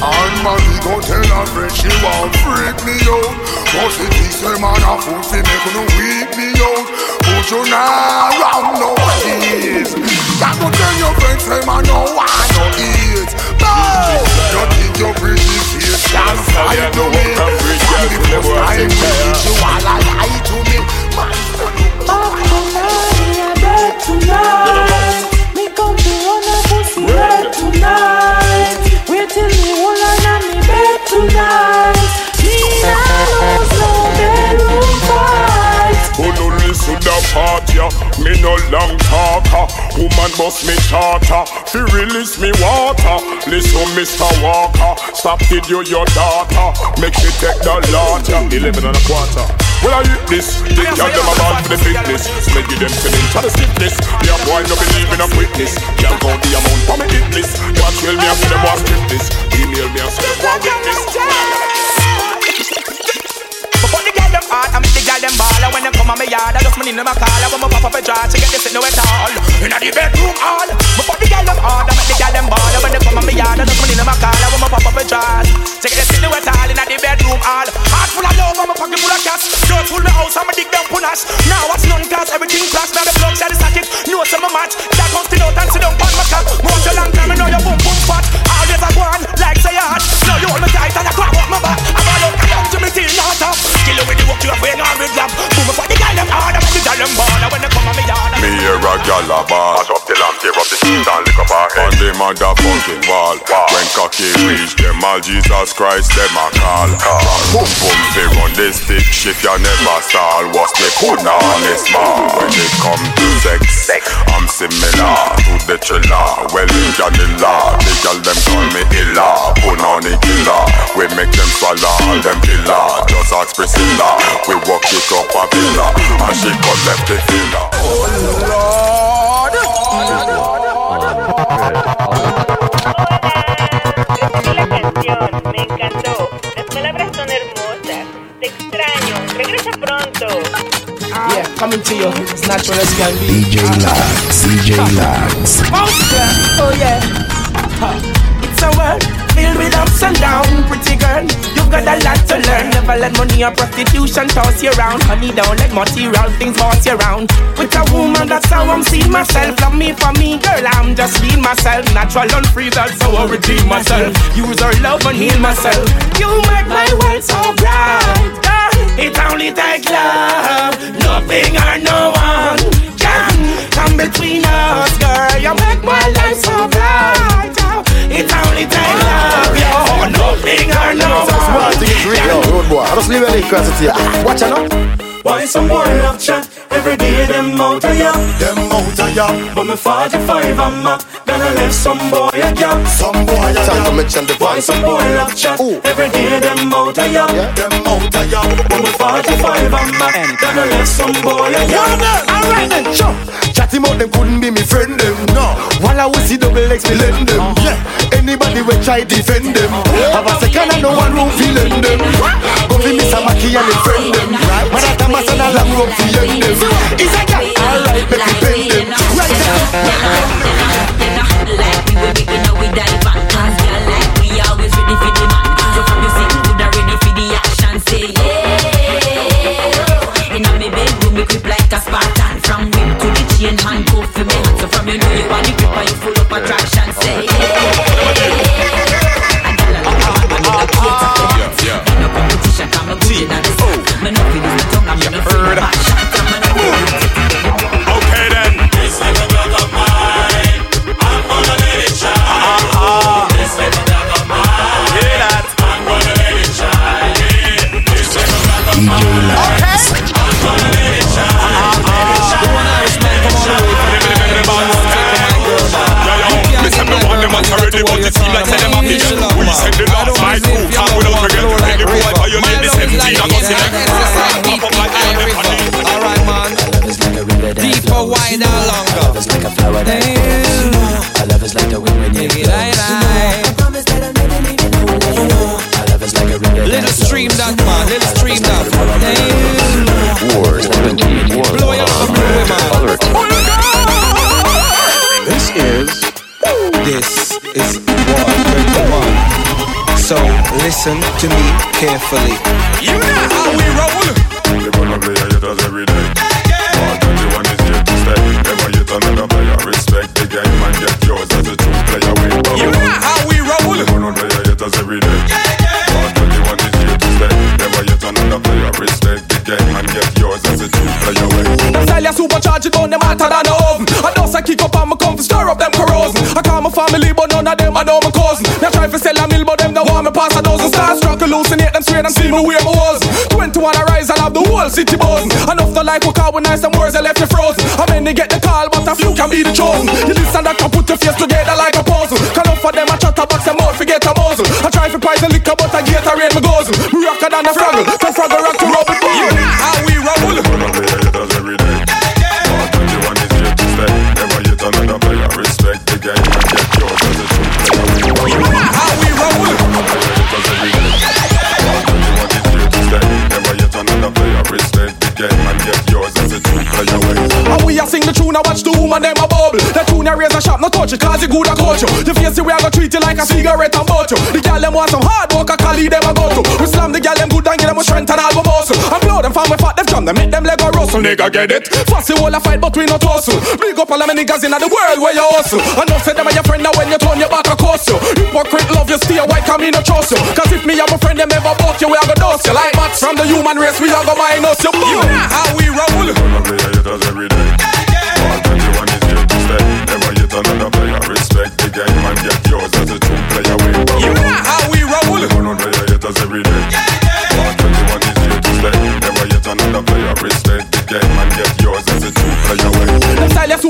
Speaker 48: And mommy go tell her friend she want freak me out. But she thinks say man a fool fi make no weak me out. But you nah wrong no cheese That go tell your friend say man no want no eat Bow! You think you pretty face can fight to me. And the first time we meet you all a lie to me. Man
Speaker 27: Up tonight, bed tonight. Me come to run a pussy red tonight. Wait till me hold on and me bed tonight. Me nah lose no bedroom fight.
Speaker 11: Who no listen the part ya? Me no long talker. Woman bust me charter. Fi release me water. Listen, Mr. Walker. Stop video your daughter. Make she take the ya. Eleven and a quarter. Well I eat this. The girl them a ball for the fitness. Give them inch of the stiffness. The boy no believe in a quickness. Can't count the amount for me hit list. A trail me and say them want strip this. Email me and say them want witness.
Speaker 23: Hard, I make the girl them ball And when them come on me yard, I just money in my collar When me pop up a draw, she get this no at all Inna the bedroom all Before the girl hard, I make the girl them ball And when them come on me yard, I just money in my collar When me pop up a draw, she get this no at all Inna the bedroom all Heart full of love, I'm a pocket full of cash. Girls full the house, I'ma dig down punash. Now what's none cause everything class. Now the plug shot the socket. No summer match. That comes to out and sit down on my cap. Want a long time, I know your boom boom fat. All days I go on like say hard. Now you hold me tight and I grab up my back. I'm all up, come to me till not up. Kill you with the work you have I'm with love. Boom for the girl them hard, I'm the girl them born. When they come on me yard.
Speaker 24: Me hear a gal a bass up the lamp, tear up the seat and lick up her head. On the motherfucking wall. When cocky reach them all, Jesus Christ them a call. Boom boom, they run this stick shit, you never stall. What's me put on is small. When it come to sex, I'm similar to the chiller. Well, in Janilla, the gal them call me illa. Put on the killer, we make them swallow all them killer. Just ask Priscilla, we walk it up a villa, and she the villa.
Speaker 23: Oh. Yeah, coming to you as natural as can be.
Speaker 2: DJ Lax, DJ Lax.
Speaker 23: Monster, oh yeah. It's a world filled with ups and downs, pretty girl. You've got a lot to learn. Never let money or prostitution toss you around. Honey, don't let material things boss you around. With a woman, that's how I'm seeing myself. Love me for me, girl. I'm just being myself. Natural and free, that's how I redeem myself. Use our love and heal myself. You make my world so bright. girl. It only takes love, nothing or no one can come between us, girl. You make my life so bright. It only takes love, yo, nothing or no
Speaker 4: Small
Speaker 23: one.
Speaker 4: thing is real, yo, road boy. I just leave it in cause it's here. Watch out now.
Speaker 49: Why some boy love chat. Every day them out of ya.
Speaker 4: Them out of ya.
Speaker 49: But me 45 I'm a Gonna let some boy a gap.
Speaker 4: Some boy a
Speaker 49: Time
Speaker 4: to mention the
Speaker 49: Why some boy love chat. Every day them out of ya.
Speaker 4: Them out of ya.
Speaker 49: But me 45 I'm a Gonna let some boy a
Speaker 4: One
Speaker 49: gap
Speaker 4: alright then, sure. Chat him out, them couldn't be me friend them. No, while I was see double X, me lend them. Uh-huh. Yeah, anybody will try defend them. Have a second and no one room feeling them. Go fi Mr. Mackie and him friend them. Man a Thomas and a long rope fi end them. Is a alright, make me
Speaker 31: Like we be in back Cause girl like we always ready for the So from and ready for the action Say yeah Inna me bedroom me grip like a Spartan From whip to the chain handcuff for me. So from you know you want the grip and you full up attraction Say. yeah
Speaker 6: listen to me carefully.
Speaker 24: You know how we roll. They gonna play a hitters every day. All 21 is here to stay. Never yet another player. Respect the game and get yours as a true player. We You know how we roll. They gonna play a hitters every day. All 21 is here to stay. Never yet another player. Respect the game and get yours as a true player. We
Speaker 23: Them style ya supercharge it on them hotter than the oven. I dust I kick up and me come to stir up them corrosion. I call my family, but none of them I know my hallucinate them straight and see me where I was. 21 I rise, I have the whole city buzzing. Enough to like what call when nice and words I left you frozen. Mean they get the call, but a few can be the chosen. You listen that can put your face together like a puzzle. Call up for them, I chat box them out, forget a muzzle. I try to price the liquor, but I get a rate me goes. Me rocker than a fraggle, from fraggle rock to rubber.
Speaker 24: A
Speaker 33: no touch it, cause it good a coach you. The face the way I go treat you like a cigarette and boat you. The gal them want some hard work, a collie them a go to. We slam the gal them good and give them a strength and album muscle. And blow them from we fat, them jump, them make them leg a rustle. Nigga get it? Fussy wall a fight, but we not tussle. Big up all my niggas in the world where you hustle. And don't say them are your friend now when you turn your back a curse you. Hypocrite love you, stay white, come me no trust you. Cause if me and my friend them ever bought you, we are gonna dust you. Like Max from the human race, we are gonna minus you. You know how we roll.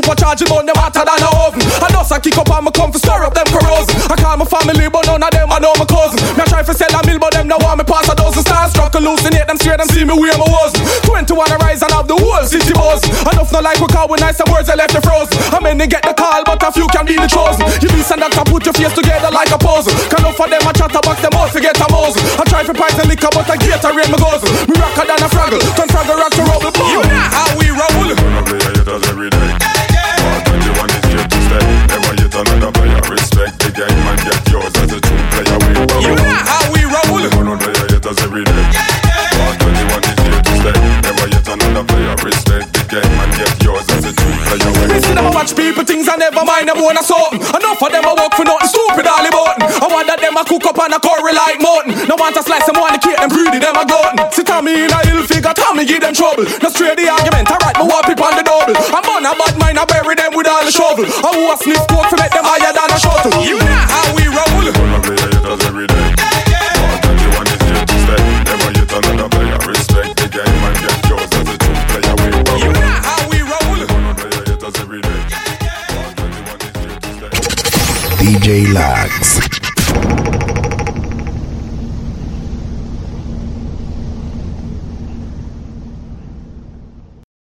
Speaker 33: You supercharging on them hotter than a oven. I know I kick up on me come to stir up them corrosion. I call my family, but none of them I know my cousin. Me I try to sell a mill, but them now want me pass a dozen stars. Struck hallucinate them straight, them see me where my was. 21 a rise and have the whole city buzz. Enough no like we call with nice and words I left you frozen. I mean they get the call, but a few can be the chosen. You be send that put your face together like a puzzle. Can enough of them a chat about them all to get a muzzle. I try to price the liquor, but I get a rain my guzzle. Me rocker than a fraggle, turn fraggle rock to rubble. You know watch people things I never mind them own a something. Enough of them I work for nothing stupid all button. I want that them I cook up on a curry like mutton. No want to slice them want to keep them greedy, them a glutton. See Tommy in a ill figure, Tommy give them trouble. No straight the argument, alright, me want people on the double. I'm on a bad mind, I bury them with all the shovel. I a sniff coke to make them higher than a shuttle. You know how
Speaker 2: DJ Lax.